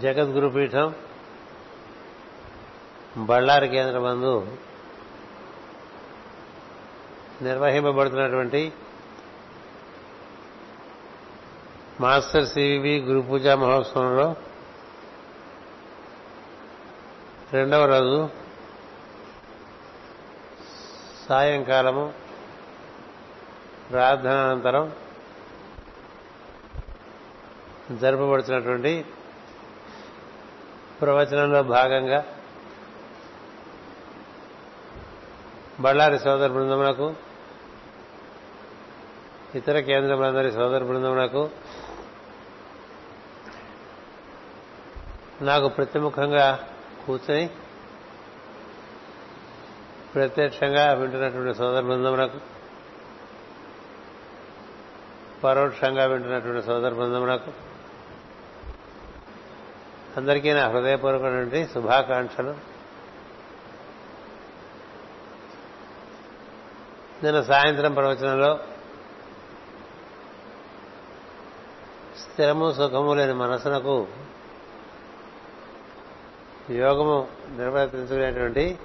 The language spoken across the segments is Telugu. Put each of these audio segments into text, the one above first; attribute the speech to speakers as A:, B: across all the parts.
A: జగద్గురు పీఠం బళ్ళారి కేంద్ర బందు నిర్వహింపబడుతున్నటువంటి మాస్టర్ సివి గురు పూజా మహోత్సవంలో రెండవ రోజు సాయంకాలము ప్రార్థనానంతరం జరపబడుతున్నటువంటి ప్రవచనంలో భాగంగా బళ్ళారి సోదర బృందమునకు ఇతర కేంద్రములందరి సోదర బృందమునకు నాకు ప్రతిముఖంగా కూర్చొని ప్రత్యక్షంగా వింటున్నటువంటి సోదర బృందమునకు పరోక్షంగా వింటున్నటువంటి సోదర బృందమునకు అందరికీ నా హృదయపూర్వకమైనటువంటి శుభాకాంక్షలు. నిన్న సాయంత్రం ప్రవచనంలో స్థిరము సుఖము లేని మనసునకు యోగము నిర్వర్తించుకునేటువంటి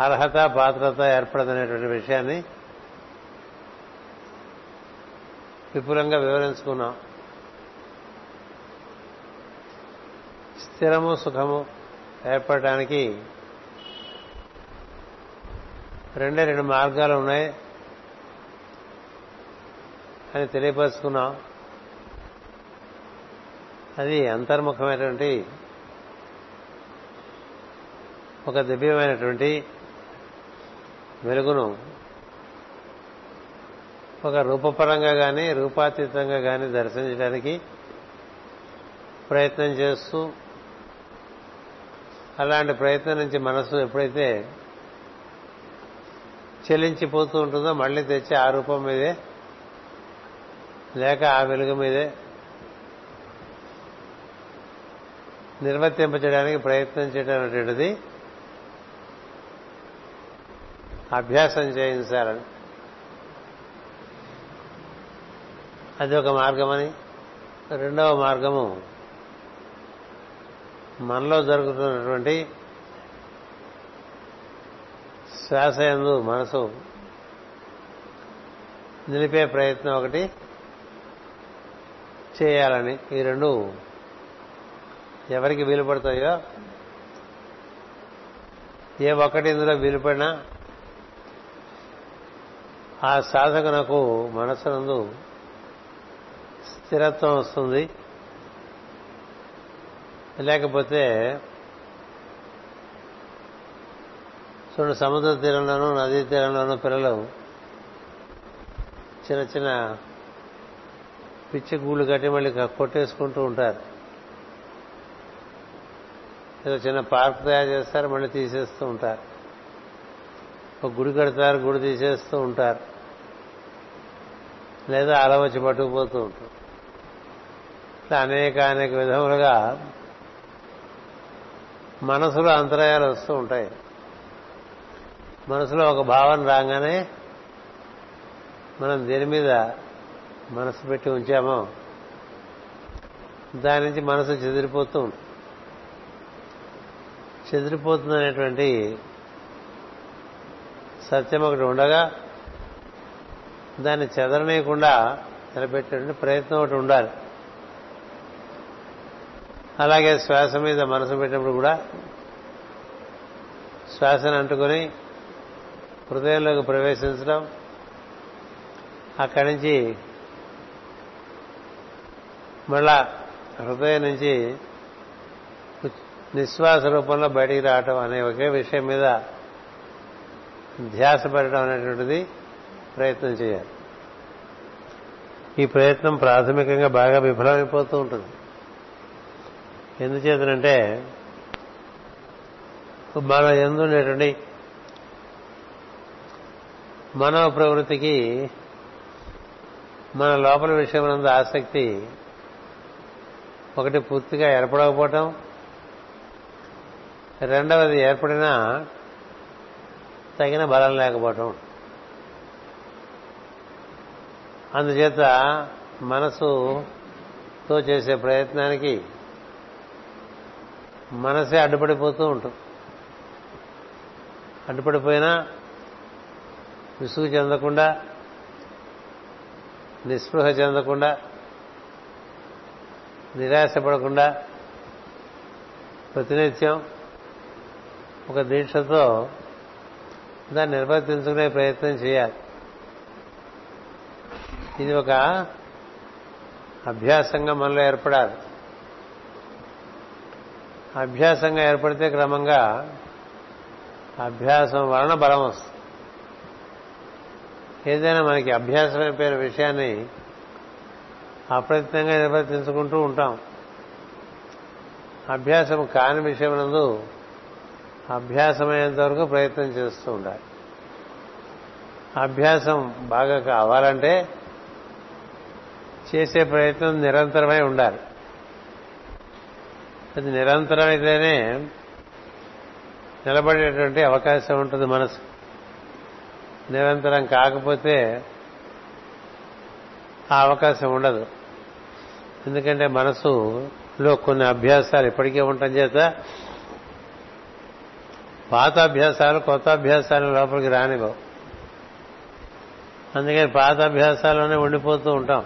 A: అర్హత పాత్రత ఏర్పడదనేటువంటి విషయాన్ని విపులంగా వివరించుకున్నాం. స్థిరము సుఖము ఏర్పడటానికి రెండే రెండు మార్గాలు ఉన్నాయి అని తెలియపరుచుకున్నాం. అది అంతర్ముఖమైనటువంటి ఒక దివ్యమైనటువంటి వెలుగును ఒక రూపపరంగా కానీ రూపాతీతంగా కానీ దర్శించడానికి ప్రయత్నం చేస్తూ అలాంటి ప్రయత్నం నుంచి మనసు ఎప్పుడైతే చెల్లించిపోతూ ఉంటుందో మళ్ళీ తెచ్చి ఆ రూపం మీదే లేక ఆ వెలుగు మీదే నిర్వర్తింపచేయడానికి ప్రయత్నం చేయడం అనేటువంటిది అభ్యాసం చేయించాలని అది ఒక మార్గమని. రెండవ మార్గము మనలో జరుగుతున్నటువంటి శ్వాస ఎందు మనసు నిలిపే ప్రయత్నం ఒకటి చేయాలని. ఈ రెండు ఎవరికి వీలు పడతాయో ఏ ఒక్కటి ఇందులో వీలు పడినా ఆ సాధకునకు మనసునందు స్థిరత్వం వస్తుంది. లేకపోతే చూడండి సముద్ర తీరంలోనూ నదీ తీరంలోనూ పిల్లలు చిన్న చిన్న పిచ్చి గూళ్ళు కట్టి మళ్ళీ కొట్టేసుకుంటూ ఉంటారు. ఏదో చిన్న పార్క్ తయారు చేస్తారు మళ్ళీ తీసేస్తూ ఉంటారు. ఒక గుడి కడతారు గుడి తీసేస్తూ ఉంటారు. లేదా అలవచ్చి పట్టుకుపోతూ ఉంటారు. ఇట్లా అనేక అనేక విధములుగా మనసులో అంతరాయాలు వస్తూ ఉంటాయి. మనసులో ఒక భావన రాగానే మనం దేని మీద మనసు పెట్టి ఉంచామో దాని నుంచి మనసు చెదిరిపోతూ ఉంటుంది. చెదిరిపోతుందనేటువంటి సత్యం ఒకటి ఉండగా దాన్ని చెదరనీయకుండా నిలబెట్టేటువంటి ప్రయత్నం ఒకటి ఉండాలి. అలాగే శ్వాస మీద మనసు పెట్టినప్పుడు కూడా శ్వాసను అంటుకొని హృదయంలోకి ప్రవేశించడం అక్కడి నుంచి మళ్ళా హృదయం నుంచి నిశ్వాస రూపంలో బయటికి రావటం అనే ఒకే విషయం మీద ధ్యాస పెట్టడం అనేటువంటిది ప్రయత్నం చేయాలి. ఈ ప్రయత్నం ప్రాథమికంగా బాగా విఫలమైపోతూ ఉంటుంది. ఎందుచేతనంటే మన ఎందుండేటువంటి మనవ ప్రవృత్తికి మన లోపల విషయం ఆసక్తి ఒకటి పూర్తిగా ఏర్పడకపోవటం రెండవది ఏర్పడినా తగిన బలం లేకపోవటం. అందుచేత మనసుతో చేసే ప్రయత్నానికి మనసే అడ్డుపడిపోతూ ఉంటుంది. అడ్డుపడిపోయినా విసుగు చెందకుండా నిస్పృహ చెందకుండా నిరాశపడకుండా ప్రతినిత్యం ఒక దీక్షతో దాన్ని నిర్వర్తించుకునే ప్రయత్నం చేయాలి. ఇది ఒక అభ్యాసంగా మనలో ఏర్పడాలి. అభ్యాసంగా ఏర్పడితే క్రమంగా అభ్యాసం వలన బలం వస్తుంది. ఏదైనా మనకి అభ్యాసం అయిపోయిన విషయాన్ని అప్రయత్నంగా నిర్వర్తించుకుంటూ ఉంటాం. అభ్యాసం కాని విషయమునందు అభ్యాసమయ్యేంత వరకు ప్రయత్నం చేస్తూ ఉండాలి. అభ్యాసం బాగా కావాలంటే చేసే ప్రయత్నం నిరంతరమై ఉండాలి. అది నిరంతరమైతేనే నిలబడేటువంటి అవకాశం ఉంటుంది మనసు. నిరంతరం కాకపోతే ఆ అవకాశం ఉండదు. ఎందుకంటే మనసులో కొన్ని అభ్యాసాలు ఇప్పటికే ఉండటం చేత పాత అభ్యాసాలు కొత్త అభ్యాసాలు లోపలికి రానివ్వవు. అందుకని పాత అభ్యాసాల్లోనే ఉండిపోతూ ఉంటాం.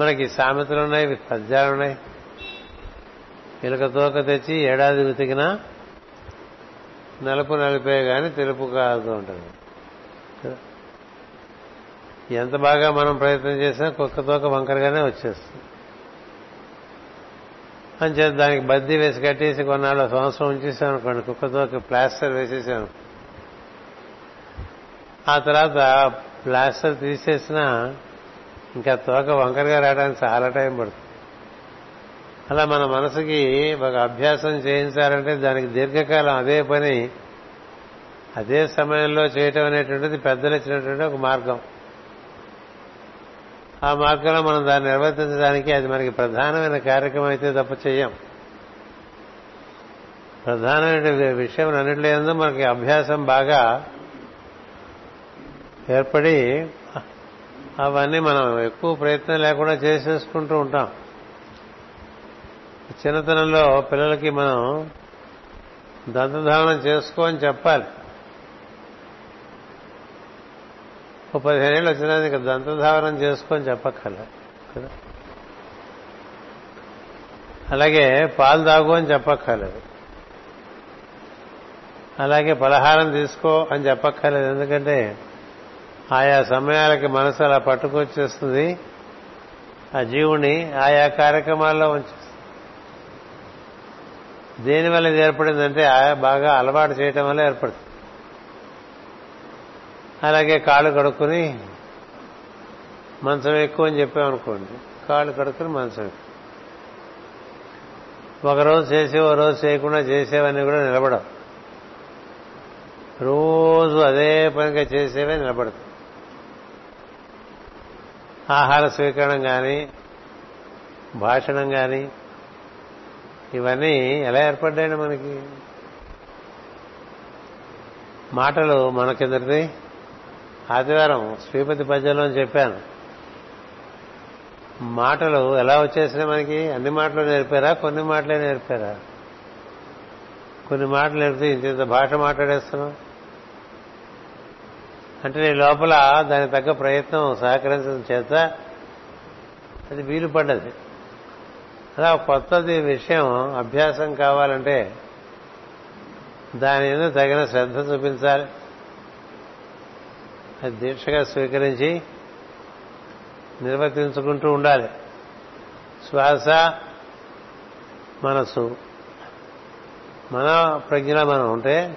A: మనకి సామెతలు ఉన్నాయి పద్యాలు ఉన్నాయి. ఇలక తోక తెచ్చి ఏడాది ఉతికినా నలుపు నలిపే కానీ తెలుపు కాదు ఉంటుంది ఎంత బాగా మనం ప్రయత్నం చేసినా కుక్క తోక వంకరగానే వచ్చేస్తుంది. అంచేత దానికి బద్దీ వేసి కట్టేసి కొన్నాళ్ళు సంవత్సరం ఉంచేసాం అనుకోండి కుక్క తోక ప్లాస్టర్ వేసేసాను ఆ తర్వాత ప్లాస్టర్ తీసేసినా ఇంకా తోక వంకరగా రావడానికి చాలా టైం పడుతుంది. అలా మన మనసుకి ఒక అభ్యాసం చేయించాలంటే దానికి దీర్ఘకాలం అదే పని అదే సమయంలో చేయటం అనేటువంటిది పెద్దలు ఇచ్చినటువంటి ఒక మార్గం. ఆ మార్గంలో మనం దాన్ని నిర్వర్తించడానికి అది మనకి ప్రధానమైన కార్యక్రమం అయితే తప్ప చేయం. ప్రధానమైన విషయం అన్నింటిలో మనకి అభ్యాసం బాగా ఏర్పడి అవన్నీ మనం ఎక్కువ ప్రయత్నం లేకుండా చేసేసుకుంటూ ఉంటాం. చిన్నతనంలో పిల్లలకి మనం దంతధావనం చేసుకో అని చెప్పాలి. ఓ పదిహేనేళ్ళు వచ్చినా ఇక దంతధావనం చేసుకొని చెప్పక్కల కదా? అలాగే పాలు తాగు అని చెప్పక్కర్లేదు. అలాగే పలహారం తీసుకో అని చెప్పక్కర్లేదు. ఎందుకంటే ఆయా సమయాలకి మనసు అలా పట్టుకొచ్చేస్తుంది. ఆ జీవుని ఆయా కార్యక్రమాల్లో ఉంచేస్తుంది. దేనివల్ల ఇది ఏర్పడిందంటే ఆయా బాగా అలవాటు చేయటం వల్ల ఏర్పడుతుంది. అలాగే కాళ్ళు కడుక్కుని మంచం ఎక్కువ అని చెప్పామనుకోండి కాళ్ళు కడుక్కుని మంచం ఎక్కువ. ఒకరోజు చేసి ఓ రోజు చేయకుండా చేసేవన్నీ కూడా నిలబడవు. రోజు అదే పనిగా చేసేవే నిలబడదు ఆహార స్వీకరణం కానీ భాషణం కానీ ఇవన్నీ ఎలా ఏర్పడ్డాయండి మనకి? మాటలు మన కిందటి ఆదివారం శ్రీపతి పద్యంలో చెప్పాను. మాటలు ఎలా వచ్చేసినాయి మనకి? అన్ని మాటలు నేర్పారా? కొన్ని మాటలే నేర్పారా? కొన్ని మాటలు నేర్పితే ఇంత భాష మాట్లాడేస్తున్నాం అంటే నీ లోపల దానికి తగ్గ ప్రయత్నం సహకరించడం చేత అది వీలు పడ్డది. అలా కొత్తది విషయం అభ్యాసం కావాలంటే దాని మీద తగిన శ్రద్ధ చూపించాలి. అది దీక్షగా స్వీకరించి నిర్వర్తించుకుంటూ ఉండాలి. శ్వాస మనసు. మన ప్రజ్ఞలో మనం ఉంటే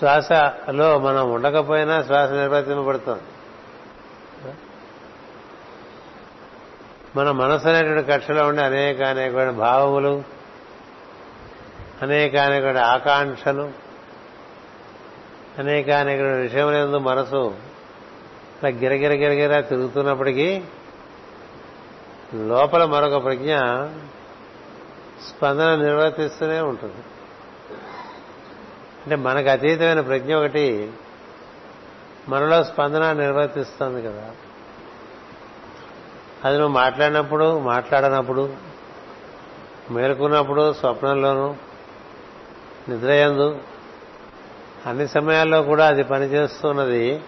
A: శ్వాసలో మనం ఉండకపోయినా శ్వాస నిర్వర్తింపబడుతుంది మన మనసు అనేటువంటి కక్షలో ఉండే అనేక అనేకమైన భావములు అనేక అనేక ఆకాంక్షలు అనేక అనేక విషయములందు మనసు ఇలా గిరగిర గిరగిర తిరుగుతున్నప్పటికీ లోపల మరొక ప్రజ్ఞ స్పందన నిర్వర్తిస్తూనే ఉంటుంది. అంటే మనకు అతీతమైన ప్రజ్ఞ ఒకటి మనలో స్పందన నిర్వర్తిస్తుంది కదా. అది నువ్వు మాట్లాడినప్పుడు మాట్లాడనప్పుడు మేలుకున్నప్పుడు స్వప్నంలోనూ నిద్రయందు అన్ని సమయాల్లో కూడా అది పనిచేస్తున్నది.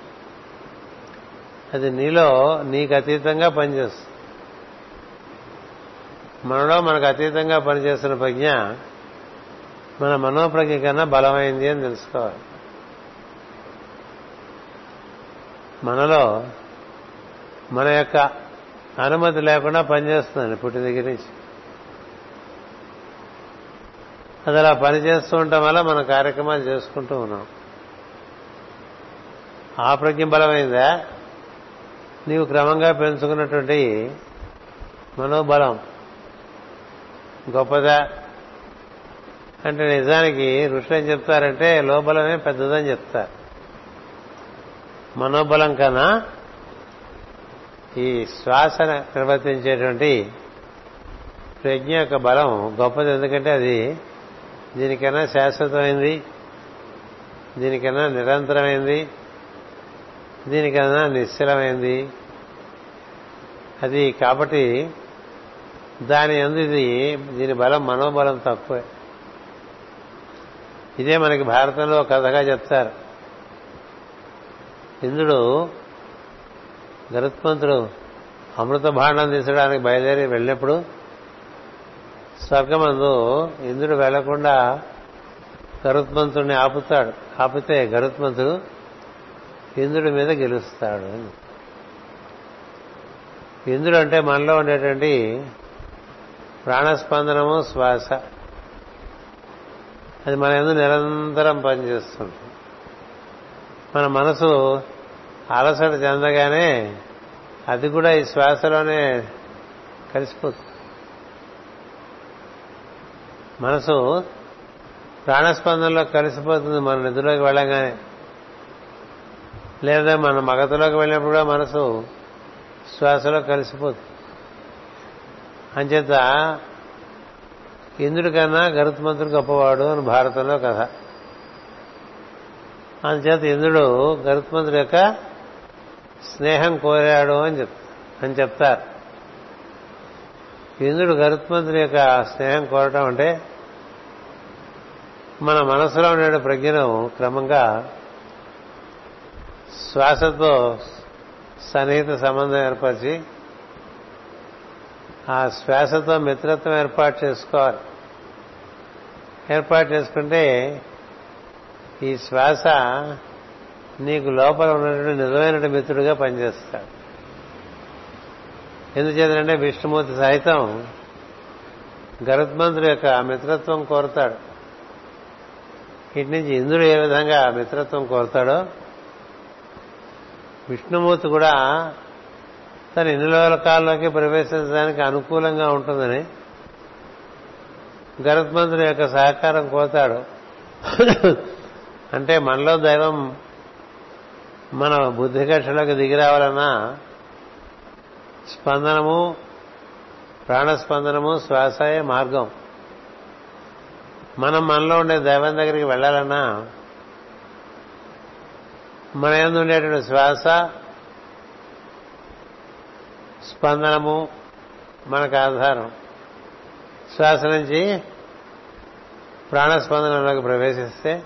A: అది నీలో నీకు అతీతంగా పనిచేస్తుంది. మనలో మనకు అతీతంగా పనిచేస్తున్న ప్రజ్ఞ మన మనోప్రజ్ఞ కన్నా బలమైంది అని తెలుసుకోవాలి. మనలో మన యొక్క అనుమతి లేకుండా పనిచేస్తుందండి పుట్టిన దగ్గర నుంచి. అది అలా పనిచేస్తూ ఉండటం వల్ల మన కార్యక్రమాలు చేసుకుంటూ ఉన్నాం. ఆ ప్రజ్ఞ బలమైందా? నీవు క్రమంగా పెంచుకున్నటువంటి మనోబలం గొప్పదా? అంటే నిజానికి ఋషులు ఏం చెప్తారంటే లోబలమే పెద్దదని చెప్తారు. మనోబలం కన్నా ఈ శ్వాస నిర్వర్తించేటువంటి ప్రజ్ఞ యొక్క బలం గొప్పది. ఎందుకంటే అది దీనికన్నా శాశ్వతమైంది దీనికన్నా నిరంతరమైంది దీనికన్నా నిశ్చలమైంది. అది కాబట్టి దాని అందు ఇది దీని బలం మనోబలం తక్కువే. ఇదే మనకి భారతంలో కథగా చెప్తారు. ఇంద్రుడు గరుత్మంతుడు అమృత భాండం తీసడానికి బయలుదేరి వెళ్ళినప్పుడు స్వర్గమందు ఇంద్రుడు వెళ్ళకుండా గరుత్మంతుడిని ఆపుతాడు. ఆపితే గరుత్మంతుడు ఇంద్రుడి మీద గెలుస్తాడు. ఇంద్రుడు అంటే మనలో ఉండేటువంటి ప్రాణస్పందనము శ్వాస. అది మన ఎందు నిరంతరం పనిచేస్తుంది. మన మనసు అలసట చెందగానే అది కూడా ఈ శ్వాసలోనే కలిసిపోతుంది. మనసు ప్రాణస్పందనలో కలిసిపోతుంది మన నిధులోకి వెళ్ళగానే. లేదా మన మగతలోకి వెళ్ళినప్పుడు కూడా మనసు శ్వాసలో కలిసిపోతుంది. అంచేత ఇంద్రుడి కన్నా గరుత్మంతుడు గొప్పవాడు అని భారతంలో కథ. అందుచేత ఇంద్రుడు గరుత్మంతుడి యొక్క స్నేహం కోరాడు అని చెప్ అని చెప్తారు. ఇంద్రుడు గరుత్మంతుడి యొక్క స్నేహం కోరటం అంటే మన మనసులో ఉండే ప్రజ్ఞను క్రమంగా శ్వాసతో సన్నిహిత సంబంధం ఏర్పరిచి ఆ శ్వాసతో మిత్రత్వం ఏర్పాటు చేసుకోవాలి. ఏర్పాటు చేసుకుంటే ఈ శ్వాస నీకు లోపల ఉన్నటువంటి నిజమైన మిత్రుడిగా పనిచేస్తాడు. ఎందుచేతంటే విష్ణుమూర్తి సహితం గరుత్మంతుడి యొక్క మిత్రత్వం కోరుతాడు. ఇటు నుంచి ఇంద్రుడు ఏ విధంగా మిత్రత్వం కోరుతాడో విష్ణుమూర్తి కూడా తను ఇన్ని లోకాల్లోకి ప్రవేశించడానికి అనుకూలంగా ఉంటుందని గరుత్మంతుడి యొక్క సహకారం కోతాడు అంటే మనలో దైవం మన బుద్ధి కక్షలోకి దిగి రావాలన్నా స్పందనము ప్రాణస్పందనము శ్వాసయే మార్గం. మనం మనలో ఉండే దైవం దగ్గరికి వెళ్ళాలన్నా మన ఎందు ఉండేటువంటి శ్వాస స్పందనము మనకు ఆధారం. శ్వాస నుంచి ప్రాణస్పందనంలోకి ప్రవేశిస్తే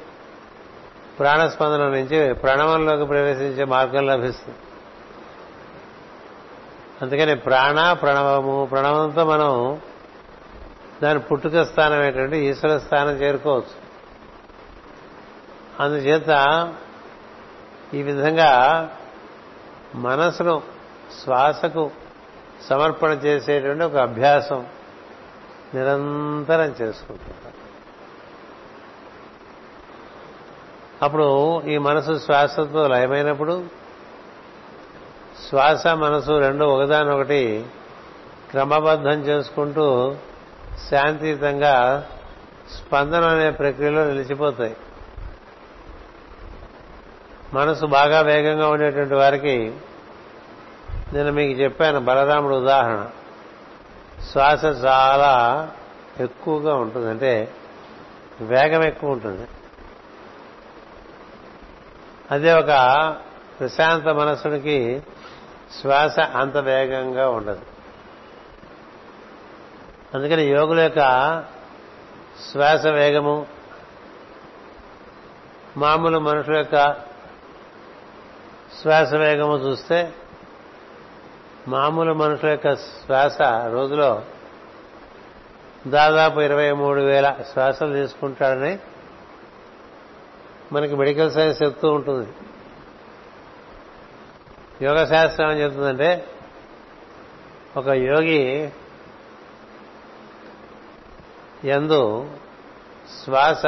A: ప్రాణస్పందనం నుంచి ప్రణవంలోకి ప్రవేశించే మార్గం లభిస్తుంది. అందుకని ప్రాణ ప్రణవము ప్రణవంతో మనం దాని పుట్టుక స్థానం ఏంటంటే ఈశ్వర స్థానం చేరుకోవచ్చు. అందుచేత ఈ విధంగా మనసును శ్వాసకు సమర్పణ చేసేటువంటి ఒక అభ్యాసం నిరంతరం చేసుకుంటుంది అప్పుడు ఈ మనసు శ్వాసతో లయమైనప్పుడు శ్వాస మనసు రెండు ఒకదానొకటి క్రమబద్ధం చేసుకుంటూ శాంతియుతంగా స్పందన అనే ప్రక్రియలో నిలిచిపోతాయి. మనసు బాగా వేగంగా ఉండేటువంటి వారికి నేను మీకు చెప్పాను బలరాముడు ఉదాహరణ. శ్వాస చాలా ఎక్కువగా ఉంటుంది. అంటే వేగం ఎక్కువ ఉంటుంది. అదే ఒక ప్రశాంత మనసునికి శ్వాస అంత వేగంగా ఉండదు. అందుకని యోగుల యొక్క శ్వాస వేగము మామూలు మనుషుల యొక్క శ్వాస వేగము చూస్తే మామూలు మనుషుల యొక్క శ్వాస రోజులో దాదాపు ఇరవై మూడు వేల శ్వాసలు తీసుకుంటాడని మనకి మెడికల్ సైన్స్ చెప్తూ ఉంటుంది. యోగ శాస్త్రం ఏం చెప్తుందంటే ఒక యోగి ఎందు శ్వాస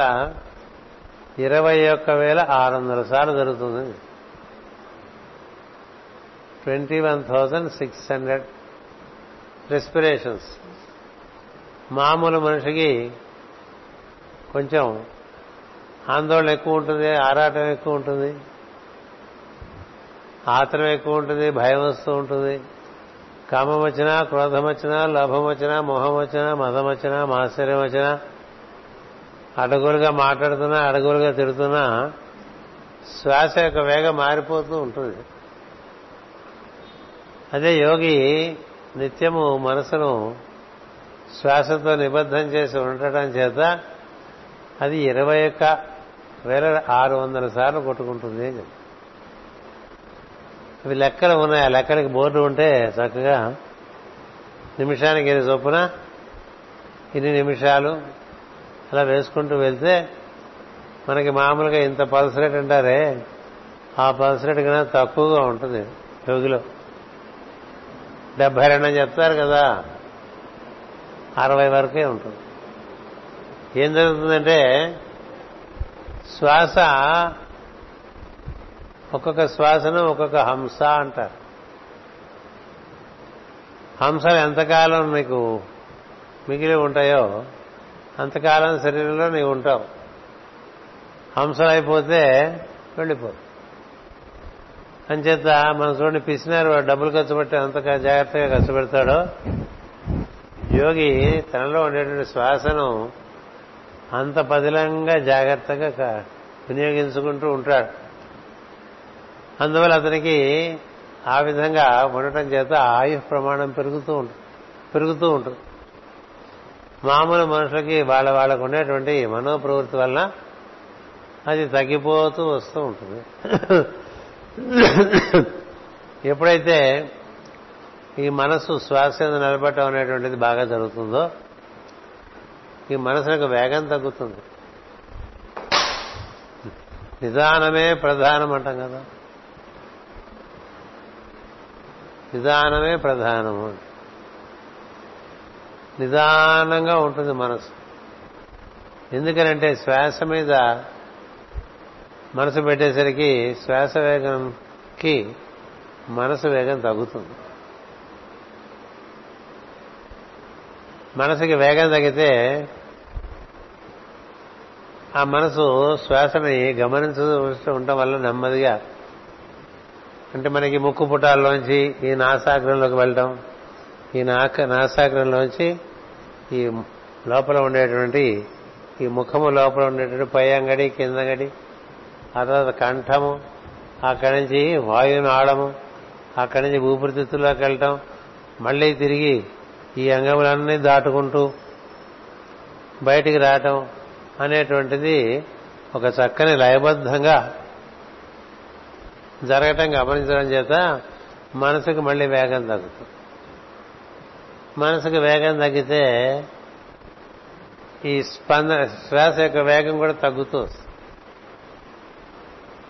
A: ఇరవై ఒక్క వేల ఆరు వందల సార్లు జరుగుతుంది. Twenty one thousand six hundred respirations మామూలు మనిషికి కొంచెం ఆందోళన ఎక్కువ ఉంటుంది ఆరాటం ఎక్కువ ఉంటుంది ఆత్రం ఎక్కువ ఉంటుంది భయం వస్తూ ఉంటుంది. కామం వచ్చినా క్రోధం వచ్చినా లోభం వచ్చినా మొహం వచ్చినా మదం వచ్చినా మాశ్చర్యం వచ్చినా అడుగులుగా మాట్లాడుతున్నా అడుగులుగా తిడుతున్నా శ్వాస యొక్క వేగం మారిపోతూ ఉంటుంది. అదే యోగి నిత్యము మనసును శ్వాసతో నిబద్ధం చేసి ఉండటం చేత అది ఇరవై ఒక్క వేల ఆరు వందల సార్లు కొట్టుకుంటుంది అని చెప్పి అవి లెక్కలు ఉన్నాయి. ఆ లెక్కలకి బోర్డు ఉంటే చక్కగా నిమిషానికి ఎన్ని చొప్పున ఇన్ని నిమిషాలు అలా వేసుకుంటూ వెళ్తే మనకి మామూలుగా ఇంత పల్స్ రేట్ అంటారే. ఆ పల్స్ రేట్ కన్నా తక్కువగా ఉంటుంది యోగిలో. డెబ్బై రెండు చెప్తారు కదా. అరవై వరకే ఉంటుంది. ఏం జరుగుతుందంటే శ్వాస ఒక్కొక్క శ్వాసను ఒక్కొక్క హంస అంటారు. హంసలు ఎంతకాలం నీకు మిగిలి ఉంటాయో అంతకాలం శరీరంలో నీవు ఉంటావు. హంసలు అయిపోతే వెళ్ళిపోవు అంచేత మన చూడండి పిసినారు వాడు డబ్బులు ఖర్చు పెట్టి అంత జాగ్రత్తగా ఖర్చు పెడతాడో. యోగి తనలో ఉండేటువంటి శ్వాసను అంత పదిలంగా జాగ్రత్తగా వినియోగించుకుంటూ ఉంటాడు. అందువల్ల అతనికి ఆ విధంగా ఉండటం చేత ఆయు ప్రమాణం పెరుగుతూ ఉంటుంది పెరుగుతూ ఉంటుంది. మామూలు మనుషులకి వాళ్ళ వాళ్ళకు ఉండేటువంటి మనోప్రవృత్తి వలన అది తగ్గిపోతూ వస్తూ ఉంటుంది. ఎప్పుడైతే ఈ మనసు శ్వాస నిలబడటం అనేటువంటిది బాగా జరుగుతుందో ఈ మనసులకు వేగం తగ్గుతుంది. నిదానమే ప్రధానం అంటాం కదా. నిదానమే ప్రధానము. నిదానంగా ఉంటుంది మనసు ఎందుకనంటే శ్వాస మీద మనసు పెట్టేసరికి శ్వాస వేగంకి మనసు వేగం తగ్గుతుంది. మనసుకి వేగం తగ్గితే ఆ మనసు శ్వాసని గమనించవలసి ఉండటం వల్ల నెమ్మదిగా అంటే మనకి ముక్కు పుటాల్లోంచి ఈ నాసాగ్రంలోకి వెళ్ళటం ఈ నాక నాసాగ్రంలోంచి ఈ లోపల ఉండేటువంటి ఈ ముఖము లోపల ఉండేటువంటి పై అంగడి కింద అంగడి ఆ తర్వాత కంఠము అక్కడి నుంచి వాయువును ఆడము అక్కడి నుంచి ఊపిరితిత్తుల్లోకి వెళ్ళటం మళ్ళీ తిరిగి ఈ అంగములన్నీ దాటుకుంటూ బయటికి రావటం అనేటువంటిది ఒక చక్కని లయబద్ధంగా జరగటం గమనించడం చేత మనసుకు మళ్ళీ వేగం తగ్గుతుంది. మనసుకు వేగం తగ్గితే ఈ స్పందన శ్వాస యొక్క వేగం కూడా తగ్గుతూ వస్తుంది.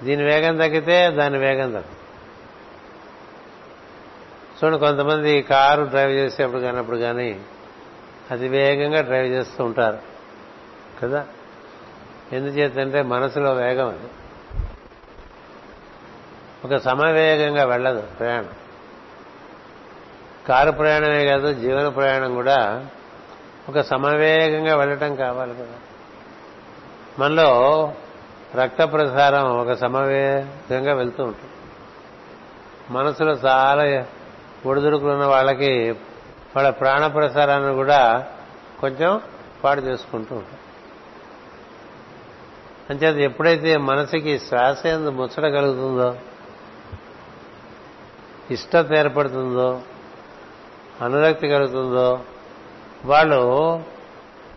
A: దీని వేగం తగ్గితే దాని వేగం తగ్గుతుంది. చూడండి కొంతమంది కారు డ్రైవ్ చేసేప్పుడు కానప్పుడు కానీ అతి వేగంగా డ్రైవ్ చేస్తూ ఉంటారు. కదా? ఎందుచేతంటే మనసులో వేగం అది. ఒక సమవేగంగా వెళ్ళదు ప్రయాణం. కారు ప్రయాణమే కాదు జీవన ప్రయాణం కూడా ఒక సమవేగంగా వెళ్ళటం కావాలి కదా. మనలో రక్త ప్రసారం ఒక సమవేగంగా వెళ్తూ ఉంటుంది. మనసులో చాలా ఒడిదుడుకులున్న వాళ్ళకి వాళ్ళ ప్రాణ ప్రసారాన్ని కూడా కొంచెం పాడు చేసుకుంటూ ఉంటాం అంచేత ఎప్పుడైతే మనసుకి శ్వాస ఎందు ముచ్చట కలుగుతుందో ఇష్టత ఏర్పడుతుందో అనురక్తి కలుగుతుందో వాళ్ళు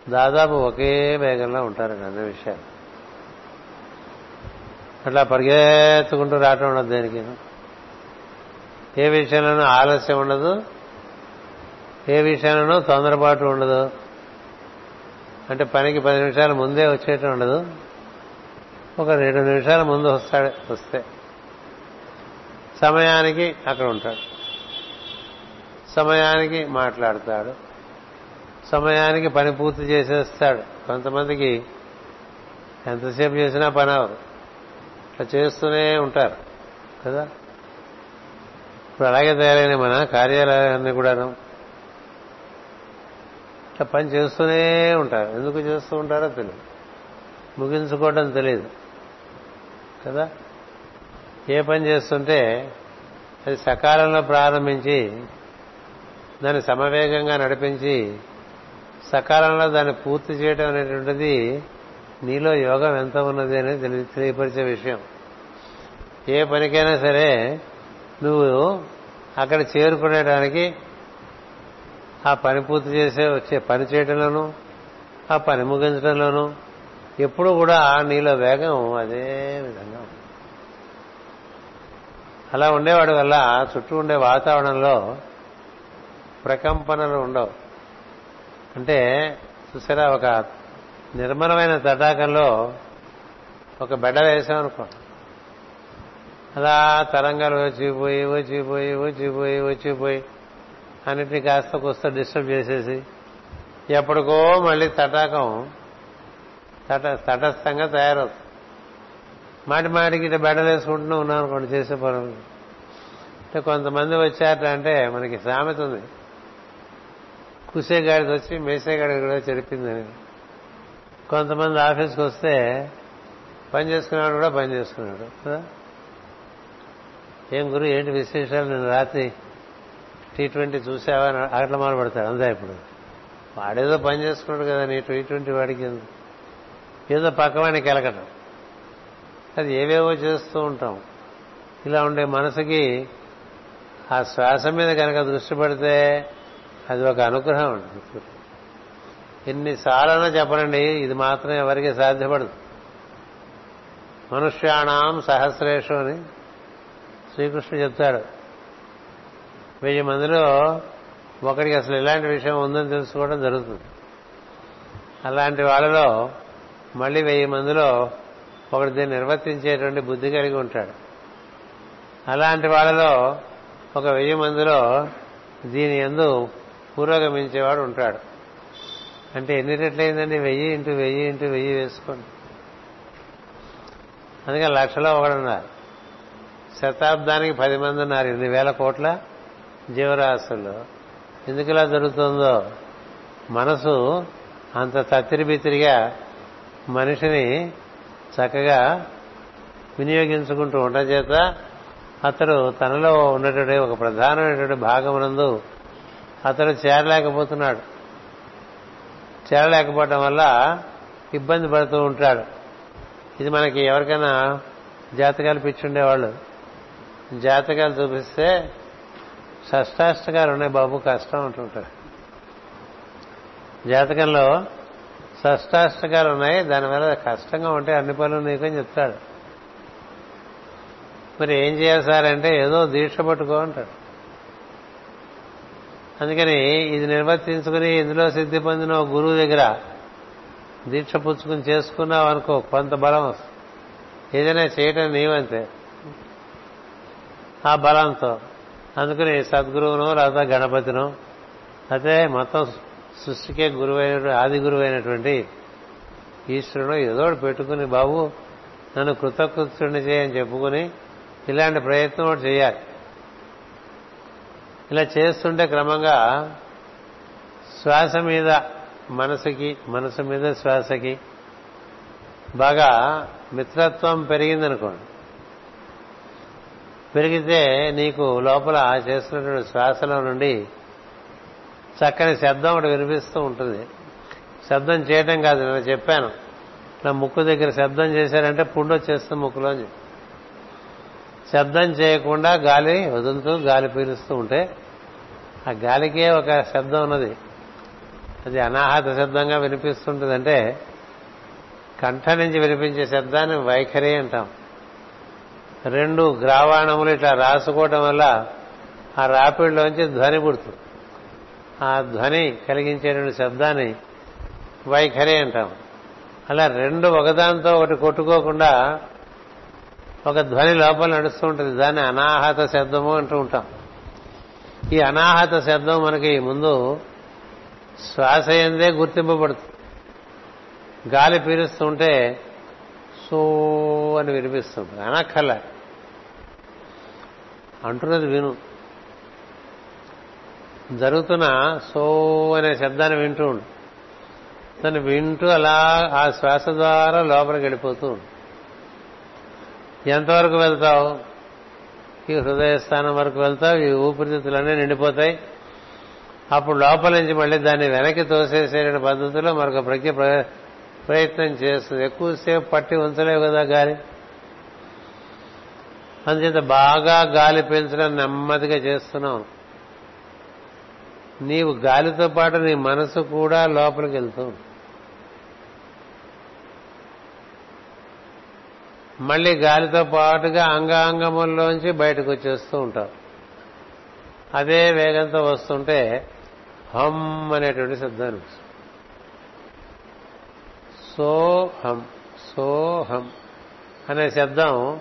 A: దాదాపు ఒకే వేగంలో ఉంటారండి అన్ని విషయాలు. అట్లా పరిగెత్తుకుంటూ రావటం ఉండదు దేనికి. ఏ విషయంలోనూ ఆలస్యం ఉండదు. ఏ విషయంలోనూ తొందరపాటు ఉండదు. అంటే పనికి పది నిమిషాల ముందే వచ్చేటం ఉండదు. ఒక రెండు నిమిషాల ముందు వస్తాడు వస్తే. సమయానికి అక్కడ ఉంటాడు. సమయానికి మాట్లాడతాడు. సమయానికి పని పూర్తి చేసేస్తాడు. కొంతమందికి ఎంతసేపు చేసినా పని అవరు అట్లా చేస్తూనే ఉంటారు కదా? ఇప్పుడు అలాగే తయారైన మన కార్యాలయాన్ని కూడాను. ఇట్లా పని చేస్తూనే ఉంటారు. ఎందుకు చేస్తూ ఉంటారో తెలియదు ముగించుకోవడం తెలియదు కదా? ఏ పని చేస్తుంటే అది సకాలంలో ప్రారంభించి దాన్ని సమవేగంగా నడిపించి సకాలంలో దాన్ని పూర్తి చేయడం అనేటువంటిది నీలో యోగం ఎంత ఉన్నది అనేది తెలియపరిచే విషయం. ఏ పనికైనా సరే నువ్వు అక్కడ చేరుకునేటానికి ఆ పని పూర్తి చేసే వచ్చే పని చేయడంలోనూ ఆ పని ముగించడంలోనూ ఎప్పుడు కూడా నీలో వేగం అదే విధంగా అలా ఉండేవాడి వల్ల చుట్టూ ఉండే వాతావరణంలో ప్రకంపనలు ఉండవు. అంటే చూసారా ఒక నిర్మలమైన తటాకంలో ఒక బెడ్డ వేసామనుకో అలా తరంగాలు వచ్చిపోయి వచ్చిపోయి వచ్చిపోయి వచ్చిపోయి అన్నిటినీ కాస్త కొస్త డిస్టర్బ్ చేసేసి ఎప్పటికో మళ్ళీ తటాకం తట తటస్థంగా తయారవుతుంది. మాటి మాటికి ఇట్లా బెడలు వేసుకుంటూనే ఉన్నాం అనుకోండి చేసే పనులు. అంటే కొంతమంది వచ్చారట అంటే మనకి సామెత ఉంది. కుసేగాడికి వచ్చి మేసేగాడికి కూడా చెరిపిందని కొంతమంది ఆఫీస్కి వస్తే పని చేసుకున్నాడు కూడా పని చేసుకున్నాడు కదా? ఏం గురు ఏంటి విశేషాలు? నేను రాత్రి టీ ట్వంటీ చూసావా అని అట్లా మొదలు పెడతాడు అంతా ఇప్పుడు. వాడేదో పని చేసుకున్నాడు కదా నీ టీ ట్వంటీ వాడికి ఏదో పక్కవాడిని కెలకటం. అది ఏవేవో చేస్తూ ఉంటాం. ఇలా ఉండే మనసుకి ఆ శ్వాస మీద కనుక దృష్టి పెడితే అది ఒక అనుగ్రహం అండి. ఎన్నిసార్లైనా చెప్పనండి ఇది మాత్రం ఎవరికి సాధ్యపడదు. మనుష్యాణం సహస్రేషు అని శ్రీకృష్ణుడు చెప్తాడు. వెయ్యి మందిలో ఒకరికి అసలు ఇలాంటి విషయం ఉందని తెలుసుకోవడం జరుగుతుంది. అలాంటి వాళ్ళలో మళ్ళీ వెయ్యి మందిలో ఒకటి దీన్ని నిర్వర్తించేటువంటి బుద్ధి కలిగి ఉంటాడు. అలాంటి వాళ్ళలో ఒక వెయ్యి మందిలో దీని ఎందు పురోగమించేవాడు ఉంటాడు. అంటే ఎన్ని రెట్లయిందండి? వెయ్యి ఇంటూ వెయ్యి ఇంటూ వెయ్యి వేసుకోండి. అందుకే లక్షలో ఒకడున్నారు. శతాబ్దానికి పది మంది ఉన్నారు. ఇన్ని వేల కోట్ల జీవరాశులు. ఎందుకు ఇలా జరుగుతుందో? మనసు అంత తత్తిరిబిత్తిరిగా మనిషిని చక్కగా వినియోగించుకుంటూ ఉండటం చేత అతడు తనలో ఉన్నటువంటి ఒక ప్రధానమైనటువంటి భాగమునందు అతడు చేరలేకపోతున్నాడు. చేరలేకపోవటం వల్ల ఇబ్బంది పడుతూ ఉంటాడు ఇది మనకి ఎవరికైనా జాతకాలు పిచ్చుండేవాళ్ళు జాతకాలు చూపిస్తే షష్టాష్టకాలు ఉన్నాయి బాబు కష్టం అంటుంటారు జాతకంలో షష్టాష్టకాలు ఉన్నాయి దానివల్ల కష్టంగా ఉంటే అన్ని పనులు నీకని చెప్తాడు మరి ఏం చేయాలి సార్ అంటే ఏదో దీక్ష పట్టుకో అంటాడు అందుకని ఇది నిర్వర్తించుకుని ఇందులో సిద్ధి పొందిన ఒక గురువు దగ్గర దీక్ష పుచ్చుకుని చేసుకున్నావు అనుకో కొంత బలం వస్తుంది. ఏదైనా చేయటం నీవంతే. ఆ బలంతో. అందుకని సద్గురువును లేదా గణపతిను అయితే మొత్తం సృష్టికే గురువైన ఆది గురువైనటువంటి ఈశ్వరుడు ఏదో ఒకటి పెట్టుకుని బాబు నన్ను కృతకృత్యుడిని చేయని చెప్పుకుని ఇలాంటి ప్రయత్నం ఒకటి చేయాలి. ఇలా చేస్తుంటే క్రమంగా శ్వాస మీద మనసుకి మనసు మీద శ్వాసకి బాగా మిత్రత్వం పెరిగిందనుకోండి. పెరిగితే నీకు లోపల చేస్తున్నటువంటి శ్వాసలో నుండి చక్కని శబ్దం ఒకటి వినిపిస్తూ ఉంటుంది. శబ్దం చేయటం కాదు నేను చెప్పాను. ఇట్లా ముక్కు దగ్గర శబ్దం చేశారంటే పుండు వచ్చేస్తుంది ముక్కులోంచి. శబ్దం చేయకుండా గాలి వదులుతూ గాలి పీలుస్తూ ఉంటే ఆ గాలికే ఒక శబ్దం ఉన్నది. అది అనాహత శబ్దంగా వినిపిస్తుంటుందంటే కంఠ నుంచి వినిపించే శబ్దాన్ని వైఖరి అంటాం. రెండు గ్రావాణములు ఇట్లా రాసుకోవటం వల్ల ఆ రాపిడిలోంచి ధ్వని పుడుతుంది. ఆ ధ్వని కలిగించేటువంటి శబ్దాన్ని వైఖరి అంటాం. అలా రెండు ఒకదాంతో ఒకటి కొట్టుకోకుండా ఒక ధ్వని లోపల నడుస్తూ ఉంటుంది. దాన్ని అనాహత శబ్దము అంటూ ఉంటాం. ఈ అనాహత శబ్దం మనకి ముందు శ్వాస ఎందే గుర్తింపబడుతుంది. గాలి పీలుస్తుంటే సో అని వినిపిస్తుంది అనక్కల అంటున్నది విను. జరుగుతున్న సో అనే శబ్దాన్ని వింటూ ఉండు. దాన్ని వింటూ అలా ఆ శ్వాస ద్వారా లోపలికి వెళ్ళిపోతూ ఉండు. ఎంతవరకు వెళ్తావు? ఈ హృదయ స్థానం వరకు వెళ్తావు ఈ ఊపిరితిత్తులన్నీ నిండిపోతాయి. అప్పుడు లోపల నుంచి మళ్ళీ దాన్ని వెనక్కి తోసేసే పద్ధతిలో మరొక ప్రజ్ఞ ప్రయత్నం చేస్తుంది. ఎక్కువసేపు పట్టి ఉంచలేవు కదా గాలి. అందుచేత బాగా గాలి పీల్చడం నెమ్మదిగా చేస్తున్నాం నీవు గాలితో పాటు నీ మనసు కూడా లోపలికి వెళ్తూ మళ్ళీ గాలితో పాటుగా అంగాంగముల్లోంచి బయటకు వచ్చేస్తూ ఉంటారు అదే వేగంతో వస్తుంటే హమ్ అనేటువంటి శబ్దాన్ని సోహం సోహం అనే శబ్దం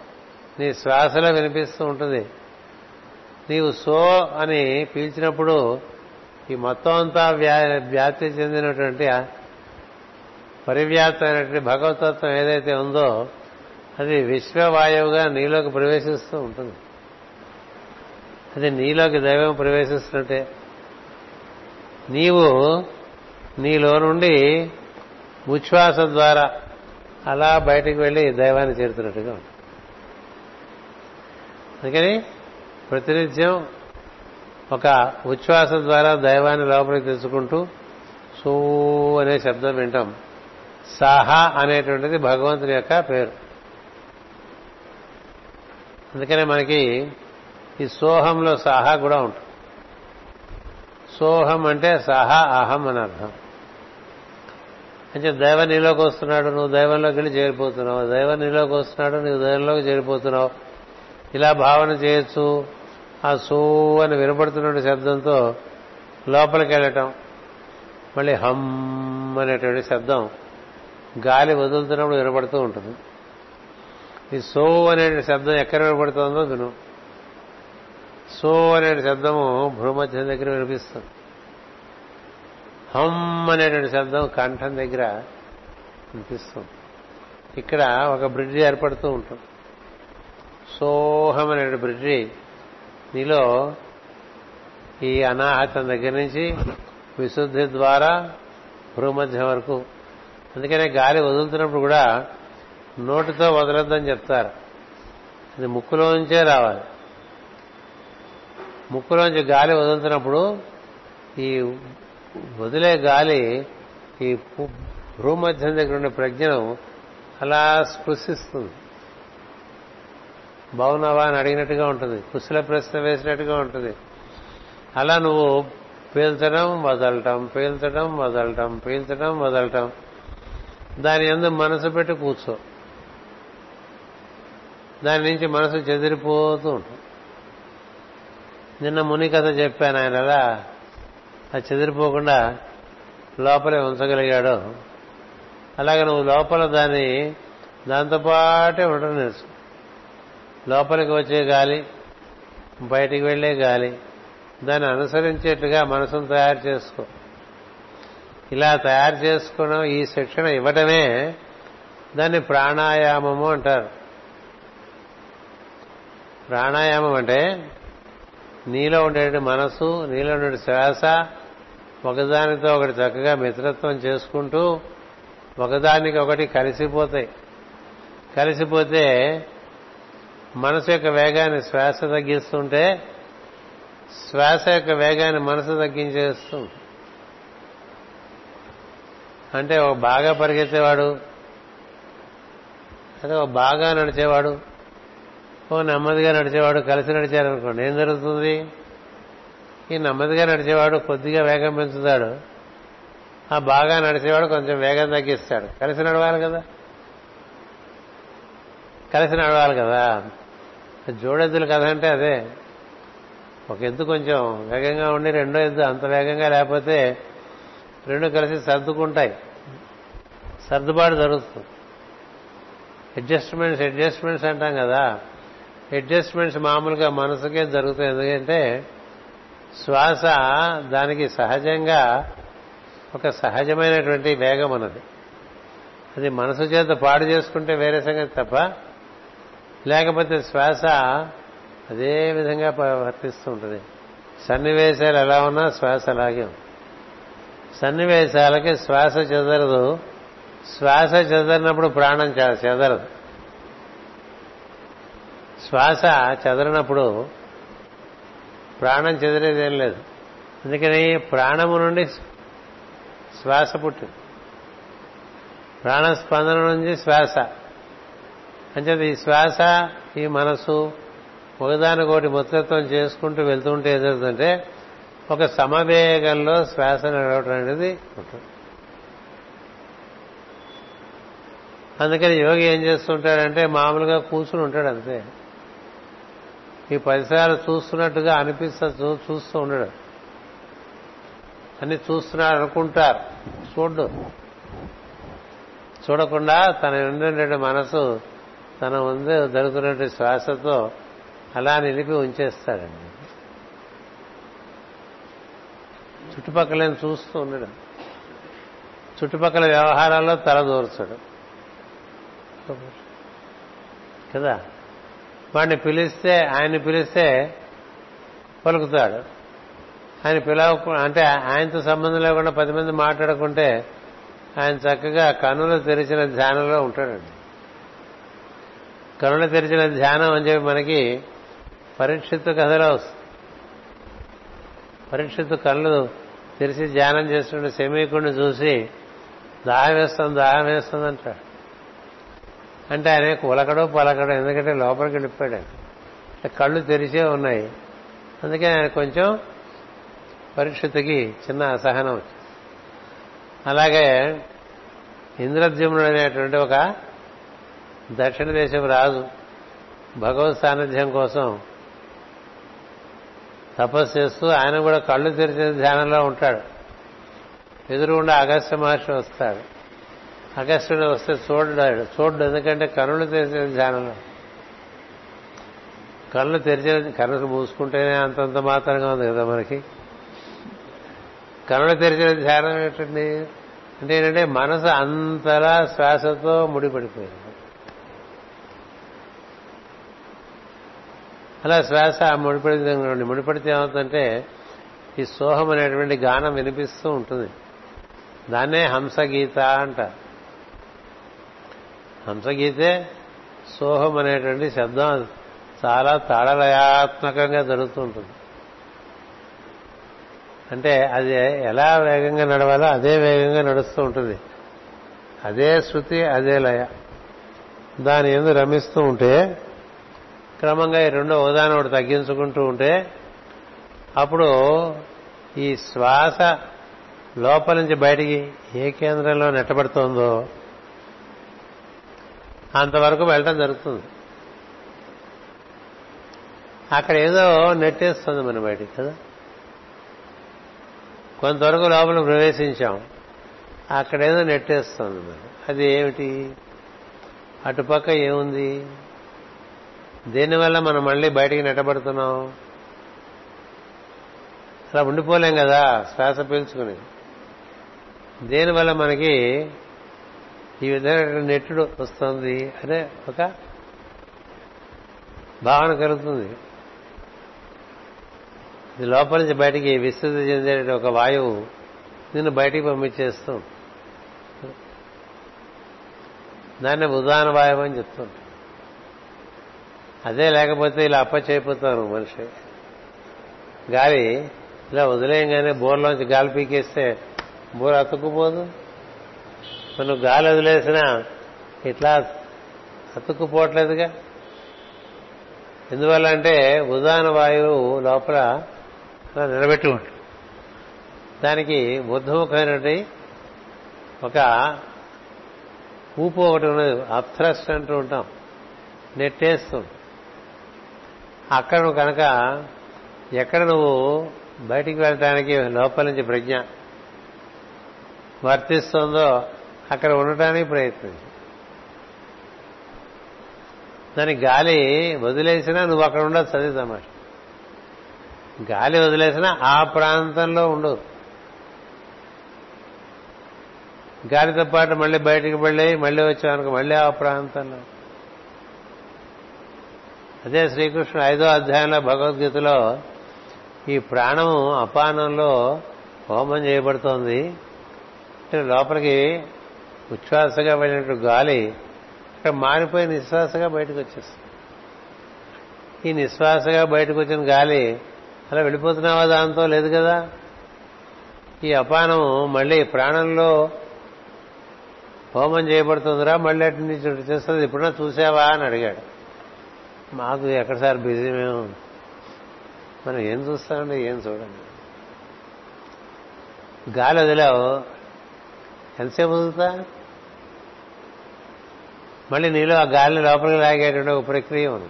A: నీ శ్వాసలో వినిపిస్తూ ఉంటుంది. నీవు సో అని పీల్చినప్పుడు ఈ మొత్తం అంతా వ్యాప్తి చెందినటువంటి పరివ్యాప్తమైనటువంటి భగవతత్వం ఏదైతే ఉందో అది విశ్వవాయువుగా నీలోకి ప్రవేశిస్తూ ఉంటుంది. అది నీలోకి దైవం ప్రవేశిస్తున్నట్టే. నీవు నీలో నుండి ఉచ్ఛ్వాస ద్వారా అలా బయటికి వెళ్ళి దైవాన్ని చేరుతున్నట్టుగా ఉంటుంది. అందుకని ప్రతినిత్యం ఒక ఉచ్ఛ్వాస ద్వారా దైవాన్ని లోపలికి తెచ్చుకుంటూ సూ అనే శబ్దం వింటాం. సాహా అనేటువంటిది భగవంతుని యొక్క పేరు. అందుకనే మనకి ఈ సోహంలో సాహా కూడా ఉంటుంది. సోహం అంటే సహా అహం అని అర్థం. అంటే దైవ నీలోకి వస్తున్నాడు నువ్వు దైవంలోకి వెళ్ళి చేరిపోతున్నావు. దైవం నీలోకి వస్తున్నాడు నువ్వు దైవంలోకి చేరిపోతున్నావు. ఇలా భావన చేయొచ్చు. ఆ సో అని వినపడుతున్న శబ్దంతో లోపలికి వెళ్ళటం మళ్ళీ హమ్ అనేటువంటి శబ్దం గాలి వదులుతున్నప్పుడు వినపడుతూ ఉంటుంది. ఈ సో అనే శబ్దం ఎక్కడ వినపడుతుందో దును సో అనే శబ్దము భూమధ్యం దగ్గర వినిపిస్తుంది. హమ్ అనేటువంటి శబ్దం కంఠం దగ్గర వినిపిస్తుంది. ఇక్కడ ఒక బ్రిడ్జి ఏర్పడుతూ ఉంటుంది. సోహం అనే బ్రిడ్జి నీలో ఈ అనాహతం దగ్గర నుంచి విశుద్ధి ద్వారా భూమధ్యం వరకు. అందుకనే గాలి వదులుతున్నప్పుడు కూడా నోటితో వదలొద్దని చెప్తారు. అది ముక్కులోంచే రావాలి. ముక్కులోంచి గాలి వదులుతున్నప్పుడు ఈ వదిలే గాలి ఈ భూమధ్యం దగ్గర ఉండే ప్రజ్ఞను అలా స్పృశిస్తుంది. బాగున్నావా అని అడిగినట్టుగా ఉంటుంది. కుశల ప్రశ్న వేసినట్టుగా ఉంటుంది. అలా నువ్వు పీల్చడం వదలటం పీల్చడం వదలటం పీల్చడం వదలటం. దాని ఎందు మనసు పెట్టి కూర్చో. దాని నుంచి మనసు చెదిరిపోతూ ఉంటుంది. నిన్న ముని కథ చెప్పాను ఆయన ఎలా అది చెదిరిపోకుండా లోపలే ఉంచగలిగాడు. అలాగే నువ్వు లోపల దాన్ని దాంతోపాటే ఉండడం నేర్చు లోపలికి వచ్చే గాలి బయటికి వెళ్ళే గాలి దాన్ని అనుసరించేట్టుగా మనసును తయారు చేసుకో. ఇలా తయారు చేసుకోవడం ఈ శిక్షణ ఇవ్వటమే దాన్ని ప్రాణాయామము అంటారు. ప్రాణాయామం అంటే నీలో ఉండేటువంటి మనసు నీలో ఉండే శ్వాస ఒకదానితో ఒకటి చక్కగా మిత్రత్వం చేసుకుంటూ ఒకదానికి ఒకటి కలిసిపోతాయి. కలిసిపోతే మనసు యొక్క వేగాన్ని శ్వాస తగ్గిస్తుంటే శ్వాస యొక్క వేగాన్ని మనసు తగ్గించేస్తూ అంటే ఒక బాగా పరిగెత్తేవాడు అదే ఒక బాగా నడిచేవాడు ఓ నెమ్మదిగా నడిచేవాడు కలిసి నడిచారనుకోండి. ఏం జరుగుతుంది? ఈ నెమ్మదిగా నడిచేవాడు కొద్దిగా వేగం పెంచుతాడు. ఆ బాగా నడిచేవాడు కొంచెం వేగం తగ్గిస్తాడు. కలిసి నడవాలి కదా? కలిసి నడవాలి కదా? జోడెద్దుల కథ అంటే అదే. ఒక ఎద్దు కొంచెం వేగంగా ఉండి రెండో ఎద్దు అంత వేగంగా లేకపోతే రెండు కలిసి సర్దుకుంటాయి. సర్దుబాటు జరుగుతుంది. అడ్జస్ట్మెంట్స్ అడ్జస్ట్మెంట్స్ అంటాం కదా? అడ్జస్ట్మెంట్స్ మామూలుగా మనసుకే జరుగుతాయి. ఎందుకంటే శ్వాస దానికి సహజంగా ఒక సహజమైనటువంటి వేగం అన్నది. అది మనసు చేత పాడు చేసుకుంటే వేరే సంగతి తప్ప లేకపోతే శ్వాస అదే విధంగా వర్తిస్తూ ఉంటుంది. సన్నివేశాలు ఎలా ఉన్నా శ్వాస అలాగే సన్నివేశాలకి శ్వాస చెదరదు. శ్వాస చెదరినప్పుడు ప్రాణం చెదరదు. శ్వాస చెదరినప్పుడు ప్రాణం చెదిరేదేం లేదు. అందుకని ప్రాణము నుండి శ్వాస పుట్టింది. ప్రాణస్పందన నుంచి శ్వాస. అంచేది ఈ శ్వాస ఈ మనసు ఒకదానికోటి ముత్తత్వం చేసుకుంటూ వెళ్తుంటే ఏదవుతుందంటే ఒక సమవేగంలో శ్వాస నడవటం అనేది ఉంటుంది. అందుకని యోగి ఏం చేస్తుంటాడంటే మామూలుగా కూర్చుని ఉంటాడు అంతే. ఈ పరిసరాలు చూస్తున్నట్టుగా అనిపిస్తా చూస్తూ ఉండడు. అని చూస్తున్నాడు అనుకుంటారు. చూడు చూడకుండా తన ఉండే మనసు తన ముందు జరుగుతున్నటువంటి శ్వాసతో అలా నిలిపి ఉంచేస్తాడండి. చుట్టుపక్కల చూస్తూ ఉండడం. చుట్టుపక్కల వ్యవహారాల్లో తలదూర్చడు కదా? వాడిని పిలిస్తే ఆయన్ని పిలిస్తే పలుకుతాడు. ఆయన పిలవ అంటే ఆయనతో సంబంధం లేకుండా పది మంది మాట్లాడుకుంటే ఆయన చక్కగా కనులు తెరిచిన ధ్యానంలో ఉంటాడండి. కనులు తెరిచిన ధ్యానం అని చెప్పి మనకి పరీక్షిత్తు కథలో వస్తుంది. పరీక్షిత్తు కళ్ళు తెరిచి ధ్యానం చేస్తుంటే శమీకుడిని చూసి దాహం వేస్తుంది దాహం వేస్తుంది అంటాడు. అంటే ఆయన కులకడో పలకడో ఎందుకంటే లోపలికి వెళ్ళిపోయాడు కళ్ళు తెరిచే ఉన్నాయి. అందుకే ఆయన కొంచెం పరీక్షితుకి చిన్న అసహనం అలాగే ఇంద్రద్యుమ్నుడు అనేటువంటి ఒక దక్షిణ దేశం రాజు భగవత్ సాన్నిధ్యం కోసం తపస్సు చేస్తూ ఆయన కూడా కళ్ళు తెరిచిన ధ్యానంలో ఉంటాడు. ఎదురుగుండా అగస్త్య మహర్షి వస్తాడు. అగస్త్యుడు వస్తే చూడడాడు చూడడు. ఎందుకంటే కనులు తెరిచిన ధ్యానంలో కళ్ళు తెరిచిన కనులు మూసుకుంటేనే అంతంత మాత్రంగా ఉంది కదా మనకి. కనులు తెరిచిన ధ్యానం ఏంటండి? అంటే ఏంటంటే మనసు అంతలా శ్వాసతో ముడిపడిపోయింది. అలా శ్వాస ముడిపడి ముడిపడితే ఏమవుతుందంటే ఈ సోహం అనేటువంటి గానం వినిపిస్తూ ఉంటుంది. దాన్నే హంసగీత అంట హంసగీతే సోహం అనేటువంటి శబ్దం చాలా తాళలయాత్మకంగా జరుగుతూ ఉంటుంది అంటే అది ఎలా వేగంగా నడవాలో అదే వేగంగా నడుస్తూ ఉంటుంది. అదే శృతి అదే లయ. దాని ఎందు రమిస్తూ ఉంటే క్రమంగా ఈ రెండో ఉదాహరణ ఒకటి తగ్గించుకుంటూ ఉంటే అప్పుడు ఈ శ్వాస లోపల నుంచి బయటికి ఏ కేంద్రంలో నెట్టబడుతోందో అంతవరకు వెళ్ళటం జరుగుతుంది. అక్కడ ఏదో నెట్టేస్తుంది మన బయటికి కదా. కొంతవరకు లోపల ప్రవేశించాం. అక్కడేదో నెట్టేస్తుంది మనం అది ఏమిటి? అటుపక్క ఏముంది? దేనివల్ల మనం మళ్ళీ బయటికి నెట్టబడుతున్నాం? అలా ఉండిపోలేం కదా శ్వాస పీల్చుకుని. దేనివల్ల మనకి ఈ విధంగా నెట్టుడు వస్తుంది అనే ఒక భావన కలుగుతుంది. ఇది లోపల నుంచి బయటికి విస్తృతి చెందే ఒక వాయువు నిన్ను బయటికి పంపించేస్తూ దాన్ని ఉదాహరణ వాయువు అని చెప్తుంది అదే లేకపోతే ఇలా అప్పచేయిపోతాను మనిషి. గాలి ఇలా వదిలేయంగానే బోర్లోంచి గాలి పీకేస్తే బోర్ అతుక్కుపోదు. నువ్వు గాలి వదిలేసినా ఇట్లా అతుక్కుపోవట్లేదుగా? ఎందువల్ల అంటే ఉదాహరణ వాయువు లోపల అలా నిలబెట్టి ఉంటుంది. దానికి బుద్ధముఖమైనటువంటి ఒక ఊపు ఒకటి ఉన్నది. అప్థ్రస్ట్ అంటూ ఉంటాం. నెట్టేస్తుంది అక్కడ నువ్వు కనుక ఎక్కడ నువ్వు బయటికి వెళ్ళటానికి లోపల నుంచి ప్రజ్ఞ వర్తిస్తుందో అక్కడ ఉండటానికి ప్రయత్నించు దాని గాలి వదిలేసినా నువ్వు అక్కడ ఉండదు అది తమాష. గాలి వదిలేసినా ఆ ప్రాంతంలో ఉండు గాలితో పాటు మళ్ళీ బయటికి వెళ్ళి మళ్ళీ వచ్చామనుకో మళ్ళీ ఆ ప్రాంతంలో. అదే శ్రీకృష్ణుడు ఐదో అధ్యాయంలో భగవద్గీతలో ఈ ప్రాణము అపానంలో హోమం చేయబడుతోంది. లోపలికి ఉచ్ఛ్వాసగా వెళ్ళినట్టు గాలి ఇక్కడ మారిపోయి నిశ్వాసగా బయటకు వచ్చేస్తుంది. ఈ నిశ్వాసగా బయటకు వచ్చిన గాలి అలా వెళ్ళిపోతున్నావా దాంతో? లేదు కదా? ఈ అపానం మళ్ళీ ప్రాణంలో హోమం చేయబడుతుందిరా మళ్ళీ అటు నుంచి చేస్తుంది. ఇప్పుడన్నా చూసావా? అని అడిగాడు. మాకు ఎక్కడ సార్ బిజీ మేము? మనం ఏం చూస్తామండి ఏం చూడండి గాలి వదిలావు. ఎంతసేపు వదులుతా? మళ్ళీ నీలో ఆ గాలిని లోపలికి లాగేటువంటి ఒక ప్రక్రియ ఉంది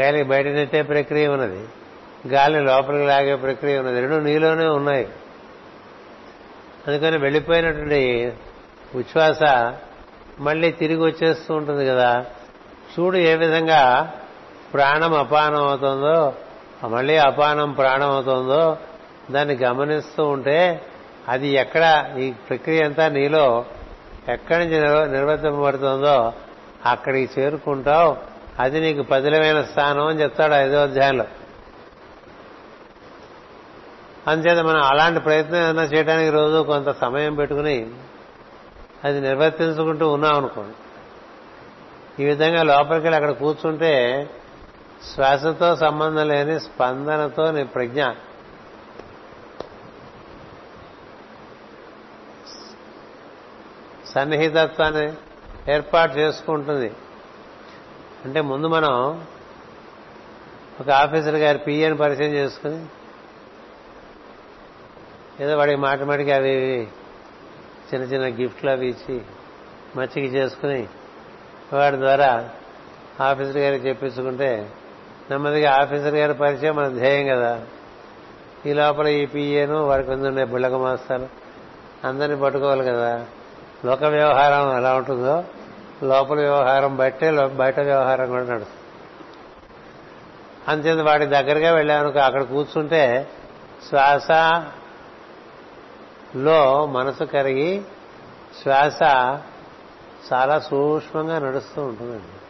A: గాలి బయట నెట్టే ప్రక్రియ ఉన్నది. గాలిని లోపలికి లాగే ప్రక్రియ ఉన్నది. రెండు నీలోనే ఉన్నాయి. అందుకని వెళ్ళిపోయినటువంటి ఉచ్ఛ్వాస మళ్ళీ తిరిగి వచ్చేస్తూ ఉంటుంది కదా. చూడు ఏ విధంగా ప్రాణం అపానం అవుతుందో మళ్ళీ అపానం ప్రాణం అవుతుందో దాన్ని గమనిస్తూ ఉంటే అది ఎక్కడ ఈ ప్రక్రియ అంతా నీలో ఎక్కడి నుంచి నిర్వర్తింపబడుతుందో అక్కడికి చేరుకుంటావు. అది నీకు పదిలమైన స్థానం అని చెప్తాడు ఐదో అధ్యాయంలో. అందుచేత మనం అలాంటి ప్రయత్నం ఏదైనా చేయడానికి రోజు కొంత సమయం పెట్టుకుని అది నిర్వర్తించుకుంటూ ఉన్నాం అనుకోండి. ఈ విధంగా లోపలికి వెళ్ళి అక్కడ కూర్చుంటే శ్వాసతో సంబంధం లేని స్పందనతో నీ ప్రజ్ఞ సన్నిహితత్వాన్ని ఏర్పాటు చేసుకుంటుంది. అంటే ముందు మనం ఒక ఆఫీసర్ గారి పిఏని పరిచయం చేసుకుని ఏదో వాడికి మాట మాటికి అవి చిన్న చిన్న గిఫ్ట్లు అవి ఇచ్చి మచ్చికి చేసుకుని వాడి ద్వారా ఆఫీసర్ గారికి చెప్పించుకుంటే నెమ్మదిగా ఆఫీసర్ గారి పరిచయం మన ధ్యేయం కదా. ఈ లోపల ఈ పిఏను వారికి ఉండే బుళ్ళక మాస్తారు అందరినీ పట్టుకోవాలి కదా. లోక వ్యవహారం ఎలా ఉంటుందో లోపల వ్యవహారం బట్టే బయట వ్యవహారం కూడా నడుస్తుంది. అంతేంత వాటి దగ్గరగా వెళ్ళామనుకో అక్కడ కూర్చుంటే శ్వాసలో మనసు కరిగి శ్వాస చాలా సూక్ష్మంగా నడుస్తూ ఉంటుందండి.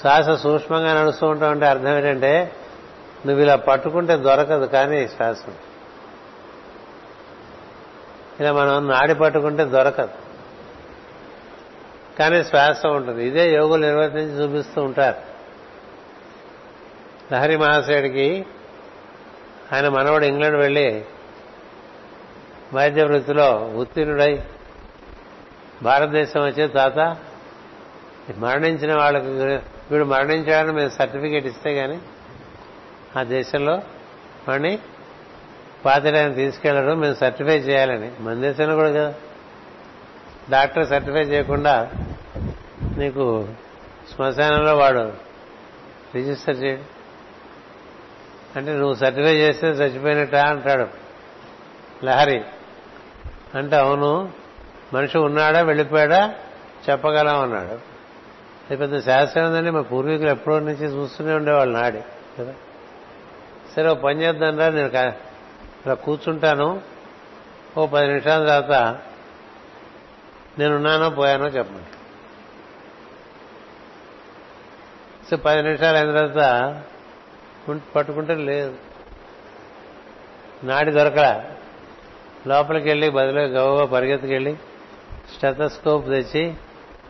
A: శ్వాస సూక్ష్మంగా నడుస్తూ ఉంటాం అంటే అర్థం ఏంటంటే నువ్వు ఇలా పట్టుకుంటే దొరకదు కానీ శ్వాస ఇలా మనం నాడి పట్టుకుంటే దొరకదు. కానీ శ్వాస ఉంటుంది. ఇదే యోగులు నిర్వర్తించి చూపిస్తూ ఉంటారు. లహరి మహాశయుడికి ఆయన మనవడు ఇంగ్లాండ్ వెళ్ళి వైద్య వృత్తిలో ఉత్తీర్ణుడై భారతదేశం వచ్చే తాత మరణించిన వాళ్ళకి వీడు మరణించాడని మేము సర్టిఫికేట్ ఇస్తే కానీ ఆ దేశంలో వాడిని పాతిడాన్ని తీసుకెళ్ళడం మేము సర్టిఫై చేయాలని. మందేశాను కూడా కదా. డాక్టర్ సర్టిఫై చేయకుండా నీకు శ్మశానంలో వాడు రిజిస్టర్ చేయడు. అంటే నువ్వు సర్టిఫై చేస్తే చచ్చిపోయినట్ట అంటాడు. లహరి అంటే అవును మనిషి ఉన్నాడా వెళ్ళిపోయాడా చెప్పగలం అన్నాడు. అది పెద్ద శాస్త్రం ఉందండి మా పూర్వీకులు ఎప్పుడో నుంచి చూస్తూనే ఉండేవాళ్ళు నాడి కదా. సరే ఓ పని చేద్దాం రా నేను ఇలా కూర్చుంటాను. ఓ పది నిమిషాల తర్వాత నేనున్నానో పోయానో చెప్పండి సో పది నిమిషాలు అయిన తర్వాత పట్టుకుంటే లేదు. నాడి దొరకలా. లోపలికి వెళ్ళి బదిలో గవగా పరిగెత్తుకెళ్ళి స్టెథస్కోప్ తెచ్చి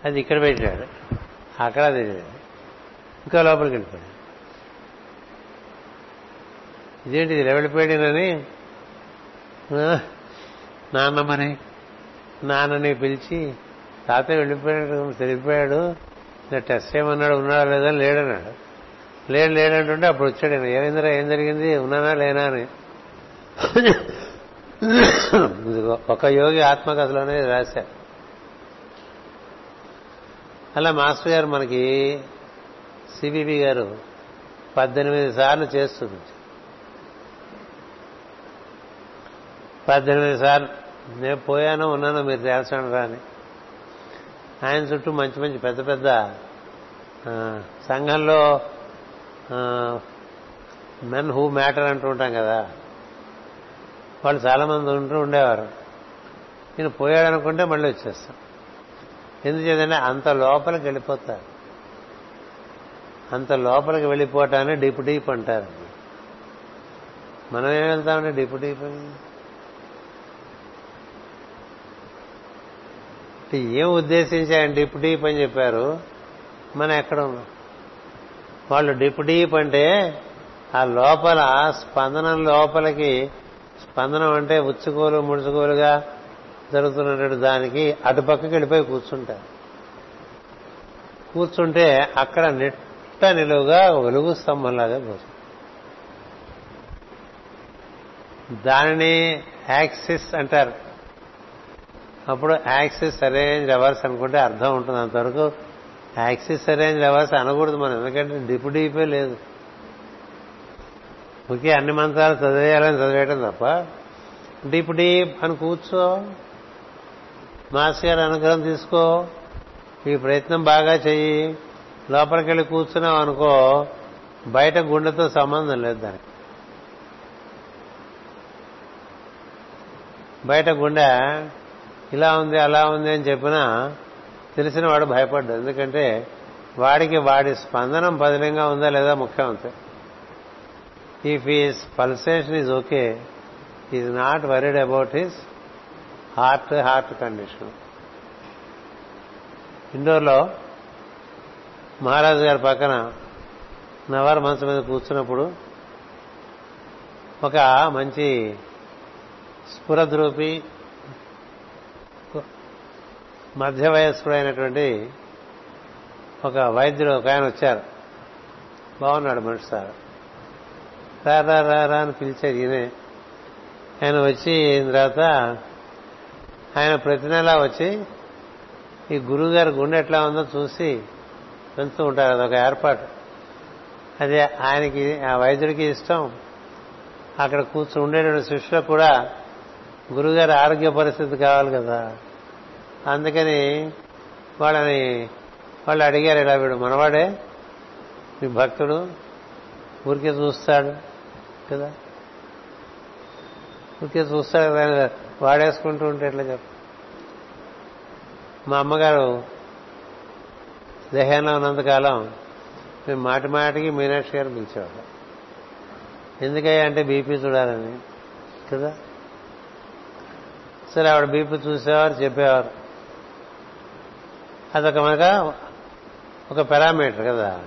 A: అది ఇక్కడ పెట్టాడు. అక్కడ తెలియదు ఇంకా లోపలికి వెళ్ళిపోయాడు. ఇదేంటి ఇది పేడినని నాన్నమ్మని నాన్నని పిలిచి తాతయ్య వెళ్ళిపోయాడు తెలిపాడు టెస్ట్ చేయమన్నాడు ఉన్నాడా లేదా లేడన్నాడు. లేడు లేడంటుంటే అప్పుడు వచ్చాడు ఆయన ఏమైందిరా ఏం జరిగింది? ఉన్నానా లేనా? అని. ఒక యోగి ఆత్మకథలోనే రాశారు అలా మాస్టర్ గారు మనకి సిబిబి గారు పద్దెనిమిది సార్లు చేస్తుంది పద్దెనిమిది సార్లు. నేను పోయాను ఉన్నాను మీరు తేల్చండి రాని. ఆయన చుట్టూ మంచి మంచి పెద్ద పెద్ద సంఘంలో మెన్ హూ మ్యాటర్ అంటూ ఉంటాం కదా. వాళ్ళు చాలామంది ఉంటూ ఉండేవారు. నేను పోయాడనుకుంటే మళ్ళీ వచ్చేస్తాం. ఎందుచేతంటే అంత లోపలికి వెళ్ళిపోతారు. అంత లోపలికి వెళ్ళిపోవటాన్ని డీప్ డీప్ అంటారు. మనం ఏం వెళ్తామంటే డీప్ డీప్ అని? అంటే ఏం ఉద్దేశించి ఆయన డిప్ డీప్ అని చెప్పారు. మనం ఎక్కడ ఉన్నాం? వాళ్ళు డిప్ డీప్ అంటే ఆ లోపల స్పందనం లోపలికి స్పందనం అంటే ఉచ్చుకోలు ముడుచుకోలుగా జరుగుతున్నటువంటి దానికి అటుపక్కకి వెళ్ళిపోయి కూర్చుంటారు. కూర్చుంటే అక్కడ నిట్ట నిలువుగా వెలుగు స్తంభంలాగా కూర్చుంటారు దానిని యాక్సిస్ అంటారు. అప్పుడు యాక్సిస్ అరేంజ్ అవర్స్ అనుకుంటే అర్థం ఉంటుంది అంతవరకు. యాక్సిస్ అరేంజ్ అవర్స్ అనకూడదు మనం ఎందుకంటే డిపు డీపే లేదు. ఒకే అన్ని మంత్రాలు చదివేయాలని చదివేయటం తప్ప. డీప్ డీప్ అని కూర్చో. మాస్ గారి అనుగ్రహం తీసుకో. ఈ ప్రయత్నం బాగా చెయ్యి. లోపలికి వెళ్ళి కూర్చున్నావు అనుకో బయట గుండెతో సంబంధం లేదు దానికి. బయట గుండె ఇలా ఉంది అలా ఉంది అని చెప్పినా తెలిసిన వాడు భయపడ్డాడు. ఎందుకంటే వాడికి వాడి స్పందనం పదిలంగా ఉందా లేదా ముఖ్యం అంతే. If his pulsation is okay is not worried about his heart heart condition ఇండోర్లో మహారాజు గారి పక్కన నవార్ మంచం మీద కూర్చున్నప్పుడు ఒక మంచి స్ఫురద్రూపి మధ్య వయస్కుడైనటువంటి ఒక వైద్యుడు ఒక ఆయన వచ్చారు. బాగున్నాడు మనిషి సార్. రా రా రా రా అని పిలిచారు ఈయనే. ఆయన వచ్చి తర్వాత ఆయన ప్రతి నెలా వచ్చి ఈ గురువు గారి గుండె ఎట్లా ఉందో చూసి వెళ్తూ ఉంటారు. అదొక ఏర్పాటు. అది ఆయనకి ఆ వైద్యుడికి ఇష్టం. అక్కడ కూర్చుని ఉండేటువంటి శిష్యులకు కూడా గురుగారి ఆరోగ్య పరిస్థితి కావాలి కదా. అందుకని వాళ్ళని వాళ్ళు అడిగారు ఇలా వీడు మనవాడే? మీ భక్తుడు? ఊరికే చూస్తాడు కదా? ఊరికే చూస్తాడు కదా? వాడేసుకుంటూ ఉంటే ఎట్లా చెప్ప? మా అమ్మగారు దేహంలో ఉన్నంతకాలం మేము మాటి మాటికి మీనాక్షి గారు పిలిచేవాడు ఎందుకయ్యా అంటే బీపీ చూడాలని కదా? సరే ఆవిడ బీపీ చూసేవారు చెప్పేవారు. అదొక మనక ఒక పారామీటర్ కదా.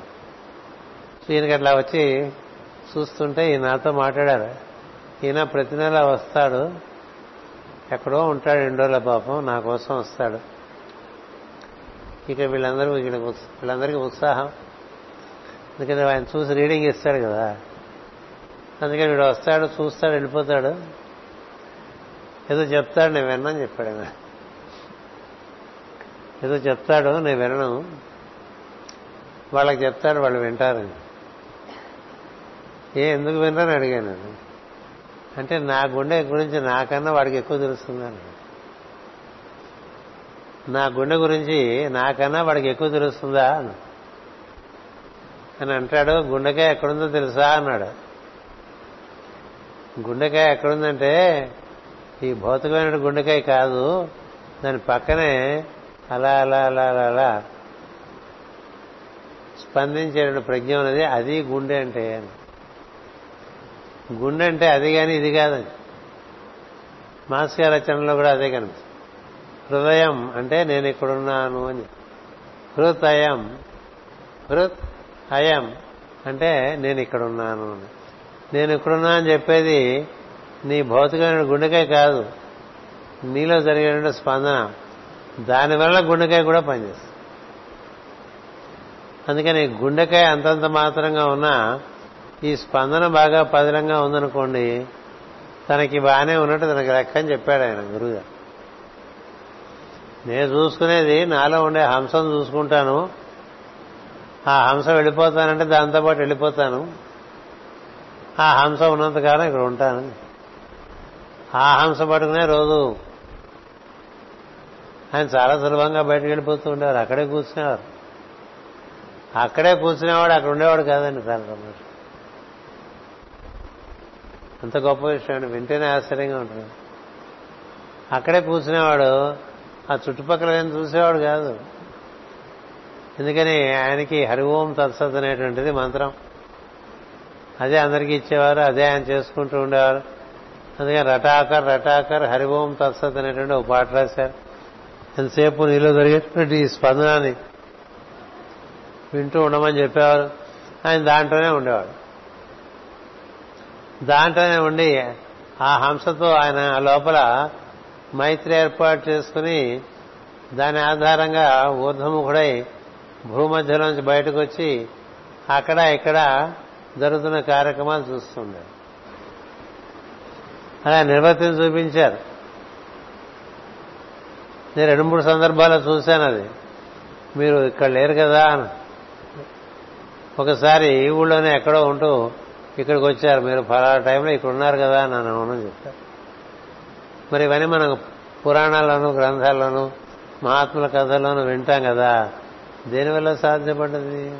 A: ఈయనకి అట్లా వచ్చి చూస్తుంటే ఈయన నాతో మాట్లాడారు. ఈయన ప్రతి నెల వస్తాడు. ఎక్కడో ఉంటాడు ఎండోల పాపం నా కోసం వస్తాడు. ఇక వీళ్ళందరూ ఇక్కడ వీళ్ళందరికీ ఉత్సాహం. ఎందుకంటే ఆయన చూసి రీడింగ్ ఇస్తాడు కదా. అందుకని వీడు వస్తాడు చూస్తాడు వెళ్ళిపోతాడు. ఏదో చెప్తాడు నేను విన్నాను చెప్పాడు ఆయన. ఏదో చెప్తాడు నేను వినను. వాళ్ళకి చెప్తాడు వాళ్ళు వింటారని ఏ ఎందుకు వినరని అడిగాను అంటే నా గుండె గురించి నాకన్నా వాడికి ఎక్కువ తెలుస్తుందని. నా గుండె గురించి నాకన్నా వాడికి ఎక్కువ తెలుస్తుందా అని. అని అంటాడు గుండెకాయ ఎక్కడుందో తెలుసా అన్నాడు. గుండెకాయ ఎక్కడుందంటే ఈ భౌతికమైన గుండెకాయ కాదు దాని పక్కనే అలా అలా అలా అలా అలా. స్పందించే ప్రజ్ఞ ఉన్నది అది గుండె అంటే గుండె అంటే అది కానీ ఇది కాదని. మాస్య రచనలో కూడా అదే కనిపిస్తుంది. హృదయం అంటే నేను ఇక్కడున్నాను అని. హృత్ అయం హృత్ అయం అంటే నేను ఇక్కడున్నాను అని. నేను ఇక్కడున్నా అని చెప్పేది నీ భౌతికమైన గుండెకే కాదు. నీలో జరిగిన స్పందన. దానివల్ల గుండెకాయ కూడా పనిచేస్తుంది. అందుకని గుండెకాయ అంతంత మాత్రంగా ఉన్నా ఈ స్పందన బాగా పదిలంగా ఉందనుకోండి తనకి బాగానే ఉన్నట్టు తనకి లెక్క అని చెప్పాడు ఆయన గురువుగారు నేను చూసుకునేది నాలో ఉండే హంసను చూసుకుంటాను. ఆ హంస వెళ్ళిపోతానంటే దాంతో పాటు వెళ్ళిపోతాను. ఆ హంస ఉన్నంతకాలం ఇక్కడ ఉంటాను. ఆ హంస పట్టుకునే రోజు ఆయన చాలా సులభంగా బయటకు వెళ్ళిపోతూ ఉండేవారు. అక్కడే కూర్చునేవారు. అక్కడే కూర్చునేవాడు అక్కడ ఉండేవాడు కాదండి చాలా రమేష్ అంత గొప్ప విషయం అండి. వింటేనే ఆశ్చర్యంగా ఉంటుంది. అక్కడే కూర్చునేవాడు ఆ చుట్టుపక్కల ఏం చూసేవాడు కాదు. ఎందుకని ఆయనకి హరి ఓం తత్సత్ అనేటువంటిది మంత్రం. అదే అందరికీ ఇచ్చేవారు అదే ఆయన చేసుకుంటూ ఉండేవారు. అందుకని రటాకర్ రటాకర్ హరి ఓం తత్సత్ అనేటువంటి ఒక పాట రాశారు. ఎంతసేపు నీలో జరిగేటువంటి ఈ స్పందనాన్ని వింటూ ఉండమని చెప్పేవారు. ఆయన దాంట్లోనే ఉండేవాడు. దాంట్లోనే ఉండి ఆ హంసతో ఆయన లోపల మైత్రి ఏర్పాటు చేసుకుని దాని ఆధారంగా ఊర్ధముఖుడై భూమధ్యలోంచి బయటకు వచ్చి అక్కడ ఇక్కడ జరుగుతున్న కార్యక్రమాలు చూస్తుండే అలా నిర్వర్తించి చూపించారు. నేను రెండు మూడు సందర్భాల్లో చూశాను అది. మీరు ఇక్కడ లేరు కదా ఒకసారి ఈ ఊళ్ళోనే ఎక్కడో ఉంటూ ఇక్కడికి వచ్చారు. మీరు ఫలానా టైంలో ఇక్కడ ఉన్నారు కదా అని నన్ను చెప్తారు మరి ఇవన్నీ మనం పురాణాల్లోనూ గ్రంథాల్లోనూ మహాత్ముల కథల్లోనూ వింటాం కదా. దేనివల్ల సాధ్యపడ్డది?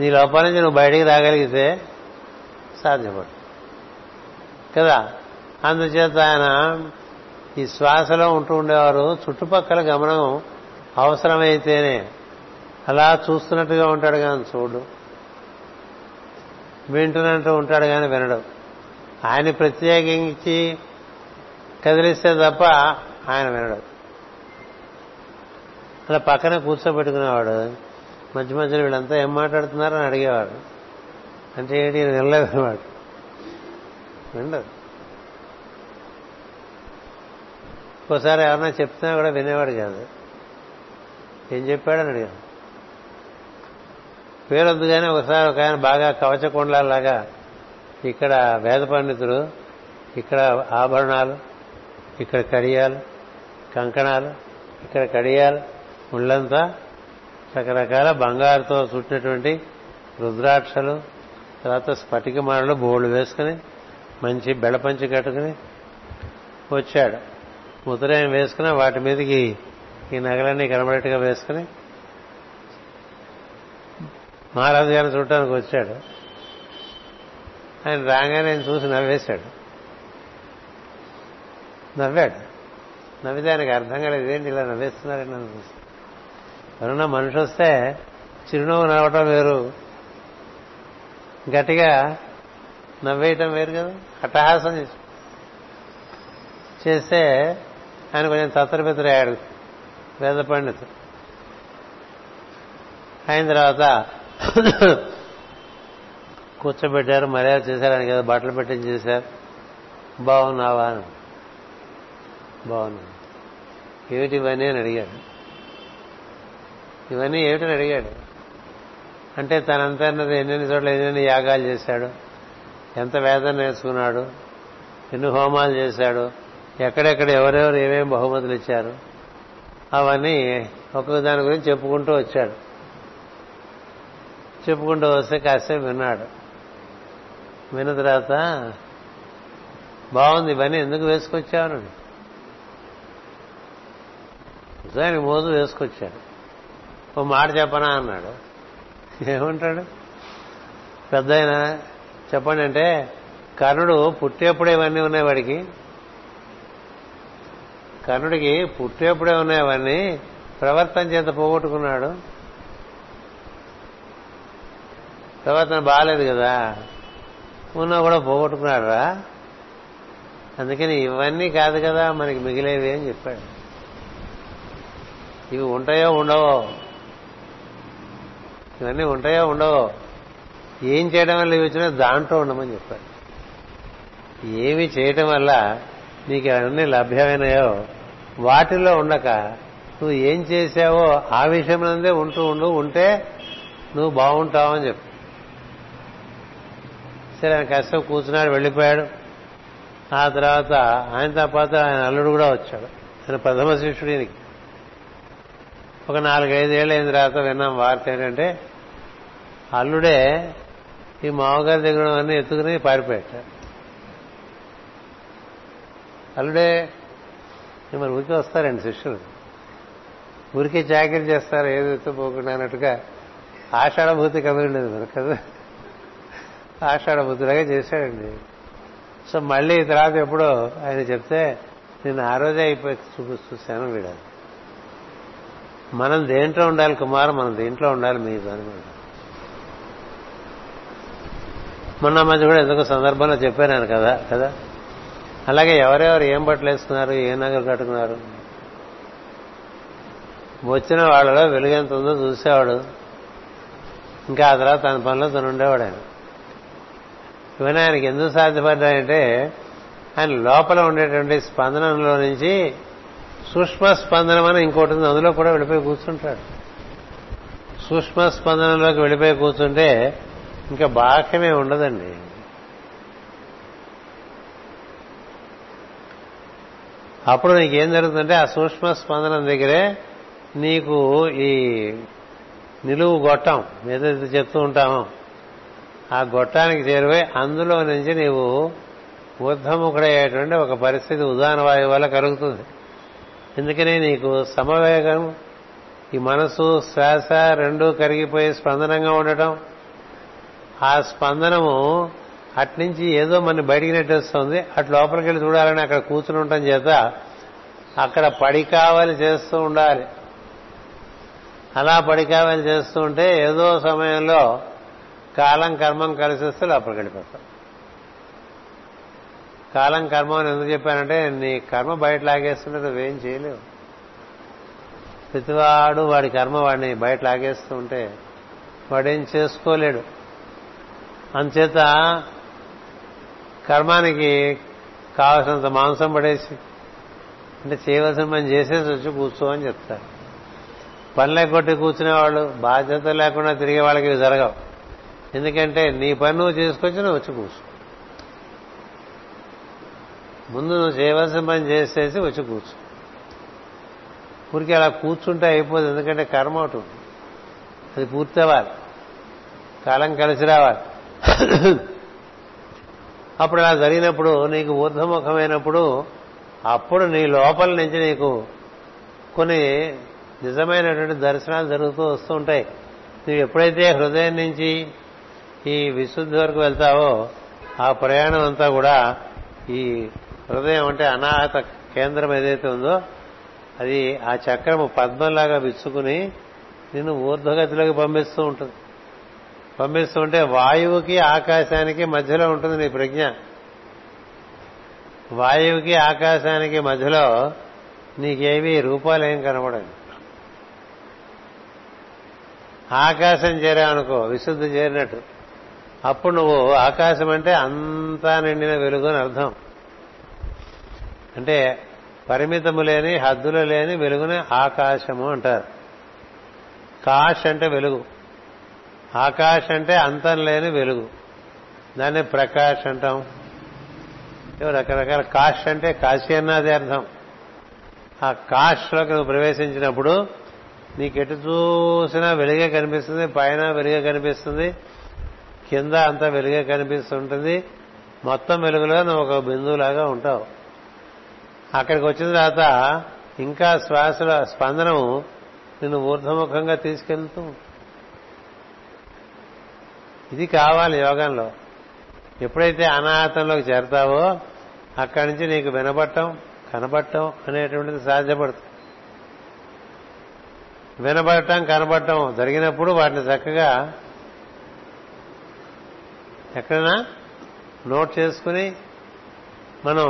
A: నీ లోపల నుంచి నువ్వు బయటికి రాగలిగితే సాధ్యపడు కదా? అందుచేత ఆయన ఈ శ్వాసలో ఉంటూ ఉండేవారు. చుట్టుపక్కల గమనం అవసరమైతేనే అలా చూస్తున్నట్టుగా ఉంటాడు కానీ చూడు. వింటున్నట్టు ఉంటాడు కానీ వినడు. ఆయన ప్రత్యేకించి కదిలిస్తే తప్ప ఆయన వినడు. అలా పక్కన కూర్చోబెట్టుకునేవాడు. మధ్య మధ్యలో వీళ్ళంతా ఏం మాట్లాడుతున్నారని అడిగేవాడు అంటే ఏంటి? నిల్లవేవాడు వినడు. ఒక్కోసారి ఎవరన్నా చెప్తున్నా కూడా వినేవాడు కాదు. ఏం చెప్పాడని అడిగాను. పేరొద్దు కానీ ఒకసారి ఒక ఆయన బాగా కవచకుండలాగా ఇక్కడ వేద పండితుడు ఇక్కడ ఆభరణాలు ఇక్కడ కడియాలు కంకణాలు ఇక్కడ కడియాలు ముళ్ళంతా రకరకాల బంగారుతో చుట్టినటువంటి రుద్రాక్షలు తర్వాత స్ఫటిక మాడలు బోళ్ళు వేసుకుని మంచి బెడపంచి కట్టుకుని వచ్చాడు. ఉత్తరాయం వేసుకున్న వాటి మీదకి ఈ నగలన్నీ కనబడేట్టుగా వేసుకుని మహారాజు గారిని చూడటానికి వచ్చాడు. ఆయన రాగానే ఆయన చూసి నవ్వేశాడు. నవ్వాడు. నవ్వితే ఆయనకు అర్థం కాలేదు ఏంటి ఇలా నవ్వేస్తున్నారని నన్ను చూసి. ఎవరన్నా మనిషి వస్తే చిరునవ్వు నవ్వటం వేరు. గట్టిగా నవ్వేయటం వేరు కదా. అట్టహాసం చేస్తే ఆయన కొంచెం తత్తరబెత్తరయ్యాడు వేద పండితుడు అయిన తర్వాత కూర్చోబెట్టారు మర్యాద చేశారు ఆయన కదా బట్టలు పెట్టి చేశారు. బాగున్నావా అని. బాగున్నా ఏమిటి ఇవన్నీ అని అడిగాడు. ఇవన్నీ ఏమిటని అడిగాడు. అంటే తనంతన్నది ఎన్నెన్ని చోట్ల ఎన్నెన్ని యాగాలు చేశాడు ఎంత వేదన నేర్చుకున్నాడు ఎన్ని హోమాలు చేశాడు ఎక్కడెక్కడ ఎవరెవరు ఏమేమి బహుమతులు ఇచ్చారు అవన్నీ ఒక్కొక్క దాని గురించి చెప్పుకుంటూ వచ్చాడు. చెప్పుకుంటూ వస్తే కాసేపు విన్నాడు. విన్న తర్వాత బాగుంది ఇవన్నీ ఎందుకు వేసుకొచ్చావనండి నిజానికి మోజు వేసుకొచ్చాడు. ఓ మాట చెప్పనా అన్నాడు. ఏమంటాడు? పెద్ద చెప్పండి అంటే కర్ణుడు పుట్టేప్పుడు ఇవన్నీ ఉన్నాయి వాడికి. కర్ణుడికి పుట్టేప్పుడే ఉన్నాయి అవన్నీ. ప్రవర్తన చేత పోగొట్టుకున్నాడు. ప్రవర్తన బాగాలేదు కదా. ఉన్నా కూడా పోగొట్టుకున్నాడు రా అందుకని ఇవన్నీ కాదు కదా మనకి మిగిలేవి అని చెప్పాడు. ఇవి ఉంటాయో ఉండవో? ఇవన్నీ ఉంటాయో ఉండవో? ఏం చేయడం వల్ల ఇవి వచ్చినా దాంట్లో ఉండమని చెప్పాడు. ఏమి చేయటం వల్ల నీకు అవన్నీ లభ్యమైనాయో వాటిల్లో ఉండక నువ్వు ఏం చేశావో ఆ విషయంలోనే ఉంటూ ఉండు ఉంటే నువ్వు బాగుంటావు అని చెప్పు. సరే ఆయన కష్టం కూర్చున్నాడు వెళ్ళిపోయాడు. ఆ తర్వాత ఆయనతో పాటు ఆయన అల్లుడు కూడా వచ్చాడు. ఆయన ప్రథమ శిష్యుడు ఈయనకి. ఒక నాలుగైదేళ్ళు అయిన తర్వాత విన్నాం వార్త ఏంటంటే అల్లుడే ఈ మామగారి దగ్గర అన్నీ ఎత్తుకుని పారిపోయాడు. అల్లుడే మరి ఊరికి వస్తారండి శిష్యులు. ఊరికే జాగ్రత్త చేస్తారు ఏది ఎత్తుపోకుండా అన్నట్టుగా. ఆషాఢభూతి కదలండి కదా. ఆషాఢభూతిలాగా చేశాడండి. సో మళ్ళీ తర్వాత ఎప్పుడో ఆయన చెప్తే నేను ఆ రోజే అయిపోయి చూపి చూశాను వీడాలి మనం దేంట్లో ఉండాలి కుమార్ మనం దేంట్లో ఉండాలి మీ పని మొన్న మధ్య కూడా ఎందుకో సందర్భంలో చెప్పాను కదా కదా? అలాగే ఎవరెవరు ఏం బట్టలు వేసుకున్నారు ఏ నగలు కట్టుకున్నారు? వచ్చిన వాళ్ళలో వెలుగెంత ఉందో చూసేవాడు. ఇంకా ఆ తర్వాత తన పనిలో తను ఉండేవాడు ఆయన. ఇవన్నీ ఆయనకి ఎందుకు సాధ్యపడ్డాయంటే ఆయన లోపల ఉండేటువంటి స్పందనంలో నుంచి సూక్ష్మ స్పందనం అని ఇంకోటి ఉంది. అందులో కూడా వెళ్ళిపోయి కూర్చుంటాడు. సూక్ష్మ స్పందనంలోకి వెళ్ళిపోయి కూర్చుంటే ఇంకా బాహ్యమే ఉండదండి. అప్పుడు నీకేం జరుగుతుందంటే ఆ సూక్ష్మ స్పందనం దగ్గరే నీకు ఈ నిలువు గొట్టం ఏదైతే చెప్తూ ఉంటామో ఆ గొట్టానికి చేరువై అందులో నుంచి నీవు ఊర్ధముఖుడయ్యేటువంటి ఒక పరిస్థితి ఉదాహరణ వాయువు వల్ల కలుగుతుంది. ఎందుకనే నీకు సమవేగం ఈ మనసు శ్వాస రెండూ కరిగిపోయి స్పందనంగా ఉండటం. ఆ స్పందనము అట్నుంచి ఏదో మన బయటికి నెట్టేస్తుంది. అటు లోపలికి వెళ్ళి చూడాలని అక్కడ కూర్చుని ఉండటం చేత అక్కడ పడి కావాలి చేస్తూ ఉండాలి. అలా పడి కావాలి చేస్తూ ఉంటే ఏదో సమయంలో కాలం కర్మం కలిసి వస్తే లోపలికి వెళ్ళిపోతాం. కాలం కర్మం అని ఎందుకు చెప్పానంటే నీ కర్మ బయట లాగేస్తుంటే నువ్వేం చేయలేవు. ప్రతివాడు వాడి కర్మ వాడిని బయట లాగేస్తూ ఉంటే వాడేం చేసుకోలేడు. అంచేత కర్మానికి కావలసినంత మాంసం పడేసి అంటే చేయవలసిన పని చేసేసి వచ్చి కూర్చో అని చెప్తారు. పనులే కొట్టి కూర్చునే వాళ్ళు బాధ్యత లేకుండా తిరిగే వాళ్ళకి ఇవి జరగవు. ఎందుకంటే నీ పని నువ్వు చేసుకొచ్చి నువ్వు వచ్చి కూర్చో. ముందు నువ్వు చేయవలసిన పని చేసేసి వచ్చి కూర్చో. ఊరికి అలా కూర్చుంటే అయిపోదు ఎందుకంటే కర్మ ఒకటి అది పూర్తి అవ్వాలి కాలం కలిసి రావాలి. అప్పుడు అలా జరిగినప్పుడు నీకు ఊర్ధముఖమైనప్పుడు అప్పుడు నీ లోపల నుంచి నీకు కొన్ని నిజమైనటువంటి దర్శనాలు జరుగుతూ వస్తూ ఉంటాయి. నువ్వు ఎప్పుడైతే హృదయం నుంచి ఈ విశుద్ధి వరకు వెళ్తావో ఆ ప్రయాణం అంతా కూడా ఈ హృదయం అంటే అనాహత కేంద్రం ఏదైతే ఉందో అది ఆ చక్రము పద్మంలాగా విచ్చుకుని నిన్ను ఊర్ధ్వగతిలోకి పంపిస్తూ ఉంటుంది. పంపిస్తూ ఉంటే వాయువుకి ఆకాశానికి మధ్యలో ఉంటుంది నీ ప్రజ్ఞ. వాయువుకి ఆకాశానికి మధ్యలో నీకేవి రూపాలేం కనబడండి ఆకాశం చేరావనుకో విశుద్ధి చేరినట్టు. అప్పుడు నువ్వు ఆకాశం అంటే అంతా నిండిన వెలుగు అని అర్థం. అంటే పరిమితము లేని హద్దులు లేని వెలుగుని ఆకాశము అంటారు. కాష్ అంటే వెలుగు. ఆకాశ్ అంటే అంతం లేని వెలుగు. దాన్ని ప్రకాష్ అంటాం. రకరకాల కాష్ అంటే కాశీ అన్నది అర్థం. ఆ కాష్లోకి నువ్వు ప్రవేశించినప్పుడు నీకెటు చూసినా వెలుగే కనిపిస్తుంది పైన వెలుగే కనిపిస్తుంది కింద అంతా వెలుగే కనిపిస్తుంటుంది. మొత్తం వెలుగులో నువ్వు ఒక బిందువులాగా ఉంటావు. అక్కడికి వచ్చిన తర్వాత ఇంకా శ్వాసల స్పందనము నిన్ను ఊర్ధముఖంగా తీసుకెళ్తూ ఇది కావాలి యోగంలో. ఎప్పుడైతే అనాహతంలోకి చేరతావో అక్కడి నుంచి నీకు వినబట్టం కనబట్టం అనేటువంటిది సాధ్యపడుతుంది. వినబడటం కనబడటం జరిగినప్పుడు వాటిని చక్కగా ఎక్కడైనా నోట్ చేసుకుని మనం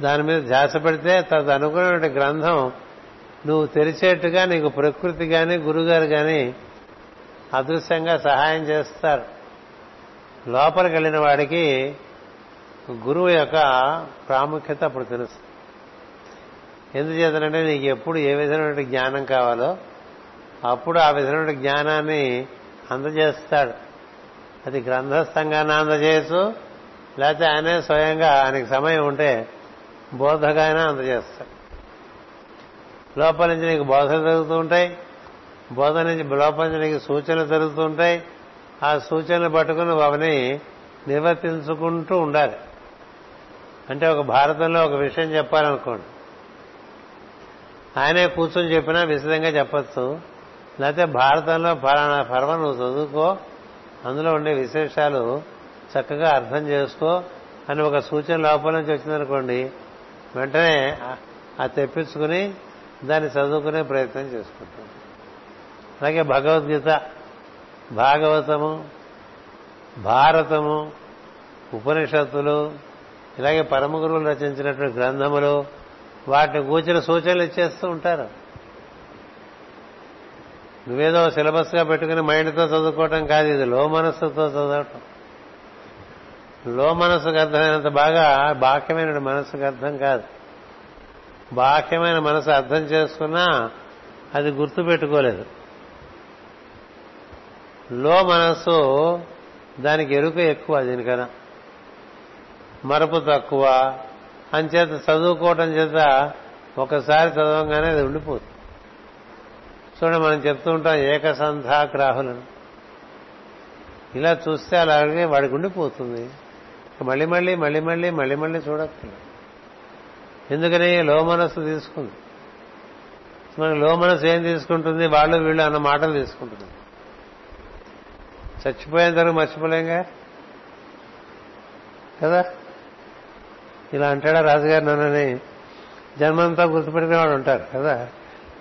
A: దాని మీద ధ్యాస పెడితే తదు అనుకున్నటువంటి గ్రంథం నువ్వు తెరిచేట్టుగా నీకు ప్రకృతి కానీ గురుగారు కానీ అదృశ్యంగా సహాయం చేస్తారు. లోపలికి వెళ్ళిన వాడికి గురువు యొక్క ప్రాముఖ్యత అప్పుడు తెలుసు. ఎందుచేతనంటే నీకు ఎప్పుడు ఏ విధమైన జ్ఞానం కావాలో అప్పుడు ఆ విధమైన జ్ఞానాన్ని అందజేస్తాడు. అది గ్రంథస్థంగా అందజేయచ్చు లేకపోతే ఆయనే స్వయంగా ఆయనకి సమయం ఉంటే బోధగా అయినా అందజేస్తాడు. లోపల నుంచి నీకు బోధలు జరుగుతూ ఉంటాయి బోధ నుంచి లోపల నుంచి నీకు సూచనలు జరుగుతూ ఉంటాయి ఆ సూచనలు పట్టుకుని అవని నిర్వర్తించుకుంటూ ఉండాలి. అంటే ఒక భారతంలో ఒక విషయం చెప్పాలనుకోండి. ఆయనే కూర్చొని చెప్పినా విశదంగా చెప్పచ్చు. లేకపోతే భారతంలో ఫలానా పర్వ నువ్వు చదువుకో అందులో ఉండే విశేషాలు చక్కగా అర్థం చేసుకో అని ఒక సూచన లోపల నుంచి వచ్చిందనుకోండి వెంటనే ఆ తెప్పించుకుని దాన్ని చదువుకునే ప్రయత్నం చేసుకుంటాం. అలాగే భగవద్గీత భాగవతము భారతము ఉపనిషత్తులు ఇలాగే పరమ గురువులు రచించినటువంటి గ్రంథములు వాటిని కూర్చిన సూచనలు ఇచ్చేస్తూ ఉంటారు. నువ్వేదో సిలబస్గా పెట్టుకుని మైండ్తో చదువుకోవటం కాదు ఇది లో మనస్సుతో చదవటం. లో మనస్సుకు అర్థమైనంత బాగా బాహ్యమైన మనస్సుకు అర్థం కాదు. బాహ్యమైన మనసు అర్థం చేసుకున్నా అది గుర్తు పెట్టుకోలేదు లో మనస్సు దానికి ఎరుక ఎక్కువ దీనికన్నా. మరపు తక్కువ. అంచేత చదువుకోవటం చేత ఒకసారి చదవంగానే అది ఉండిపోతుంది చూడండి మనం చెప్తూ ఉంటాం ఏకసంధాగ్రాహులను. ఇలా చూస్తే అలాగే వాడికి ఉండిపోతుంది. మళ్ళీ మళ్ళీ మళ్ళీ మళ్ళీ మళ్ళీ మళ్ళీ చూడక్కర్లేదు ఎందుకని లో మనస్సు తీసుకుంది. మనకి లో మనస్సు ఏం తీసుకుంటుంది? వాళ్ళు వీళ్ళు అన్న మాటలు తీసుకుంటుంది చచ్చిపోయిన తర్వాత మర్చిపోలేంగా? కదా? ఇలా అంటాడా రాజుగారు నన్నని? జన్మంతా వాడు ఉంటారు కదా?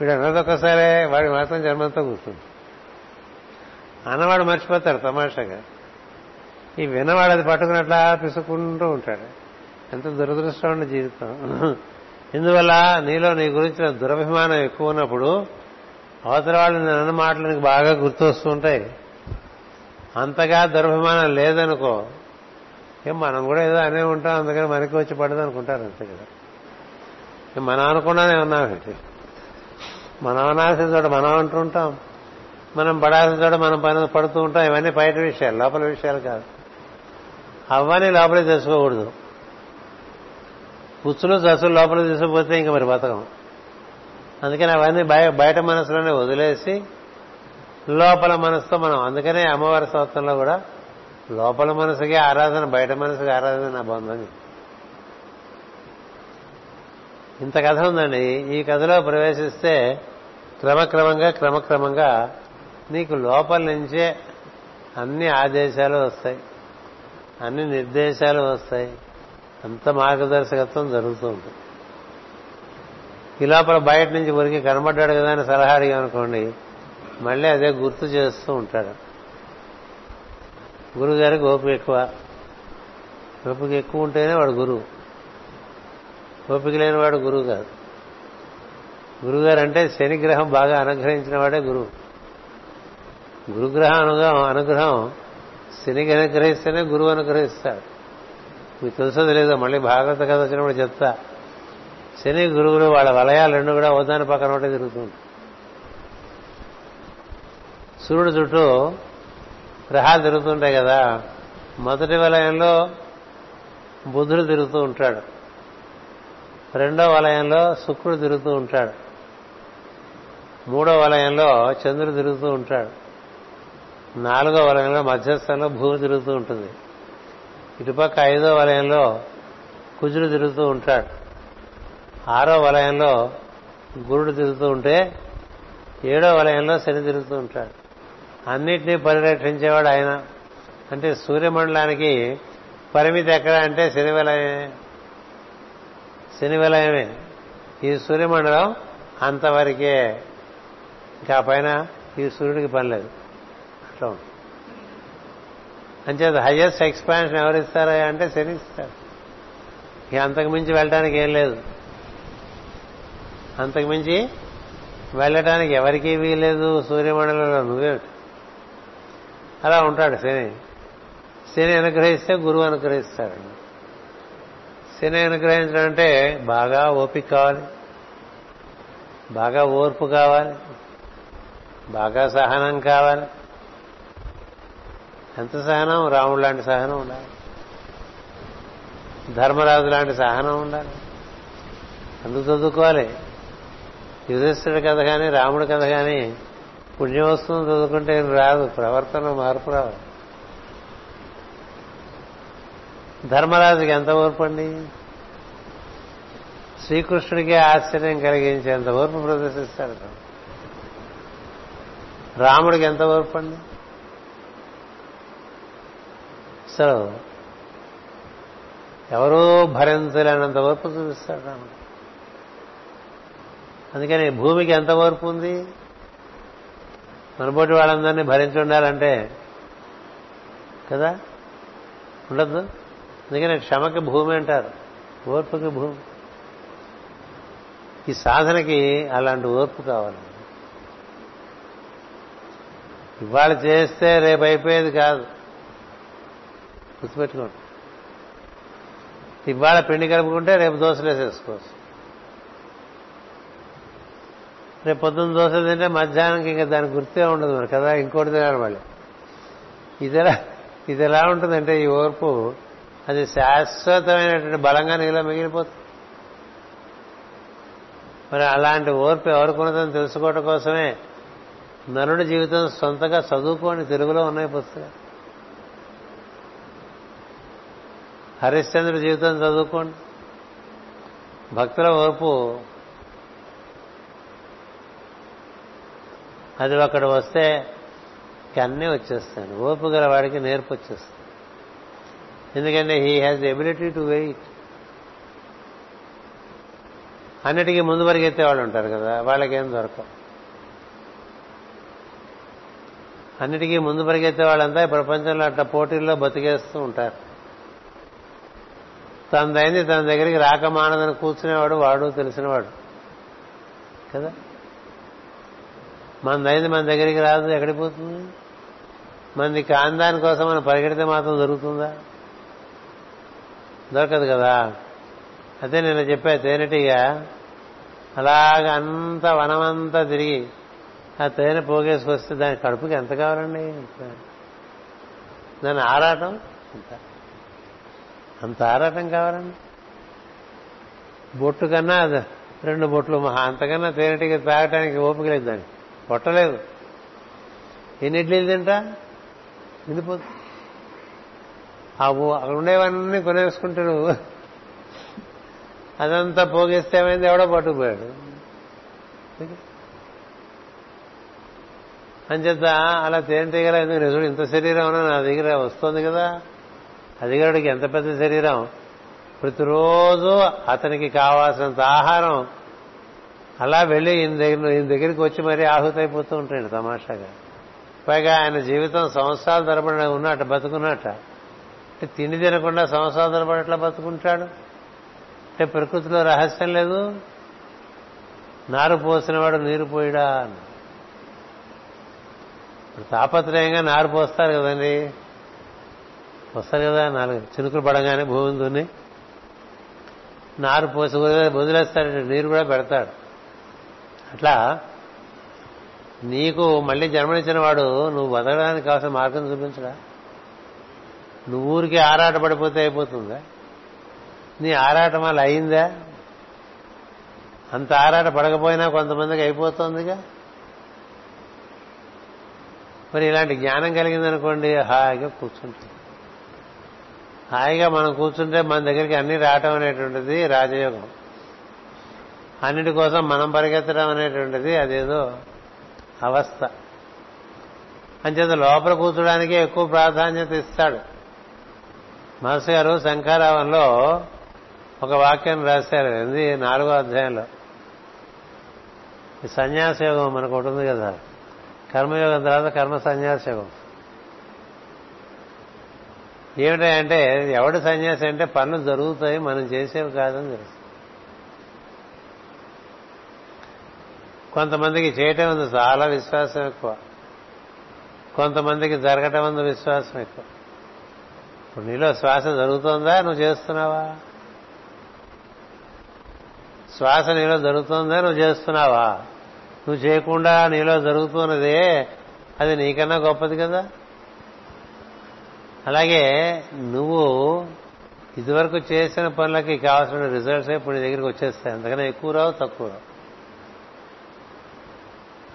A: వీడు అన్నది ఒక్కసారే వాడి మాత్రం జన్మంతా గుర్తుంది. అన్నవాడు మర్చిపోతాడు తమాషాగా. ఈ విన్నవాడు అది పట్టుకున్నట్లా పిసుకుంటూ ఉంటాడు. ఎంత దురదృష్టమైన జీవితం. ఇందువల్ల నీలో నీ గురించిన దురభిమానం ఎక్కువ ఉన్నప్పుడు అవతల వాళ్ళు నన్ను మాటలు నీకు బాగా గుర్తొస్తూ ఉంటాయి. అంతగా దుర్భిమానం లేదనుకో ఏం మనం కూడా ఏదో అనే ఉంటాం అందుకని మనకి వచ్చి పడదు అనుకుంటారు అంతే కదా. మనం అనుకున్నానే ఉన్నామేంటి మనం అనాల్సిన చోట మనం అంటూ ఉంటాం. మనం పడాల్సిన చోట మనం పని పడుతూ ఉంటాం. ఇవన్నీ బయట విషయాలు లోపల విషయాలు కాదు. అవన్నీ లోపలే తెలుసుకోకూడదు. పుచ్చులు చసులు లోపల తీసుకుపోతే ఇంక మరి బతకం. అందుకని అవన్నీ బయట మనసులోనే వదిలేసి లోపల మనసుతో మనం అందుకనే అమ్మవారి స్తోత్రంలో కూడా లోపల మనసుకి ఆరాధన బయట మనసుకి ఆరాధన నా బంధం. ఇంత కథ ఉందండి. ఈ కథలో ప్రవేశిస్తే క్రమక్రమంగా క్రమక్రమంగా నీకు లోపల నుంచే అన్ని ఆదేశాలు వస్తాయి. అన్ని నిర్దేశాలు వస్తాయి. అంత మార్గదర్శకత్వం జరుగుతూ ఉంటుంది. ఈ లోపల బయట నుంచి ఉరికి కనబడ్డాడు కదా అని సలహా అడిగామనుకోండి మళ్ళీ అదే గుర్తు చేస్తూ ఉంటాడు. గురువు గారికి ఓపిక ఎక్కువ. ఓపిక ఎక్కువ ఉంటేనే వాడు గురువు. ఓపిక లేని వాడు గురువు కాదు. గురుగారు అంటే శనిగ్రహం బాగా అనుగ్రహించిన వాడే గురువు. గురుగ్రహం అనుగ్రహం అనుగ్రహం శనికి అనుగ్రహిస్తేనే గురువు అనుగ్రహిస్తాడు. మీకు తెలుసో లేదో మళ్ళీ భాగవత కథ వచ్చినప్పుడు చెప్తా. శని గురువులు వాళ్ళ వలయాలు రెండు కూడా ఓదాని పక్కన ఒకటే తిరుగుతుంది సూర్యుడు చుట్టూ గ్రహాలు తిరుగుతుంటాయి కదా. మొదటి వలయంలో బుధుడు తిరుగుతూ ఉంటాడు. రెండో వలయంలో శుక్రుడు తిరుగుతూ ఉంటాడు. మూడో వలయంలో చంద్రుడు తిరుగుతూ ఉంటాడు. నాలుగో వలయంలో మధ్యస్థంలో భూమి తిరుగుతూ ఉంటుంది. ఇటుపక్క ఐదో వలయంలో కుజుడు తిరుగుతూ ఉంటాడు. ఆరో వలయంలో గురుడు తిరుగుతూ ఉంటే ఏడో వలయంలో శని తిరుగుతూ ఉంటాడు. అన్నిటినీ పరిరక్షించేవాడు ఆయన. అంటే సూర్యమండలానికి పరిమితి ఎక్కడ అంటే శనివలయమే. శనివలయమే. ఈ సూర్యమండలం అంతవరకే. ఇంకా పైన ఈ సూర్యుడికి పని లేదు. అట్లా ఉంటుంది అంచేత హయ్యెస్ట్ ఎక్స్పాన్షన్ ఎవరిస్తారా అంటే శని ఇస్తారు. ఇక అంతకు మించి వెళ్ళడానికి ఏం లేదు. అంతకు మించి వెళ్ళటానికి ఎవరికీ వీలేదు సూర్యమండలంలో నువ్వే. అలా ఉంటాడు శని. శని అనుగ్రహిస్తే గురువు అనుగ్రహిస్తాడండి. శని అనుగ్రహించడం అంటే బాగా ఓపిక కావాలి. బాగా ఓర్పు కావాలి. బాగా సహనం కావాలి. ఎంత సహనం? రాముడు లాంటి సహనం ఉండాలి. ధర్మరాజు లాంటి సహనం ఉండాలి. అందుకు చదువుకోవాలి. యుధిష్ఠుడి కథ కానీ రాముడి కథ కానీ పుణ్యవస్తువు చదువుకుంటే ఏం రాదు ప్రవర్తన మార్పు రాదు ధర్మరాజుకి ఎంత ఓర్పండి శ్రీకృష్ణుడికి ఆశ్చర్యం కలిగించేంత ఓర్పు ప్రదర్శిస్తాడు రాముడికి ఎంత ఓర్పండి సో ఎవరో భరించలేనంత ఓర్పు చూపిస్తాడు రాముడు. అందుకని భూమికి ఎంత ఓర్పు ఉంది? మనబోటి వాళ్ళందరినీ భరించి ఉండాలంటే కదా? ఉండద్దు. అందుకని క్షమకి భూమి అంటారు. ఓర్పుకి భూమి. ఈ సాధనకి అలాంటి ఓర్పు కావాలి. ఇవాళ చేస్తే రేపు అయిపోయేది కాదు. గుర్తుపెట్టుకోండి. ఇవాళ పిండి కలుపుకుంటే రేపు దోశలు రేపు పొద్దున్న దోశ తింటే మధ్యాహ్నంకి ఇంకా దాని గుర్తే ఉండదు మరి కదా? ఇంకోటి తినాలి మళ్ళీ. ఇది ఎలా ఇది ఎలా ఉంటుందంటే ఈ ఓర్పు అది శాశ్వతమైనటువంటి బలంగా నీలో మిగిలిపోతుంది. మరి అలాంటి ఓర్పు ఎవరికున్నదని తెలుసుకోవటం కోసమే నరుడి జీవితం సొంతగా చదువుకోని తెలుగులో ఉన్నాయి పుస్తకాలు. హరిశ్చంద్ర జీవితం చదువుకోండి. భక్తుల ఓర్పు అది అక్కడ వస్తే అన్నీ వచ్చేస్తాను. ఓపు గల వాడికి నేర్పు వచ్చేస్తుంది. ఎందుకంటే he has the ability to wait అన్నిటికీ ముందు పరిగెత్తే వాళ్ళు ఉంటారు కదా వాళ్ళకేం దొరకవు. అన్నిటికీ ముందు పరిగెత్తే వాళ్ళంతా ఈ ప్రపంచంలో అట్లా పోటీల్లో బతికేస్తూ ఉంటారు. తనదైంది తన దగ్గరికి రాక మానదని కూర్చునేవాడు వాడు తెలిసినవాడు. కదా? మనదైంది మన దగ్గరికి రాదు ఎక్కడికి పోతుంది? మనది కాందాని కోసం మనం పరిగెడితే మాత్రం దొరుకుతుందా? దొరకదు కదా. అదే నేను చెప్పా తేనెటిగా అలాగ అంత వనమంతా తిరిగి ఆ తేనె పోగేసుకొస్తే దాని కడుపుకి ఎంత కావాలండి? దాని ఆరాటం? అంత. అంత ఆరాటం కావాలండి. బొట్టు కన్నా రెండు బొట్లు మహా అంతకన్నా తేనెటిగా తాగటానికి ఓపిక లేదు దానికి. పొట్టలేదు ఎన్ని ఇడ్లీలు తింటా? నిండిపోతుంది ఆ అక్కడ ఉండేవన్నీ కొనేసుకుంటే నువ్వు అదంతా పోగేస్తే ఏమైంది? ఎవడో పట్టుకుపోయాడు. అంచేత అలా తేనెటీగల నిజుడు ఇంత శరీరం నా దగ్గర వస్తుంది కదా. అధికారుడికి ఎంత పెద్ద శరీరం? ప్రతిరోజు అతనికి కావాల్సినంత ఆహారం అలా వెళ్ళి ఈయన దగ్గర ఈయన దగ్గరికి వచ్చి మరీ ఆహుతైపోతూ ఉంటాడు తమాషాగా. పైగా ఆయన జీవితం సంవత్సరాల తరబడి ఉన్నట్ట బతుకున్నట్ట. అంటే తిండి తినకుండా సంవత్సరాల తరబడి అట్లా బతుకుంటాడు? అంటే ప్రకృతిలో రహస్యం లేదు. నారు పోసినవాడు నీరు పోయిడా ఇప్పుడు తాపత్రయంగా నారు పోస్తారు కదండి. వస్తారు కదా నాలుగు చినుకులు పడగానే భూమి దున్ని. నారు పోసి వదిలేస్తాడు నీరు కూడా పెడతాడు. అట్లా? నీకు మళ్ళీ జన్మనిచ్చిన వాడు నువ్వు బతకడానికి కావాల్సిన మార్గం చూపించడా? నువ్వు ఊరికి ఆరాట పడిపోతే అయిపోతుందా? నీ ఆరాటం అలా అయిందా? అంత ఆరాట పడకపోయినా కొంతమందికి అయిపోతుందిగా? మరి ఇలాంటి జ్ఞానం కలిగిందనుకోండి హాయిగా కూర్చుంటుంది హాయిగా మనం కూర్చుంటే మన దగ్గరికి అన్ని రావటం అనేటువంటిది రాజయోగం. అన్నిటి కోసం మనం పరిగెత్తడం అనేటువంటిది అదేదో అవస్థ. అంచేత లోపల కూర్చోడానికి ఎక్కువ ప్రాధాన్యత ఇస్తాడు. మాస్ గారు శంఖారావంలో ఒక వాక్యం రాశారు ఇది నాలుగో అధ్యాయంలో. ఈ సన్యాస యోగం మనకు ఉంటుంది కదా. కర్మయోగం తర్వాత కర్మ సన్యాస యోగం ఏమిటంటే ఎవడు సన్యాసి అంటే పనులు జరుగుతాయి మనం చేసేవి కాదని తెలుసు. కొంతమందికి చేయటం ఉంది చాలా విశ్వాసం ఎక్కువ. కొంతమందికి జరగటం ఉంది విశ్వాసం ఎక్కువ. ఇప్పుడు నీలో శ్వాస జరుగుతోందా? నువ్వు చేస్తున్నావా? శ్వాస నీలో జరుగుతుందా? నువ్వు చేస్తున్నావా? నువ్వు చేయకుండా నీలో జరుగుతున్నదే అది నీకన్నా గొప్పది కదా? అలాగే నువ్వు ఇదివరకు చేసిన పనులకి కావాల్సిన రిజల్ట్స్ ఇప్పుడు నీ దగ్గరికి వచ్చేస్తాయి. అందుకనే ఎక్కువ రావు తక్కువ రావు.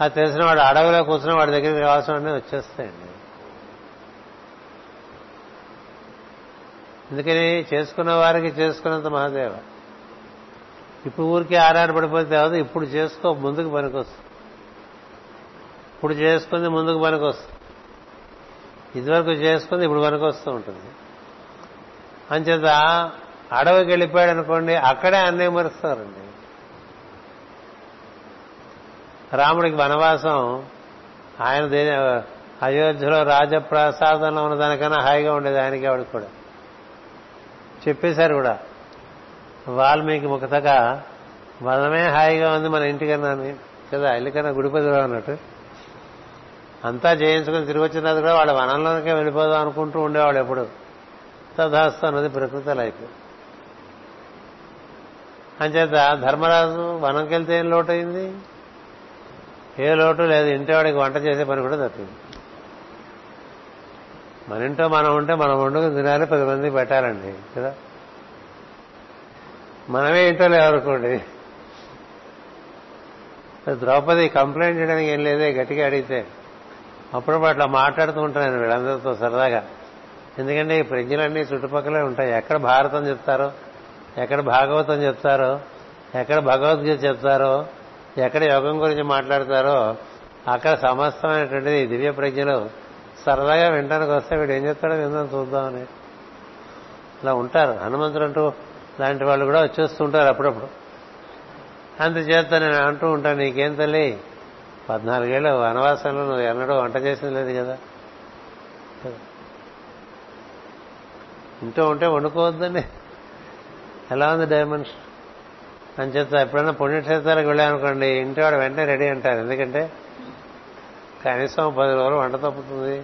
A: అది తెలిసిన వాడు అడవిలో కూర్చున్న వాడి దగ్గరికి కావాల్సినవన్నీ వచ్చేస్తాయండి. అందుకని చేసుకున్న వారికి చేసుకున్నంత మహాదేవ. ఇప్పుడు ఊరికి ఆరాట పడిపోతే అవదు ఇప్పుడు చేసుకో ముందుకు పనికొస్తుంది. ఇప్పుడు చేసుకుంది ముందుకు పనికొస్తుంది. ఇదివరకు చేసుకుంది ఇప్పుడు పనికొస్తూ ఉంటుంది. అంచేత అడవికి వెళ్ళిపోయాడు అనుకోండి అక్కడే అన్నయం మరుస్తారండి. రాముడికి వనవాసం ఆయన దేని అయోధ్యలో రాజప్రసాదంలో ఉన్న దానికన్నా హాయిగా ఉండేది ఆయనకి ఆవిడకి కూడా. చెప్పేశారు కూడా. వాల్మీకి ముఖతగా వనమే హాయిగా ఉంది మన ఇంటికన్నా కదా ఇల్లుకన్నా గుడిపదిలో అన్నట్టు. అంతా చేయించుకుని తిరిగి వచ్చిన కూడా వాళ్ళ వనంలోనికే వెళ్ళిపోదాం అనుకుంటూ ఉండేవాడు ఎప్పుడు. తదాస్తు అన్నది ప్రకృతి లైఫ్. అంచేత ధర్మరాజు వనంకి వెళ్తే ఏం లోటైంది అయింది ఏ లోటు లేదు. ఇంటివాడికి వంట చేసే పని కూడా తప్పింది. మన ఇంట్లో మనం ఉంటే మనం వండుకుని తినాలి పది మంది పెట్టాలండి కదా? మనమే ఇంట్లో లేవనుకోండి. ద్రౌపది కంప్లైంట్ చేయడానికి ఏం లేదే గట్టిగా అడిగితే. అప్పుడప్పుడు అట్లా మాట్లాడుతూ ఉంటాను వీళ్ళందరితో సరదాగా. ఎందుకంటే ఈ ప్రజలన్నీ చుట్టుపక్కలే ఉంటాయి. ఎక్కడ భారతం చెప్తారో ఎక్కడ భాగవతం చెప్తారో ఎక్కడ భగవద్గీత చెప్తారో ఎక్కడ యోగం గురించి మాట్లాడతారో అక్కడ సమస్తమైనటువంటిది దివ్య ప్రజ్ఞలు సరదాగా వినడానికి వస్తే వీడు ఏం చెప్తాడో విందాం చూద్దామని. ఇలా ఉంటారు హనుమంతుడు అంటూ లాంటి వాళ్ళు కూడా వచ్చేస్తుంటారు అప్పుడప్పుడు. అందుచేత నేను అంటూ ఉంటాను నీకేం తల్లి? పద్నాలుగేళ్ళు వనవాసంలో నువ్వు ఎన్నడూ వంట చేసింది లేదు కదా. ఇంట్లో ఉంటే వండుకోవద్దండి. ఎలా ఉంది డైమెన్షన్ అని చెప్తా ఎప్పుడైనా పుణ్యక్షేత్రాలకు వెళ్ళామనుకోండి ఇంటి వాడు వెంటనే రెడీ అంటారు. ఎందుకంటే కనీసం పది రోజులు వంట తప్పుతుంది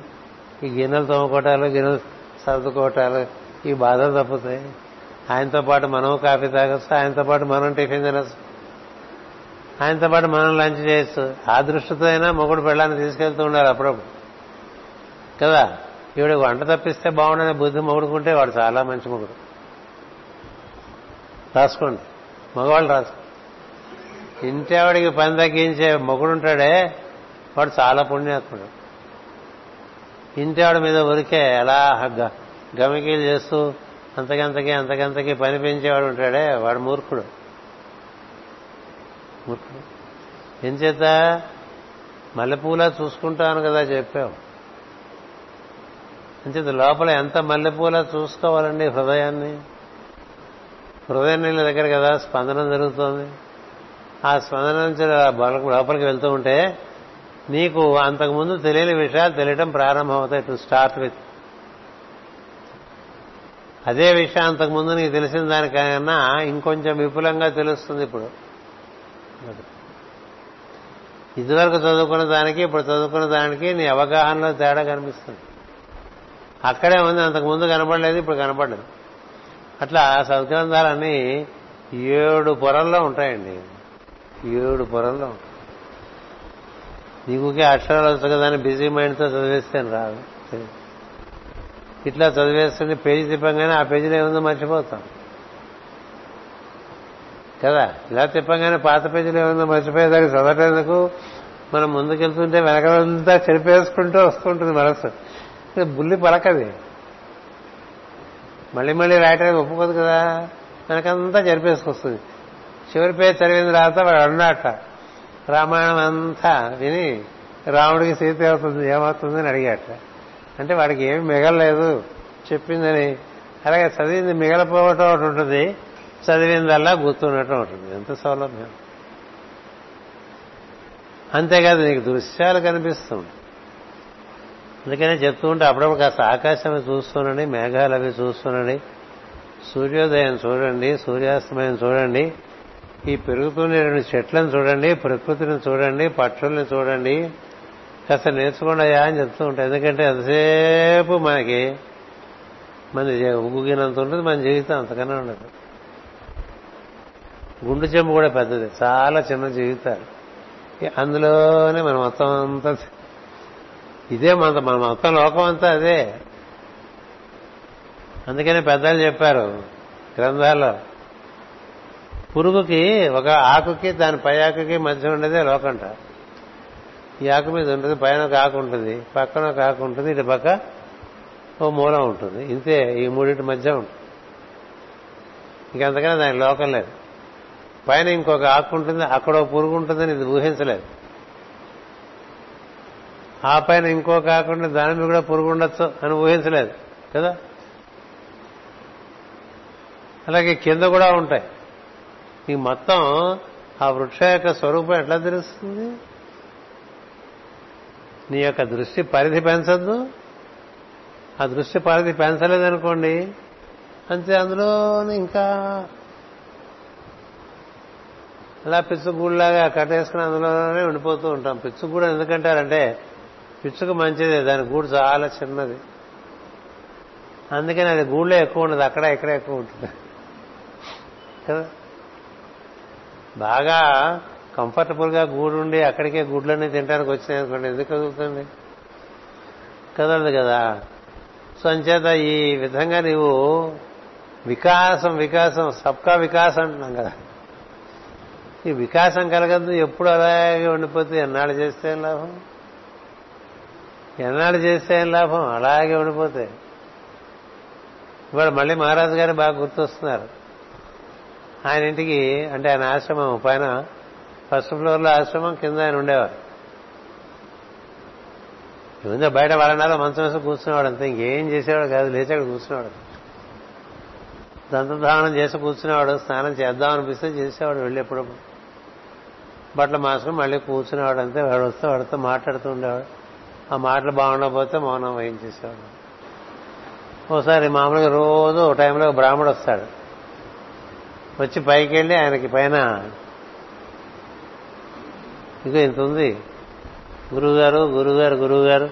A: ఈ గిన్నెలు తోముకోవటాలు గిన్నెలు సర్దుకోవటాలు ఈ బాధలు తప్పుతాయి. ఆయనతో పాటు మనం కాఫీ తాగొచ్చు ఆయనతో పాటు మనం టిఫిన్ తినచ్చు ఆయనతో పాటు మనం లంచ్ చేయొచ్చు. ఆ దృష్టితో అయినా మొగుడు పెళ్ళాన్ని తీసుకెళ్తూ ఉండాలి అప్పుడప్పుడు. కదా? ఈవిడ వంట తప్పిస్తే బాగుండని బుద్ధి మొగుడుకుంటే వాడు చాలా మంచి మొగుడు. రాసుకోండి. మగవాళ్ళు రాదు. ఇంటావిడికి పని తగ్గించే మొగుడుంటాడే వాడు చాలా పుణ్యాత్ముడు ఇంటి మీద ఉరికే ఎలా గ- చేస్తూ అంతకంతకి అంతకంతకి పని పెంచేవాడు ఉంటాడే వాడు మూర్ఖుడు. మూర్ఖుడు. ఎంచేత మల్లెపూలా చూసుకుంటాను కదా చెప్పావు. అంచేత లోపల ఎంత మల్లెపూలా చూసుకోవాలండి హృదయాన్ని? హృదయం నీళ్ళ దగ్గర కదా స్పందనం జరుగుతోంది. ఆ స్పందన నుంచి బల- లోపలికి వెళ్తూ ఉంటే నీకు అంతకుముందు తెలియని విషయాలు తెలియటం ప్రారంభమవుతాయి. To start with. అదే విషయం అంతకుముందు నీకు తెలిసిన దానికన్నా ఇంకొంచెం విపులంగా తెలుస్తుంది ఇప్పుడు. ఇదివరకు చదువుకున్న దానికి ఇప్పుడు చదువుకున్న దానికి నీ అవగాహనలో తేడా కనిపిస్తుంది. అక్కడే ఉంది అంతకు ముందు కనపడలేదు ఇప్పుడు కనపడలేదు. అట్లా సద్గ్రంథాలన్నీ ఏడు పొరల్లో ఉంటాయండి. ఏడు పొరల్లో. నీకుకే అక్షరాలు వస్తుంది కదా అని బిజీ మైండ్తో చదివేస్తాను రాదు. ఇట్లా చదివేస్తుంటే పేజీ తిప్పంగానే ఆ పేజీలో ఏముందో మర్చిపోతాం. కదా? ఇలా తిప్పంగానే పాత పేజీలో ఏముందో మర్చిపోయేదానికి చదవటందుకు మనం ముందుకెళ్తుంటే వెనకలంతా చెరిపేసుకుంటూ వస్తుంటుంది మనసు. బుల్లి పలకది. మళ్ళీ మళ్ళీ రాయటానికి ఒప్పుకోదు కదా. మనకంతా జరిపేసుకొస్తుంది. చివరి పేరు చదివిన తర్వాత వాడు అన్నట్ట రామాయణం అంతా విని రాముడికి సీత అవుతుంది ఏమవుతుంది అని అడిగాట అంటే వాడికి ఏమి మిగలలేదు చెప్పిందని. అలాగే చదివింది మిగలపోవటం ఒకటి ఉంటుంది చదివిందల్లా గుర్తుండటం ఉంటుంది. ఎంత సౌలభ్యం. అంతేకాదు నీకు దృశ్యాలు కనిపిస్తుంది. అందుకనే చెప్తూ ఉంటే అప్పుడప్పుడు కాస్త ఆకాశం చూస్తుండండి మేఘాలు అవి చూస్తుండండి సూర్యోదయం చూడండి సూర్యాస్తమయం చూడండి. ఈ పెరుగుతున్న రెండు చెట్లను చూడండి ప్రకృతిని చూడండి పక్షుల్ని చూడండి. కాస్త నేర్చుకోండియా అని చెప్తూ ఉంటాయి ఎందుకంటే ఎంతసేపు మనకి మన ఉగ్గుగినంత ఉంటుంది మన జీవితం అంతకన్నా ఉండదు. గుండు చెంబు కూడా పెద్దది చాలా చిన్న జీవితాలు. అందులోనే మనం మొత్తం అంతా ఇదే మన మన మొత్తం లోకం అంతా అదే. అందుకనే పెద్దలు చెప్పారు గ్రంథాల్లో పురుగుకి ఒక ఆకుకి దాని పై ఆకుకి మధ్య ఉండేదే లోకంట ఈ ఆకు మీద ఉంటుంది పైన ఒక ఆకు ఉంటుంది పక్కన ఒక ఆకు ఉంటుంది ఇటు పక్క ఓ మూలం ఉంటుంది. ఇంతే ఈ మూడింటి మధ్య ఉంటుంది. ఇంకంతకన్నా దాని లోకం లేదు. పైన ఇంకొక ఆకు ఉంటుంది అక్కడ ఒక పురుగు ఉంటుందని ఇది ఊహించలేదు. ఆ పైన ఇంకో కాకుండా దాని మీద కూడా పురుగు ఉండొచ్చు అని ఊహించలేదు కదా? అలాగే కింద కూడా ఉంటాయి. ఈ మొత్తం ఆ వృక్ష యొక్క స్వరూపం ఎట్లా తెలుస్తుంది? నీ యొక్క దృష్టి పరిధి పెంచద్దు. ఆ దృష్టి పరిధి పెంచలేదనుకోండి అంతే అందులో ఇంకా అలా పిచ్చుగూడులాగా కట్టేసుకుని అందులోనే ఉండిపోతూ ఉంటాం. పిచ్చుగూడు ఎందుకంటారంటే పిచ్చుకు మంచిదే దాని గూడు చాలా చిన్నది. అందుకని అది గూడులో ఎక్కువ ఉండదు అక్కడ ఇక్కడ ఎక్కువ ఉంటుంది. కదా? బాగా కంఫర్టబుల్గా గూడు ఉండి అక్కడికే గుడ్లన్నీ తినడానికి వచ్చినాయి అనుకోండి ఎందుకు కదులుతుంది? కదలదు కదా. సో అంచేత ఈ విధంగా నీవు వికాసం వికాసం సబ్కా వికాసం అంటున్నాం కదా. ఈ వికాసం కలగద్దు ఎప్పుడు అలాగే ఉండిపోతే ఎన్నాళ్ళు చేస్తే లాభం? ఎన్నాడు చేస్తే ఏం లాభం? అలాగే ఉండిపోతే. ఇవాడు మళ్ళీ మహారాజు గారు బాగా గుర్తొస్తున్నారు. ఆయన ఇంటికి అంటే ఆయన ఆశ్రమం పైన ఫస్ట్ ఫ్లోర్లో ఆశ్రమం కింద ఆయన ఉండేవారు. ఏముందో బయట వరండాలో మంచం వేసి కూర్చునేవాడు అంతే ఇంకేం చేసేవాడు కాదు లేచి అక్కడ కూర్చునేవాడు. దంతధావనం చేసి కూర్చునేవాడు స్నానం చేద్దాం అనిపిస్తే చేసేవాడు వెళ్ళి బట్టలు మాసుకుని మళ్ళీ కూర్చునేవాడు అంతే వాడు వస్తే వాడితో మాట్లాడుతూ ఉండేవాడు. ఆ మాటలు బాగుండకపోతే మౌనం వహించేసేవాడు. ఓసారి మామూలుగా రోజు ఒక టైంలో బ్రాహ్మడు వస్తాడు. వచ్చి పైకి వెళ్ళి ఆయనకి పైన ఇక ఇంత ఉంది. గురువుగారు గురువుగారు గురువుగారు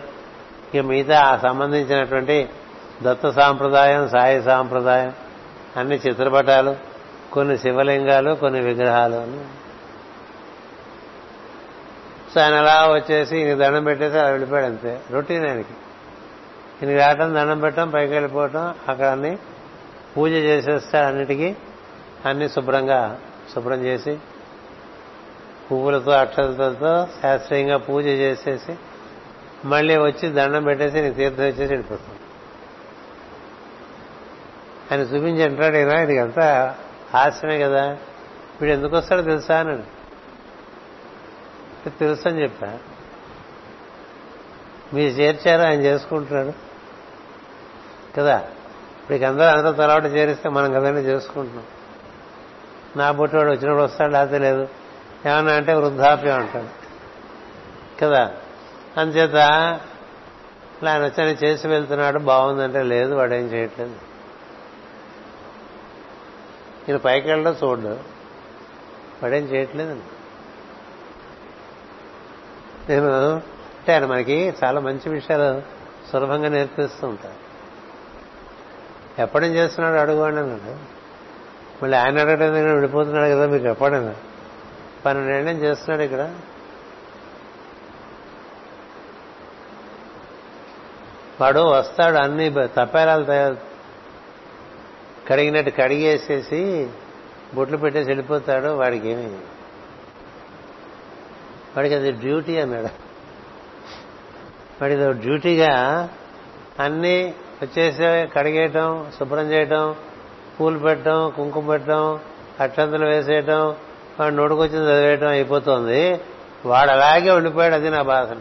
A: ఇక మిగతా ఆ సంబంధించినటువంటి దత్త సాంప్రదాయం సాయి సాంప్రదాయం అన్ని చిత్రపటాలు కొన్ని శివలింగాలు కొన్ని విగ్రహాలు అని సో ఆయన అలా వచ్చేసి ఇంక దండం పెట్టేసి అలా వెళ్ళిపోయాడు అంతే. రొటీన్ ఆయనకి. ఈయనకి రావటం దండం పెట్టడం పైకి వెళ్ళిపోవటం అక్కడ అన్ని పూజ చేసేస్తాడు అన్నిటికీ అన్ని శుభ్రంగా శుభ్రం చేసి పువ్వులతో అక్షతలతో శాస్త్రీయంగా పూజ చేసేసి మళ్ళీ వచ్చి దండం పెట్టేసి నీకు తీర్థం ఇచ్చేసి వెళ్ళిపోతాం. ఆయన చూపించి అంటాడు ఈయన ఇది అంతా హాస్యమే కదా. వీడు ఎందుకు వస్తాడో తెలుసా? అని తెలుసు అని చెప్పా. మీరు చేర్చారు? ఆయన చేసుకుంటున్నాడు. కదా? మీకు అందరూ అందరూ తలవాటు చేరిస్తే మనం కదండి చేసుకుంటున్నాం. నా బుట్టివాడు వచ్చినప్పుడు వస్తాడు? లేకపోతే లేదు. ఏమన్నా అంటే వృద్ధాప్యం అంటాడు. కదా? అంచేత ఇలా ఆయన వచ్చి చేసి వెళ్తున్నాడు బాగుందంటే లేదు వాడు ఏం చేయట్లేదు. ఈయన పైకి వెళ్ళడం చూడ్డు. వాడేం చేయట్లేదండి. నేను అంటే ఆయన మనకి చాలా మంచి విషయాలు సులభంగా నేర్పిస్తూ ఉంటారు. ఎప్పటి చేస్తున్నాడు అడుగువాడి అన్నాడు. మళ్ళీ ఆయన అడగడం దగ్గర విడిపోతున్నాడు కదా మీకు ఎప్పుడైనా పన్నెండేళ్ళని చేస్తున్నాడు ఇక్కడ. వాడు వస్తాడు అన్ని తప్పేలాలు తయారు కడిగినట్టు కడిగేసేసి బొట్లు పెట్టేసి వెళ్ళిపోతాడు. వాడికి ఏమి వాడికి అది డ్యూటీ అన్నాడు. వాడికి డ్యూటీగా అన్నీ వచ్చేసి కడిగేయటం శుభ్రం చేయటం పూలు పెట్టడం కుంకుమ పెట్టడం అక్షంతలు వేసేయటం వాడు నోటుకొచ్చింది చదివేయటం అయిపోతుంది. వాడు అలాగే ఉండిపోయాడు అది నా బాధ.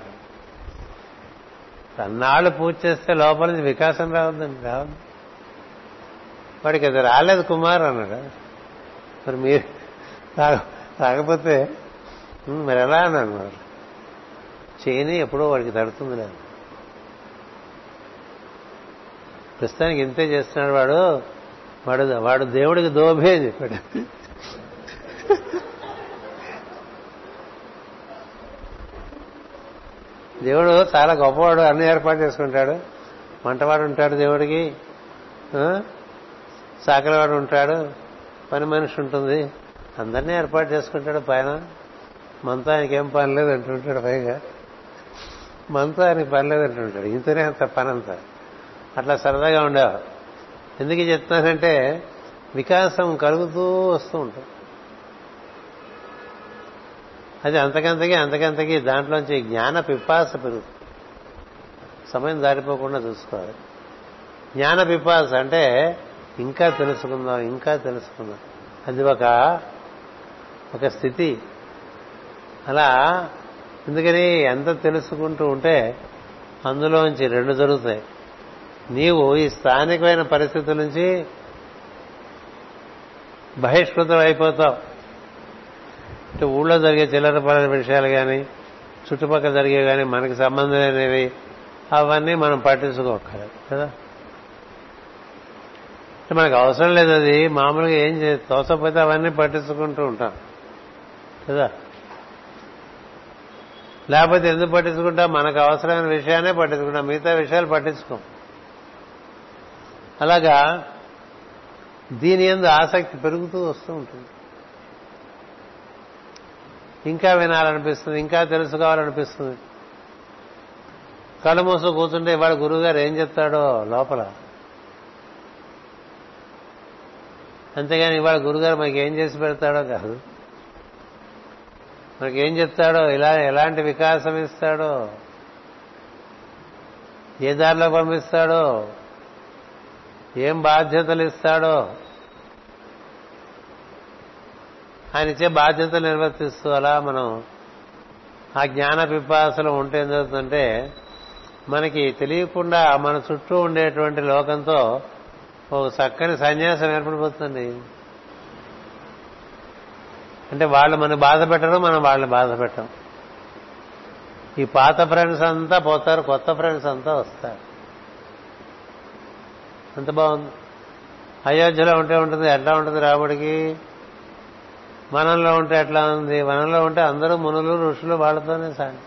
A: అన్నాళ్ళు పూజ చేస్తే లోపల నుంచి వికాసం రావద్దండి రావద్దు. వాడికి అది రాలేదు కుమార్ అన్నాడు. మరి మీరు రాకపోతే మరి ఎలా అన్నాను అన్నారు. చేయని ఎప్పుడో వాడికి తడుతుంది లేదు ప్రస్తుతానికి ఇంతే చేస్తున్నాడు వాడు. వాడు వాడు దేవుడికి దోభే అని చెప్పాడు. దేవుడు చాలా గొప్పవాడు అన్ని ఏర్పాటు చేసుకుంటాడు. వంటవాడు ఉంటాడు దేవుడికి. సాకలవాడు ఉంటాడు. పని మనిషి ఉంటుంది. అందరినీ ఏర్పాటు చేసుకుంటాడు పైన. మనతో ఏం పని లేదు అంటుంటాడు పైగా. మనతో ఆయనకి పని లేదు అంటుంటాడు. ఇంతనే అంత పని అంత అట్లా సరదాగా ఉండేవారు ఎందుకు చెప్తున్నానంటే వికాసం కలుగుతూ వస్తూ ఉంటుంది. అది అంతకంతకి అంతకంతకి దాంట్లోంచి జ్ఞాన పిపాస పెరుగుతుంది. సమయం దాటిపోకుండా చూసుకోవాలి. జ్ఞాన పిపాస అంటే ఇంకా తెలుసుకుందాం ఇంకా తెలుసుకుందాం. అది ఒక ఒక స్థితి. అలా ఎందుకని ఎంత తెలుసుకుంటూ ఉంటే అందులోంచి రెండు జరుగుతాయి. నీవు ఈ స్థానికమైన పరిస్థితుల నుంచి బహిష్కృతం అయిపోతావు. అంటే ఊళ్ళో జరిగే చిల్లర పడిన విషయాలు కానీ చుట్టుపక్కల జరిగే కానీ మనకి సంబంధం లేనివి అవన్నీ మనం పట్టించుకోకలేదు కదా? మనకు అవసరం లేదు అది. మామూలుగా ఏం తోసపోతే అవన్నీ పట్టించుకుంటూ ఉంటాం కదా? లేకపోతే ఎందుకు పట్టించుకుంటాం మనకు అవసరమైన విషయాన్నే పట్టించుకుంటాం మిగతా విషయాలు పట్టించుకోం. అలాగా దీని ఎందు ఆసక్తి పెరుగుతూ వస్తూ ఉంటుంది. ఇంకా వినాలనిపిస్తుంది ఇంకా తెలుసుకోవాలనిపిస్తుంది. కళ్ళు మూసు కూర్చుంటే ఇవాళ గురువు గారు ఏం చెప్తాడో లోపల. అంతేగాని ఇవాళ గురుగారు మాకు ఏం చేసి పెడతాడో కాదు. మనకి ఏం చెప్తాడో? ఇలా ఎలాంటి వికాసం ఇస్తాడో? ఏ దారిలో పంపిస్తాడో? ఏం బాధ్యతలు ఇస్తాడో? ఆయన ఇచ్చే బాధ్యతలు నిర్వర్తిస్తూ అలా మనం ఆ జ్ఞాన పిపాసలు ఉంటే ఏం జరుగుతుందంటే మనకి తెలియకుండా మన చుట్టూ ఉండేటువంటి లోకంతో ఒక చక్కని సన్యాసం ఏర్పడిపోతుంది. అంటే వాళ్ళు మనం బాధ పెట్టరు మనం వాళ్ళని బాధ పెట్టం. ఈ పాత ఫ్రెండ్స్ అంతా పోతారు కొత్త ఫ్రెండ్స్ అంతా వస్తారు. అంత బాగుంది. అయోధ్యలో ఉంటే ఉంటుంది ఎట్లా ఉంటుంది రాముడికి? వనంలో ఉంటే ఎట్లా ఉంది? వనంలో ఉంటే అందరూ మునులు ఋషులు వాళ్ళతోనే సాగి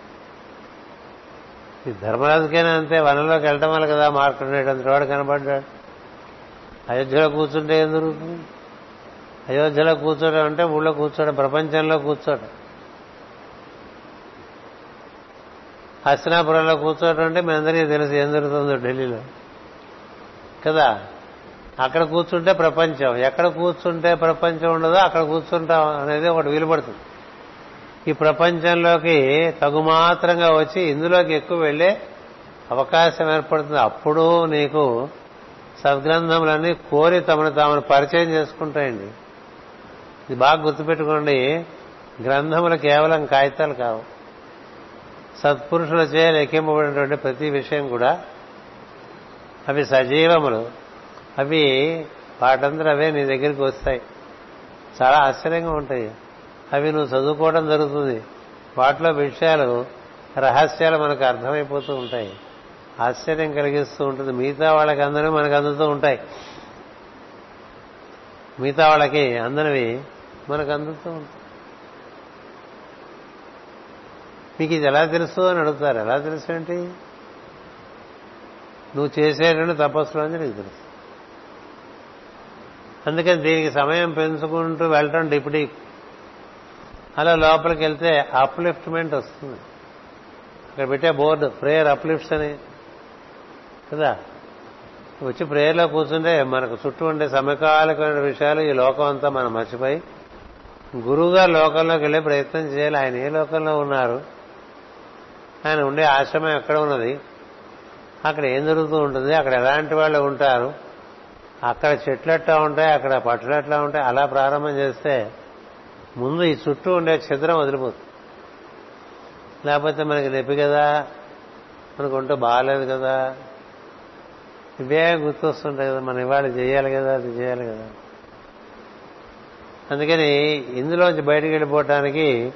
A: ఈ ధర్మరాజుకైనా అంతే వనంలోకి వెళ్ళటం వల్ల కదా మార్కెట్ వాడు కనబడ్డాడు. అయోధ్యలో కూర్చుంటే ఏం దొరుకుతుంది? అయోధ్యలో కూర్చోడం అంటే ఊళ్ళో కూర్చోడం ప్రపంచంలో కూర్చోడం. హస్తినాపురంలో కూర్చోవడం అంటే మీ అందరికీ తెలుసు ఏం జరుగుతుందో ఢిల్లీలో. కదా? అక్కడ కూర్చుంటే ప్రపంచం. ఎక్కడ కూర్చుంటే ప్రపంచం ఉండదో అక్కడ కూర్చుంటాం అనేది ఒకటి వీలుపడుతుంది. ఈ ప్రపంచంలోకి తగుమాత్రంగా వచ్చి ఇందులోకి ఎక్కువ వెళ్ళే అవకాశం ఏర్పడుతుంది. అప్పుడు నీకు సద్గ్రంథములన్నీ కోరి తమను తామను పరిచయం చేసుకుంటాయండి. ఇది బాగా గుర్తుపెట్టుకోండి. గ్రంథములు కేవలం కాగితాలు కావు. సత్పురుషుల చే లెక్కింపబడినటువంటి ప్రతి విషయం కూడా అవి సజీవములు. అవి వాటందరూ అవే నీ దగ్గరికి వస్తాయి. చాలా ఆశ్చర్యంగా ఉంటాయి. అవి నువ్వు చదువుకోవడం జరుగుతుంది. వాటిలో విషయాలు రహస్యాలు మనకు అర్థమైపోతూ ఉంటాయి. ఆశ్చర్యం కలిగిస్తూ ఉంటుంది. మిగతా వాళ్ళకి అందరూ మనకు అందుతూ ఉంటాయి. మిగతా వాళ్ళకి అందరివి మనకు అందుతూ ఉంటుంది. మీకు ఇది ఎలా తెలుసు అని అడుగుతారు. ఎలా తెలుసు ఏంటి? నువ్వు చేసేటువంటి అని నీకు తెలుసు. అందుకని దీనికి సమయం పెంచుకుంటూ వెళ్ళటం డిప్యూటీ అలా లోపలికి వెళ్తే అప్లిఫ్ట్మెంట్ వస్తుంది. ఇక్కడ పెట్టే బోర్డు ప్రేయర్ అప్లిఫ్ట్స్ అని. కదా? వచ్చి ప్రేయర్లో కూర్చుంటే మనకు చుట్టూ ఉండే సమకాలికమైన విషయాలు ఈ లోకం అంతా మనం మర్చిపోయి గురువుగా లోకంలోకి వెళ్ళే ప్రయత్నం చేయాలి. ఆయన ఏ లోకంలో ఉన్నారు? ఆయన ఉండే ఆశ్రమం ఎక్కడ ఉన్నది? అక్కడ ఏం జరుగుతూ ఉంటుంది? అక్కడ ఎలాంటి వాళ్ళు ఉంటారు? అక్కడ చెట్లు ఎట్లా ఉంటాయి? అక్కడ పట్టులు ఎట్లా ఉంటాయి? అలా ప్రారంభం చేస్తే ముందు ఈ చుట్టూ ఉండే ఛిద్రం వదిలిపోతుంది. లేకపోతే మనకి నొప్పి కదా? మనకు ఉంటే బాగాలేదు కదా? ఇవే గుర్తొస్తుంటాయి కదా మనం ఇవాళ చేయాలి కదా అది చేయాలి కదా? అందుకని ఇందులోంచి బయటకు వెళ్ళిపోవటానికి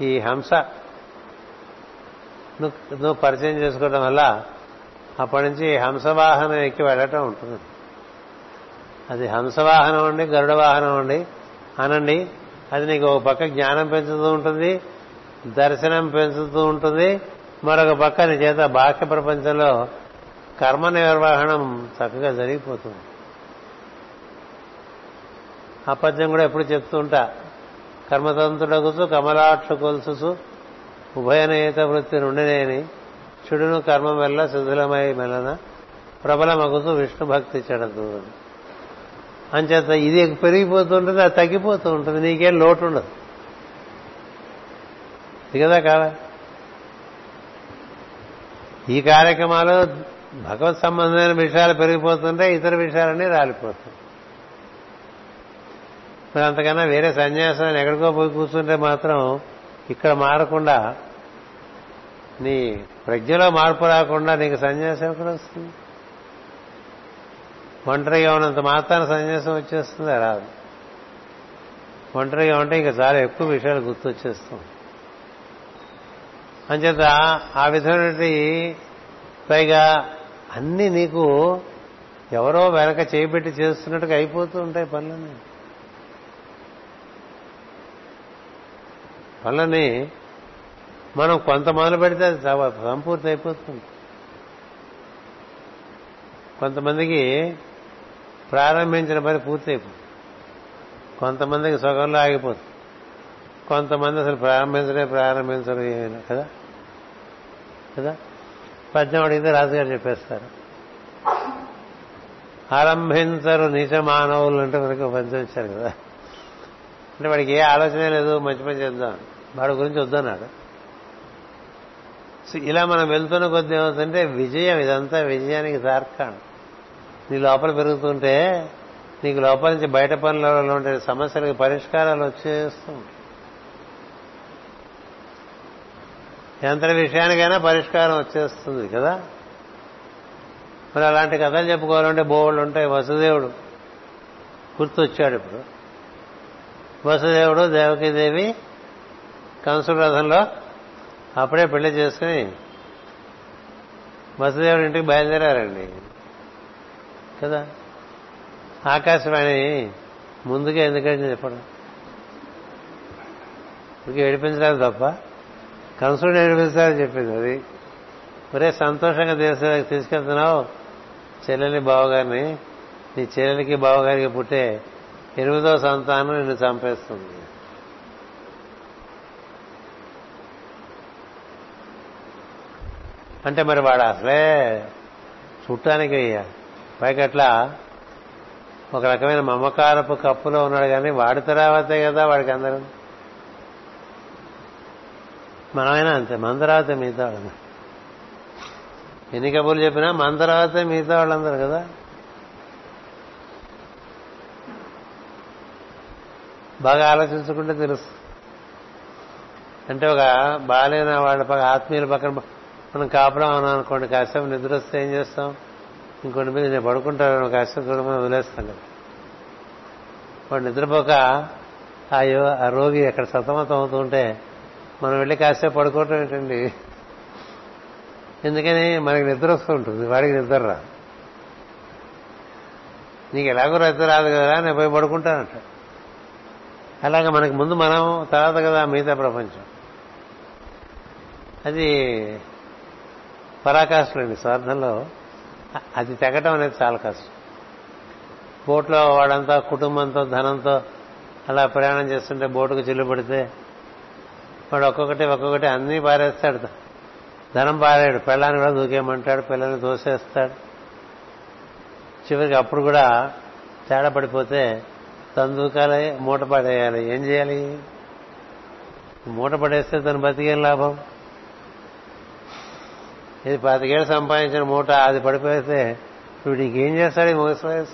A: ఈ హంస నువ్వు పరిచయం చేసుకోవడం వల్ల అప్పటి నుంచి హంసవాహనం ఎక్కి వెళ్ళటం ఉంటుంది. అది హంసవాహనం అండి గరుడ వాహనం అండి అనండి. అది నీకు ఒక పక్క జ్ఞానం పెంచుతూ ఉంటుంది దర్శనం పెంచుతూ ఉంటుంది. మరొక పక్క నీ చేత బాహ్య ప్రపంచంలో కర్మ నిర్వహణం చక్కగా జరిగిపోతుంది. అపద్యం కూడా ఎప్పుడు చెప్తూ ఉంటా. కర్మతంతుడగుసు కమలాక్ష కొలుసు ఉభయనేత వృత్తి నుండినేని. చెడును కర్మ మెల్ల శిథిలమై మెలన. ప్రబలమగుసు విష్ణు భక్తి చెడదు. అంచేత ఇది పెరిగిపోతూ ఉంటుంది అది తగ్గిపోతూ ఉంటుంది. నీకేం లోటు ఉండదు ఇది కదా కాదా ఈ కార్యక్రమాలు భగవత్ సంబంధమైన విషయాలు పెరిగిపోతుంటే ఇతర విషయాలన్నీ రాలిపోతాయి. మరి అంతకన్నా వేరే సన్యాసం ఎక్కడికో పోయి కూర్చుంటే మాత్రం ఇక్కడ మారకుండా నీ ప్రజ్ఞలో మార్పు రాకుండా నీకు సన్యాసం ఎక్కడ వస్తుంది? ఒంటరిగా ఉన్నంత మాత్రాన సన్యాసం వచ్చేస్తుంది? రాదు. ఒంటరిగా ఉంటే ఇంకా చాలా ఎక్కువ విషయాలు గుర్తొచ్చేస్తాం అంచేత ఆ విధమైనటువంటి పైగా అన్ని నీకు ఎవరో వెనక చేపెట్టి చేస్తున్నట్టుగా అయిపోతూ ఉంటాయి పనులన్నీ. పనులని మనం కొంత మొదలు పెడితే అది సంపూర్తి అయిపోతుంది కొంతమందికి ప్రారంభించిన పని పూర్తి అయిపోతుంది కొంతమందికి సగంలో ఆగిపోతుంది. కొంతమంది అసలు ప్రారంభించడే ప్రారంభించరు కదా? కదా? పద్యం అడిగితే రాజుగారు చెప్పేస్తారు. ఆరంభించరు నీచ మానవులు అంటే మనకు పద్యం ఇచ్చారు కదా? అంటే వాడికి ఏ ఆలోచనే లేదు మంచి పని చేద్దాం. వాడి గురించి వద్దన్నాడు. ఇలా మనం వెళ్తున్న కొద్ది ఏమవుతుంటే విజయం ఇదంతా విజయానికి తార్కాణం నీ లోపల పెరుగుతుంటే నీకు లోపల నుంచి బయట పనులలో ఉండే సమస్యలకు పరిష్కారాలు వచ్చేస్తూ ఎంత విషయానికైనా పరిష్కారం వచ్చేస్తుంది కదా? మరి అలాంటి కథలు చెప్పుకోవాలంటే బోళ్ళు ఉంటాయి. వసుదేవుడు గుర్తొచ్చాడు ఇప్పుడు. వసుదేవుడు దేవకీదేవి కంసుడు రథంలో అప్పుడే పెళ్ళి చేసుకుని వసుదేవుడి ఇంటికి బయలుదేరారండి. కదా? ఆకాశవాణి ముందుగా ఎందుకంటే చెప్పడం? ఇంక ఏడిపించలేదు తప్ప. కంసుడు ఏడిపిస్తారని చెప్పింది అది. ఒరే సంతోషంగా దేశ తీసుకెళ్తున్నావు. చెల్లెలి బావగారిని నీ చెల్లెలికి బావగారికి పుట్టే ఎనిమిదో సంతానం నిన్ను చంపేస్తుంది. అంటే మరి వాడు అసలే చుట్టానికి అట్లా ఒక రకమైన మమకారపు కప్పులో ఉన్నాడు కానీ వాడి తర్వాతే కదా వాడికి అందరూ. మనమైనా అంతే మన తర్వాతే మిగతా వాళ్ళు ఎన్ని కబుర్లు చెప్పినా మన తర్వాతే మిగతా వాళ్ళందరూ కదా. బాగా ఆలోచించుకుంటే తెలుసు. అంటే ఒక బాగాలేన వాళ్ళ పక్క ఆత్మీయుల పక్కన మనం కాపురం ఉన్నాం అనుకోండి కాసేపు నిద్ర వస్తే ఏం చేస్తాం? ఇంకొన్ని మీద నేను పడుకుంటాను కాసేపు చూడమని వదిలేస్తాం కదా. వాడు నిద్రపోక అయ్యో ఆ రోగి ఎక్కడ సతమతం అవుతుంటే మనం వెళ్ళి కాసేపు పడుకోవటం ఏంటండి? ఎందుకని మనకి నిద్ర వస్తూ ఉంటుంది వాడికి నిద్ర రా నీకు ఎలాగో నిద్ర రాదు కదా నేను పోయి పడుకుంటానంట. అలాగే మనకి ముందు మనం తర్వాత కదా మిగతా ప్రపంచం. అది పరాకాష్ఠలండి స్వార్థంలో అది తెగటం అనేది చాలా కష్టం. బోట్లో వాడంతా కుటుంబంతో ధనంతో అలా ప్రయాణం చేస్తుంటే బోటుకు చిల్లు పడితే వాడు ఒక్కొక్కటి ఒక్కొక్కటి అన్నీ పారేస్తాడు. ధనం పారాడు పెళ్ళాన్ని కూడా దూకేయమంటాడు పిల్లల్ని దోసేస్తాడు చివరికి అప్పుడు కూడా తేడా పడిపోతే దూకాలి మూట పడేయాలి. ఏం చేయాలి? మూట పడేస్తే తను బతికేం లాభం? ఇది పాతికేళ్ళు సంపాదించిన మూట అది పడిపోతే వీడు ఇంకేం చేస్తాడు ఈ ముగసు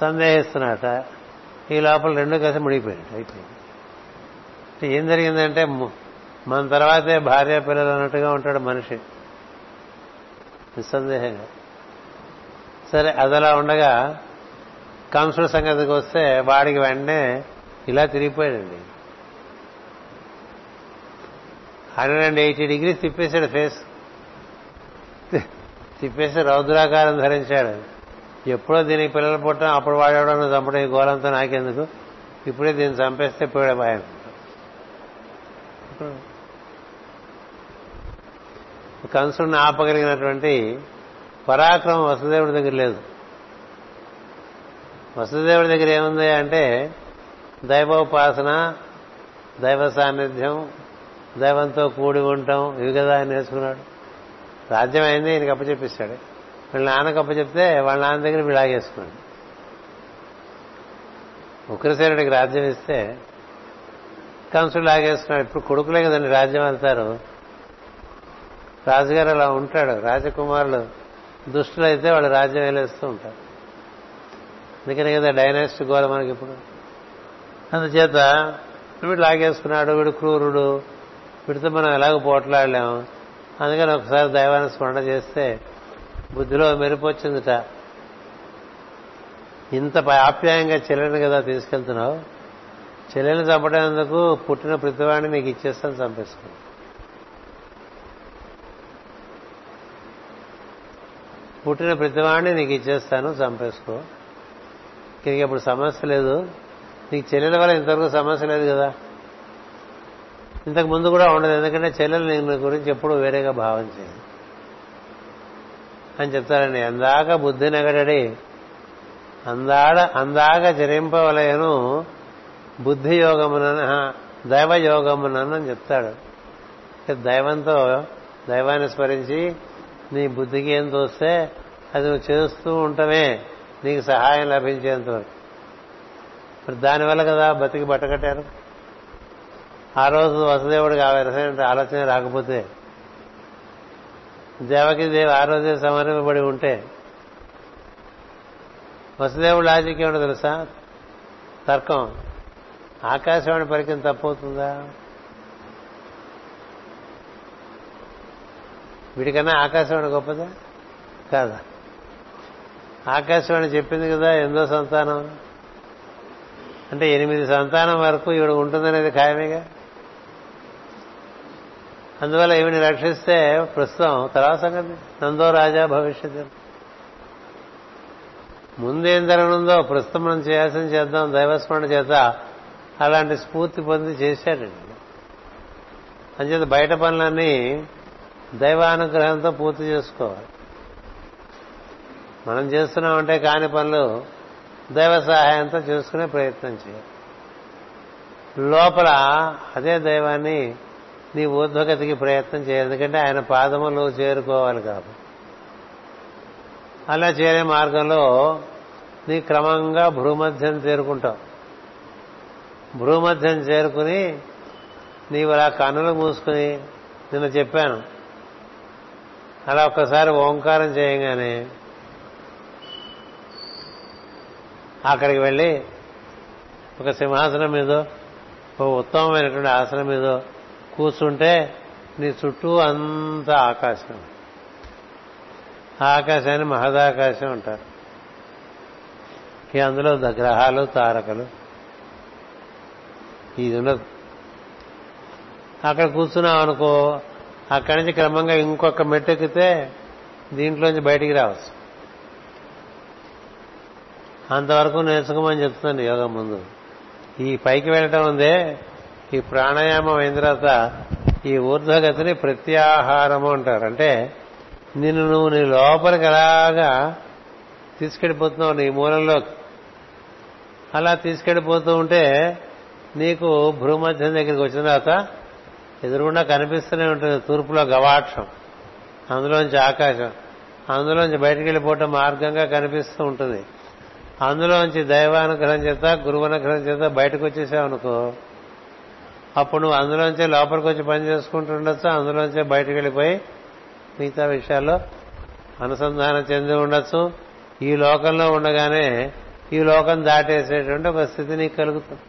A: సందేహిస్తున్నట ఈ లోపల రెండు కథ ముడిగిపోయాడు అయిపోయింది. ఏం జరిగిందంటే మన తర్వాతే భార్య పిల్లలు అన్నట్టుగా ఉంటాడు మనిషి. నిస్సందేహంగా. సరే అదలా ఉండగా కంసుడు సంగతికి వస్తే వాడికి వెంటనే ఇలా తిరిగిపోయాడండి. హండ్రెడ్ అండ్ ఎయిటీ డిగ్రీస్ తిప్పేశాడు ఫేస్. తిప్పేసి రౌద్రాకారం ధరించాడు. ఎప్పుడో దీనికి పిల్లలు పుట్టడం అప్పుడు వాడేవాడు చంపడం ఈ గోలంతా నాకెందుకు? ఇప్పుడే దీన్ని చంపేస్తే పోయాడు భయం. కంసుడిని ఆపగలిగినటువంటి పరాక్రమం వసుదేవుడి దగ్గర లేదు. వసుదేవుడి దగ్గర ఏముంది అంటే దైవోపాసన దైవ సాన్నిధ్యం దైవంతో కూడి ఉంటాం ఇవి కదా ఆయన నేర్చుకున్నాడు. రాజ్యం అయింది ఈయనకి అప్పచెప్పిస్తాడు వీళ్ళ నాన్నకు అప్పచెప్తే వాళ్ళ నాన్న దగ్గర వీళ్ళు ఉగ్రసేనుడికి రాజ్యం ఇస్తే కంసుడు లాగేసుకున్నాడు ఇప్పుడు కొడుకులే కదండి రాజ్యం వెళ్తారు రాజుగారు అలా ఉంటాడు. రాజకుమారులు దుష్టులు అయితే వాళ్ళు రాజ్యం వేలేస్తూ ఉంటారు. అందుకనే కదా డైనాసిటీ గోల మనకి ఇప్పుడు. అందుచేత వీడు లాగేసుకున్నాడు వీడు క్రూరుడు. వీడితో మనం ఎలాగ పోట్లాడలేము అందుకని ఒకసారి దైవాన్ని స్మరణ చేస్తే బుద్ధిలో మెరుపు వచ్చిందిట. ఇంత ఆప్యాయంగా చెల్లెని కదా తీసుకెళ్తున్నావు? చెల్లెని చంపడేందుకు పుట్టిన ప్రతివాడిని నీకు ఇచ్చేస్తాను చంపేసుకో. పుట్టిన ప్రతివాడిని నీకు ఇచ్చేస్తాను చంపేసుకో. నీకు ఇప్పుడు సమస్య లేదు. నీకు చెల్లెల వల్ల ఇంతవరకు సమస్య లేదు కదా? ఇంతకు ముందు కూడా ఉండదు ఎందుకంటే చెల్లెలు నేను గురించి ఎప్పుడు వేరేగా భావం చేయదు. అని చెప్తారండి అందాక బుద్ధి నగడడి అందాడ అందాక జరింపవలయను బుద్ధి యోగమునన దైవ యోగమునని అని చెప్తాడు. దైవంతో దైవాన్ని స్మరించి నీ బుద్ధికి ఏం తోస్తే అది నువ్వు చేస్తూ ఉంటమే నీకు సహాయం లభించేంత వరకు. మరి దానివల్ల కదా బతికి బట్టకట్టారు ఆ రోజు వసుదేవుడికి ఆ విధమైన ఆలోచన రాకపోతే దేవకి దేవి ఆ రోజే సమర్పబడి ఉంటే వసుదేవుడు లాజిక్ ఏమిటో తెలుసా? తర్కం. ఆకాశవాణి పరికరం తప్పవుతుందా? వీడికన్నా ఆకాశవాణి గొప్పదా? కాదా? ఆకాశవాణి చెప్పింది కదా ఎందో సంతానం. అంటే ఎనిమిది సంతానం వరకు ఈవిడ ఉంటుందనేది ఖాయమేగా? అందువల్ల ఈవిని రక్షిస్తే ప్రస్తుతం తర్వాత సంగతి. నందో రాజా భవిష్యత్తు ముందేం జరగనుందో ప్రస్తుతం మనం చేయాల్సిన చేద్దాం. దైవస్మరణ చేత అలాంటి స్ఫూర్తి పొంది చేశాడండి అంచేత బయట పనులన్నీ దైవానుగ్రహంతో పూర్తి చేసుకోవాలి. మనం చేస్తున్నామంటే కాని పనులు దైవ సహాయంతో చేసుకునే ప్రయత్నం చేయాలి. లోపల అదే దైవాన్ని నీ ఊర్ధ్వగతికి ప్రయత్నం చేయాలి. ఎందుకంటే ఆయన పాదములు చేరుకోవాలి కాబట్టి. అలా చేరే మార్గంలో నీ క్రమంగా భూమధ్యం చేరుకుంటావు. భూమధ్యం చేరుకుని నీవు అలా కన్నులు మూసుకుని నిన్న చెప్పాను. అలా ఒక్కసారి ఓంకారం చేయగానే అక్కడికి వెళ్ళి ఒక సింహాసనం మీదో ఒక ఉత్తమమైనటువంటి ఆసనం మీదో కూర్చుంటే నీ చుట్టూ అంత ఆకాశం. ఆ ఆకాశాన్ని మహదాకాశం అంటారు. అందులో గ్రహాలు తారకలు. ఇది ఉండదు. అక్కడ కూర్చున్నాం అనుకో అక్కడి నుంచి క్రమంగా ఇంకొక మెట్టెక్కితే దీంట్లోంచి బయటికి రావచ్చు. అంతవరకు నేర్చుకోమని చెప్తున్నాను యోగం ముందు. ఈ పైకి వెళ్ళటం ఉందే ఈ ప్రాణాయామం అయిన తర్వాత ఈ ఊర్ధ్వగతిని ప్రత్యాహారము అంటారు. అంటే నిన్ను నువ్వు నీ లోపలికి ఎలాగా తీసుకెళ్ళిపోతున్నావు నీ మూలంలో అలా తీసుకెళ్ళిపోతూ ఉంటే నీకు భూమధ్యం దగ్గరికి వచ్చిన తర్వాత ఎదురుగుండా కనిపిస్తూనే ఉంటుంది తూర్పులో గవాక్షం అందులోంచి ఆకాశం అందులోంచి బయటికి వెళ్ళిపోవటం మార్గంగా కనిపిస్తూ ఉంటుంది. అందులోంచి దైవానుగ్రహం చేత గురువనుగ్రహం చేత బయటకు వచ్చేసావు అనుకో అప్పుడు నువ్వు అందులోంచే లోపలికి వచ్చి పని చేసుకుంటుండొచ్చు అందులోంచే బయటకు వెళ్ళిపోయి మిగతా విషయాల్లో అనుసంధానం చెంది ఉండొచ్చు. ఈ లోకంలో ఉండగానే ఈ లోకం దాటేసేటువంటి ఒక స్థితి నీకు కలుగుతుంది.